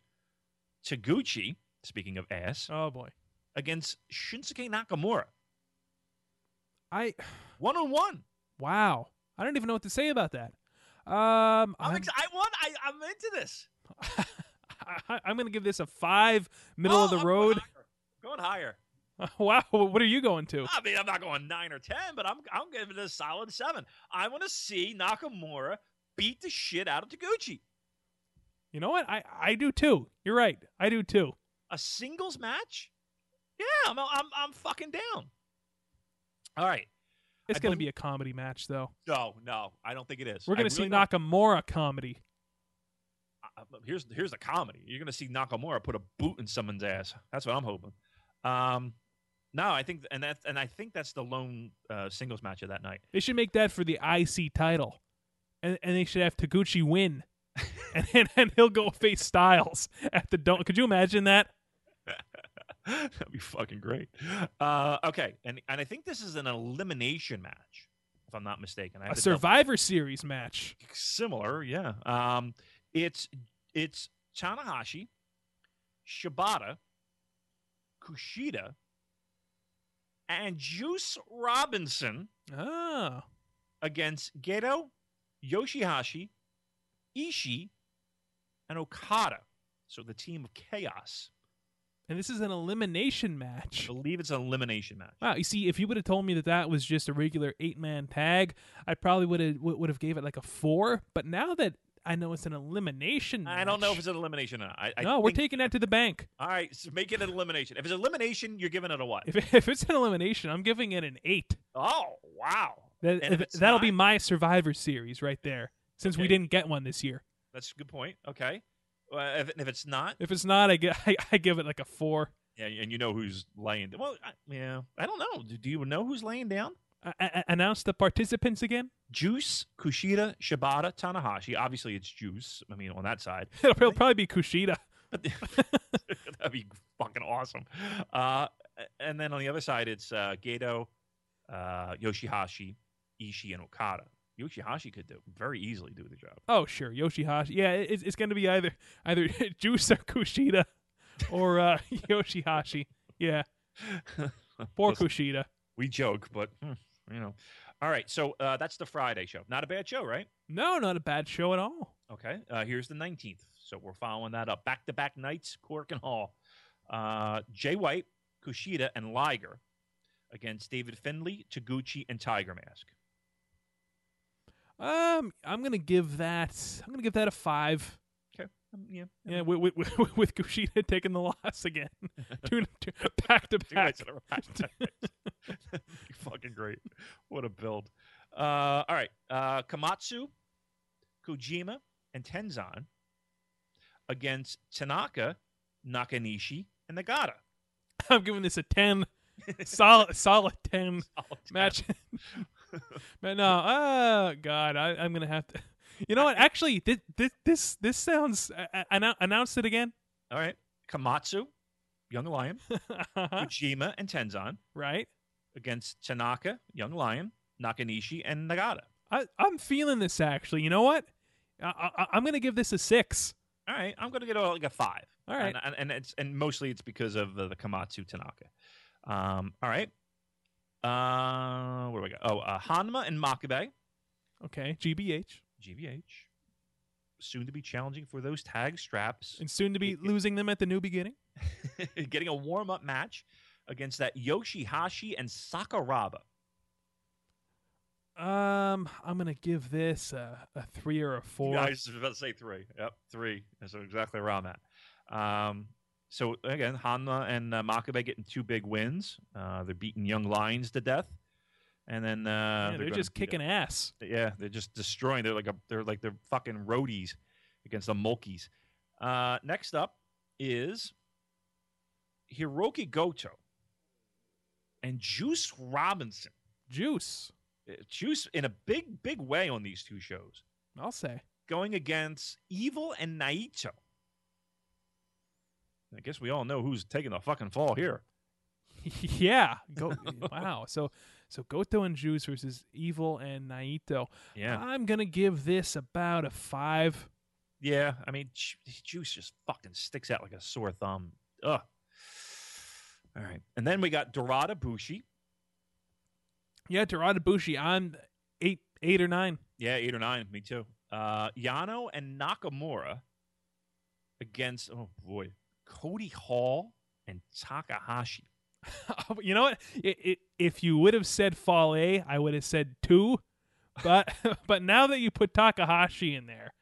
Taguchi, speaking of ass, Oh boy. against Shinsuke Nakamura. I. One on one. Wow. I don't even know what to say about that. Um, I'm I'm, ex- I want. I, I'm into this. I, I'm going to give this a five, middle of Oh, the I'm road. Going higher. Going higher. wow. What are you going to? I mean, I'm not going nine or ten, but I'm I'm giving it a solid seven. I want to see Nakamura beat the shit out of Taguchi. You know what? I, I do too. You're right. I do too. A singles match? Yeah, I'm I'm I'm fucking down. All right. It's going to be a comedy match, though. No, no, I don't think it is. We're going to see really don't. Nakamura comedy. Uh, here's here's the comedy. You're going to see Nakamura put a boot in someone's ass. That's what I'm hoping. Um, no, I think and that and I think that's the lone uh, singles match of that night. They should make that for the IC title, and and they should have Taguchi win, and and, and he'll go face Styles at the dome. Could you imagine that? That'd be fucking great. Uh, okay, and and I think this is an elimination match, if I'm not mistaken. I A to double- Survivor Series match. similar, yeah. Um, it's it's Tanahashi, Shibata, Kushida, and Juice Robinson Oh, against Gedo, Yoshi-Hashi, Ishii, and Okada. So the team of chaos. And this is an elimination match. I believe it's an elimination match. Wow, you see, if you would have told me that that was just a regular eight man tag, I probably would have would have gave it like a four. But now that I know it's an elimination, I don't know if it's an elimination or not. I, I no, we're taking that to the bank. All right, so make it an elimination. If it's an elimination, you're giving it a what? If if it's an elimination, I'm giving it an eight. oh, wow. That, And if it's that'll not- be my Survivor Series right there. Since we didn't get one this year, That's a good point. Okay. Uh, if, if it's not, if it's not, I, gi- I, I give it like a four. yeah, and you know who's laying. Well, I, yeah, I don't know. Do, do you know who's laying down? I, I, announce the participants again. Juice, Kushida, Shibata, Tanahashi. Obviously, it's Juice. I mean, on that side, It'll, it'll probably be Kushida. that'd be fucking awesome. Uh, and then on the other side, it's uh, Gedo, uh, Yoshi-Hashi, Ishii, and Okada. Yoshi-Hashi could do very easily do the job. Oh sure, Yoshi-Hashi. Yeah, it's, it's going to be either either Juice or Kushida, or uh, Yoshi-Hashi. Yeah, poor Kushida. we joke, but hmm, you know. All right, so uh, that's the Friday show. Not a bad show, right? No, not a bad show at all. Okay. Uh, here's the 19th. So we're following that up. Back to back nights, Korakuen Hall. Uh, Jay White, Kushida, and Liger against David Finlay, Taguchi, and Tiger Mask. Um, I'm gonna give that. I'm gonna give that a five. Okay. Um, yeah, Yeah, with, with, with, with Kushida taking the loss again, two, two, back to back. nights in a row. fucking great. What a build. Uh, all right. Uh, Komatsu, Kojima, and Tenzan against Tanaka, Nakanishi, and Nagata. I'm giving this a ten, solid solid ten match. But no, uh, God, I, I'm gonna have to. You know what? Actually, this this this, this sounds. Uh, uh, annou- announce it again. All right. Komatsu, Young Lion, Kojima, and Tenzan right. against Tanaka, Young Lion, Nakanishi, and Nagata. I, I'm feeling this actually. You know what? I, I, I'm gonna give this a six. All right, I'm going to get a, like a five. All right. and, and, and it's and mostly it's because of the, the Komatsu Tanaka. Um, all right. Uh, where do we go? Oh, uh, Honma and Makabe, Okay, GBH, GBH, soon to be challenging for those tag straps, and soon to be losing them at the new beginning. getting a warm up match against that Yoshi-Hashi and Sakuraba. Um, I'm gonna give this a, a three or a four. Yeah, I was about to say three. Yep, three. That's exactly where I'm at. Um, so again, Honma and uh, Makabe getting two big wins. Uh, they're beating Young Lions to death, and then uh, Yeah, they're, gonna just kicking ass. Yeah, they're just destroying. They're like a they're like they're fucking roadies against the Mulkeys. Uh, next up is Hiroki Goto and Juice Robinson. Juice, Uh, Juice in a big big way on these two shows. I'll say. going against Evil and Naito. I guess we all know who's taking the fucking fall here. yeah. Go. wow. So so Goto and Juice versus Evil and Naito. Yeah, I'm gonna give this about a five. yeah. I mean, Ju- Juice just fucking sticks out like a sore thumb. Ugh. All right, and then we got Dorada Bushi. Yeah, Dorada Bushi. I'm eight eight or nine. Yeah, eight or nine. Me too. Uh, Yano and Nakamura against oh boy, Cody Hall and Takahashi. you know what? I i if you would have said fall A, I would have said two. But but now that you put Takahashi in there,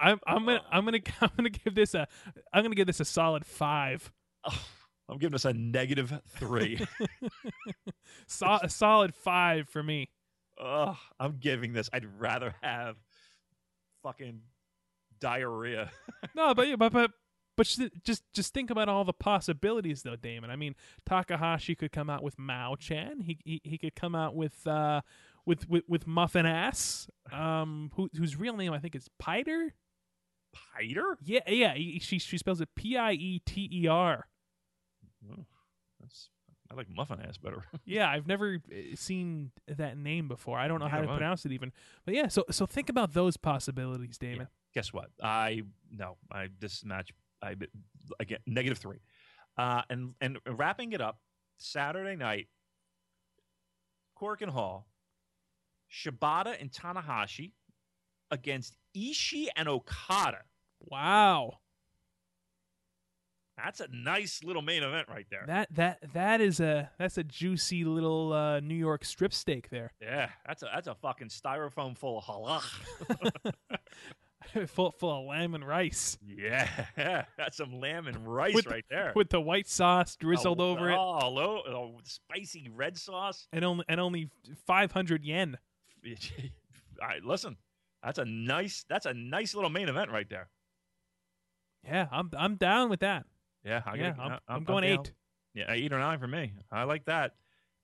I'm I'm gonna I'm gonna I'm gonna give this a I'm gonna give this a solid five. Oh, I'm giving us a negative three. So, a solid five for me. Ugh, I'm giving this. I'd rather have fucking diarrhea. No, but yeah, but but but just just think about all the possibilities, though, Damon. I mean, Takahashi could come out with Mao Chan. He he, he could come out with uh with with, with Muffin Ass, um, who, whose real name I think is Pieter. Pieter? Yeah, yeah. He, she she spells it P I E T E R. Oh, that's I like muffin ass better. Yeah, I've never uh, seen that name before. I don't know how to right. pronounce it even. But yeah, so so think about those possibilities, Damon. Guess what? I no. I this match. I again negative three. Uh, and and wrapping it up, Saturday night, Korakuen Hall, Shibata and Tanahashi against Ishii and Okada. Wow. That's a nice little main event right there. That that that is a that's a juicy little uh, New York strip steak there. yeah, that's a that's a fucking styrofoam full of halal. full full of lamb and rice yeah, that's some lamb and rice With- right there. with the white sauce drizzled oh, over it Oh, lo- oh, spicy red sauce. and only and only 500 yen. All right, listen, that's a nice that's a nice little main event right there. Yeah, I'm I'm down with that. Yeah, I yeah, gotta- I'm, I'm, going down. eight. Yeah, eight or nine for me. I like that.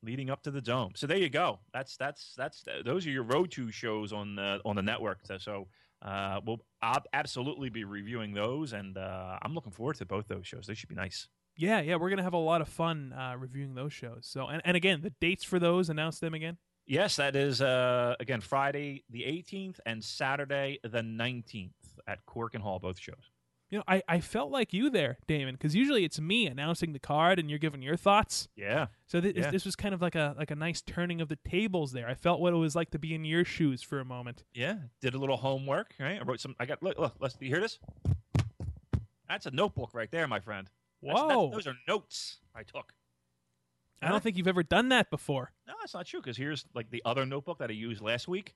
Leading up to the dome. So there you go. That's that's that's those are your road to shows on the on the network. So- So uh, we'll ab- absolutely be reviewing those, and uh, I'm looking forward to both those shows. They should be nice. Yeah, yeah, we're gonna have a lot of fun uh, reviewing those shows. So and, and again, the dates for those, announce them again. Yes, that is uh, again Friday the 18th and Saturday the 19th at Korakuen Hall, both shows. You know, I, I felt like you there, Damon, because usually it's me announcing the card and you're giving your thoughts. Yeah, So th- Yeah. this was kind of like a like a nice turning of the tables there. I felt what it was like to be in your shoes for a moment. yeah. Did a little homework. Right, I wrote some. I got look. Look. Let's. You hear this? That's a notebook right there, my friend. That's- that's- Whoa! those are notes I took. I don't think you've ever done that before. No, that's not true. Because here's like the other notebook that I used last week.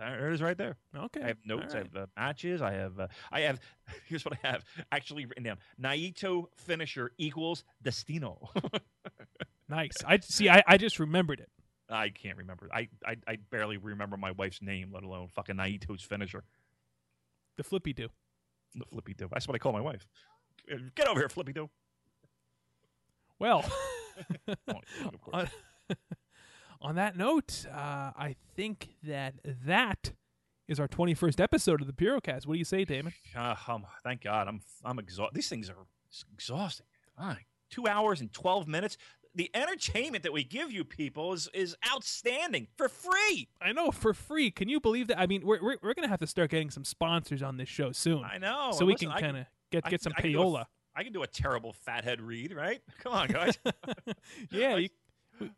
There it is, right there. Okay. I have notes. All I have uh, matches. I have. Uh, I have. Here's what I have actually written down: Naito finisher equals Destino. Nice. I see. I, I just remembered it. I can't remember. I, I I barely remember my wife's name, let alone fucking Naito's finisher. The flippy do. The Flippy Do. That's what I call my wife. Get over here, Flippy Do. Well, Oh, of course. on, on that note, uh, I think that that is our 21st episode of the Purocast. What do you say, Damon? Uh, um, thank God. I'm I'm exhausted. These things are exhausting. Two hours and twelve minutes. The entertainment that we give you people is is outstanding for free. I know for free. Can you believe that? I mean, we're we're, we're gonna have to start getting some sponsors on this show soon, I know. so we Listen, can kind of get get some I payola. I can do a terrible fathead read, right? Come on, guys. yeah, you,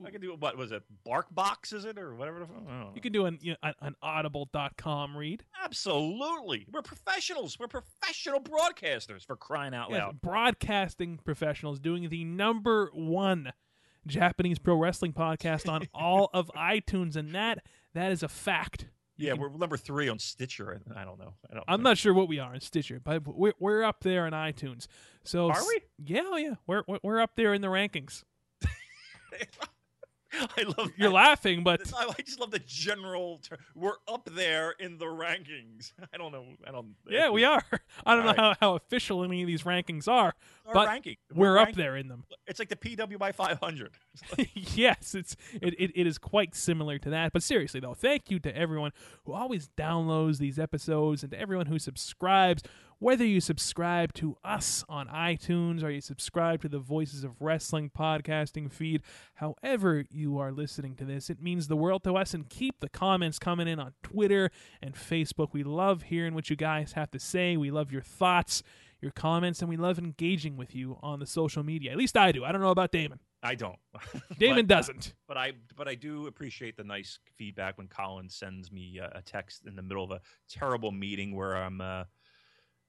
I can do what was it? BarkBox is it or whatever? The, f- I don't know. you can do an you know, an, audible.com read. Absolutely. We're professionals. We're professional broadcasters for crying out Yes, loud. broadcasting professionals doing the number one Japanese pro wrestling podcast on all of iTunes, and that that is a fact. You Yeah, can- we're number three on Stitcher. I don't know. I don't I'm not sure what we are on Stitcher, but we're we're up there in iTunes. So Are we? Yeah, yeah, we're we're- we're up there in the rankings. I love You're laughing, but I just love the general. Ter- we're up there in the rankings. I don't know. I don't. yeah, we are. I don't know All how, how official any of these rankings are. Our but ranking. We're up there in them. It's like the PWI 500. yes, it's it, it, it is quite similar to that. But seriously though, thank you to everyone who always downloads these episodes and to everyone who subscribes. Whether you subscribe to us on iTunes or you subscribe to the Voices of Wrestling podcasting feed, however you are listening to this, it means the world to us. And keep the comments coming in on Twitter and Facebook. We love hearing what you guys have to say. We love your thoughts, your comments, and we love engaging with you on the social media. At least I do. I don't know about Damon. I don't. Damon But, doesn't. but I but I do appreciate the nice feedback when Colin sends me uh, a text in the middle of a terrible meeting where I'm, uh,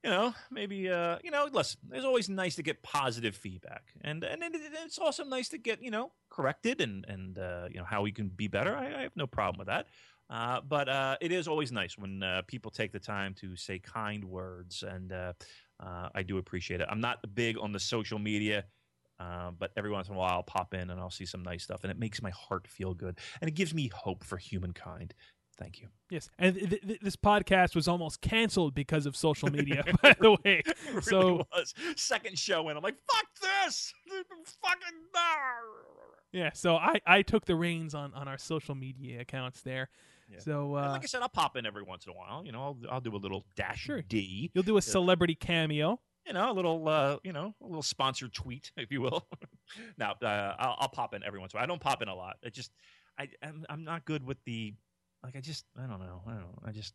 you know, maybe uh, you know, listen. It's always nice to get positive feedback, and and it, it's also nice to get you know corrected and and uh, you know how we can be better. I, I have no problem with that. Uh, but uh, it is always nice when uh, people take the time to say kind words, and uh, uh, I do appreciate it. I'm not big on the social media. Uh, but every once in a while, I'll pop in and I'll see some nice stuff, and it makes my heart feel good, and it gives me hope for humankind. Thank you. Yes, and th- th- this podcast was almost canceled because of social media. by the way, It really so was second show in. I'm like, fuck this, fucking. yeah, so I I took the reins on on our social media accounts there. Yeah. So uh, like I said, I'll pop in every once in a while. You know, I'll I'll do a little dash Sure. D. you'll do a celebrity cameo. You know, a little uh, you know, a little sponsored tweet, if you will. now, uh, I'll, I'll pop in every once in a while. I don't pop in a lot. It just, I I'm, I'm not good with the, like I just I don't know I don't know I just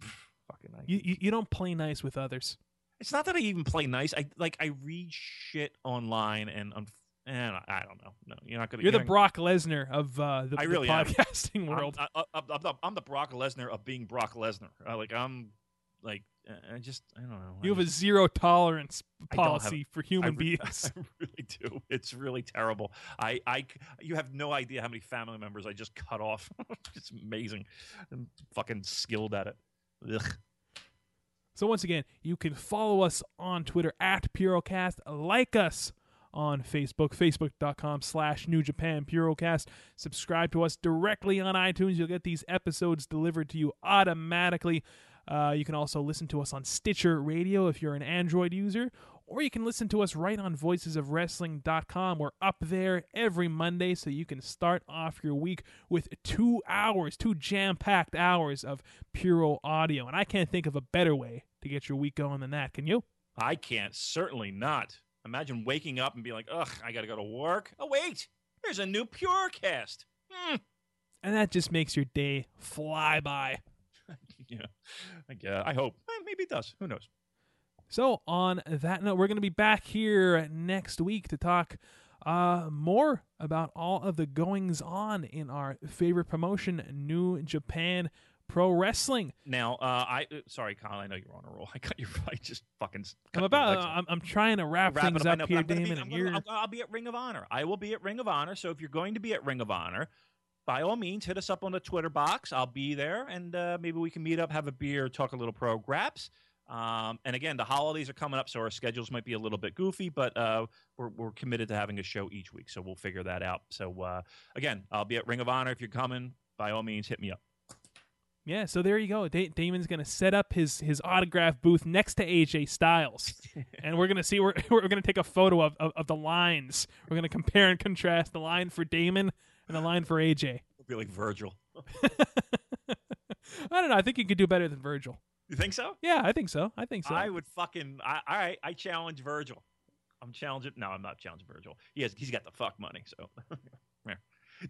fucking I, You, you you don't play nice with others. It's not that I even play nice. I like I read shit online and um, and I don't know. No, you're not gonna. You're the not- Brock Lesnar of uh, the, I really am. podcasting I'm, world. I, I, I'm, the, I'm the Brock Lesnar of being Brock Lesnar. Uh, like I'm like I just I don't know. you I have a zero tolerance I don't have- policy for I human re- beings. I really do. It's really terrible. I I you have no idea how many family members I just cut off. it's amazing. I'm fucking skilled at it. Ugh. So once again, you can follow us on Twitter at Purocast, like us on Facebook, facebook.com slash New Japan Purocast. Subscribe to us directly on iTunes. You'll get these episodes delivered to you automatically. Uh, you can also listen to us on Stitcher Radio if you're an Android user, or you can listen to us right on voicesofwrestling.com. We're up there every Monday, so you can start off your week with two hours, two jam packed hours of Puro audio. And I can't think of a better way to get your week going than that. Can you? I can't. Certainly not. Imagine waking up and being like, ugh, I got to go to work. Oh, wait. There's a new Purocast. Hmm. And that just makes your day fly by. yeah. I, guess. I hope. Eh, maybe it does. Who knows? So, on that note, we're going to be back here next week to talk uh, more about all of the goings on in our favorite promotion, New Japan Pro Wrestling. Now, uh, I uh, sorry, Colin. I know you're on a roll. I cut your. I just fucking. I'm about. off. I'm, I'm trying to wrap, Wrap things up, know, here, be- Damon, I'm and gonna- I'll be at Ring of Honor. I will be at Ring of Honor. So if you're going to be at Ring of Honor, by all means, hit us up on the Twitter box. I'll be there, and uh, maybe we can meet up, have a beer, talk a little pro graps. Um, and again, the holidays are coming up, so our schedules might be a little bit goofy, but uh, we're, we're committed to having a show each week, so we'll figure that out. So uh, again, I'll be at Ring of Honor if you're coming. By all means, hit me up. Yeah, so there you go. Da- Damon's gonna set up his his autograph booth next to AJ Styles, and we're gonna see we're we're gonna take a photo of, of, of the lines. We're gonna compare and contrast the line for Damon and the line for AJ. It'll be like Virgil. I don't know. I think you could do better than Virgil. You think so? Yeah, I think so. I think so. I would fucking. I, all right, I challenge Virgil. I'm challenging. No, I'm not challenging Virgil. He has. He's got the fuck money. So, yeah.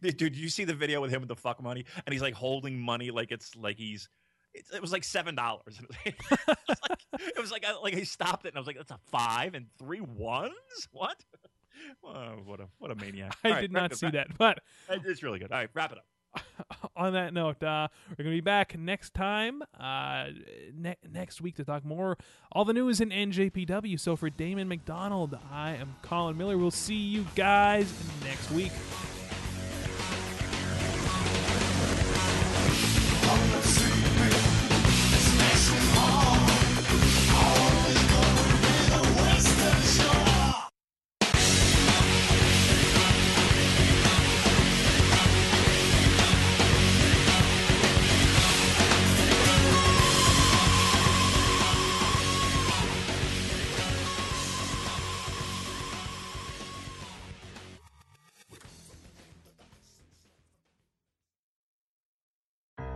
Dude, did you see the video with him with the fuck money? And he's like holding money like it's like he's. It, it was like seven dollars. it was like, it was like I, like I stopped it and I was like, "That's a five and three ones? What? Oh, what a what a maniac!" I All did not see that. But It's really good. All right, wrap it up. on that note, uh, we're going to be back next time, uh, ne- next week to talk more all the news in NJPW. So for Damon McDonald, I am Colin Miller. We'll see you guys next week.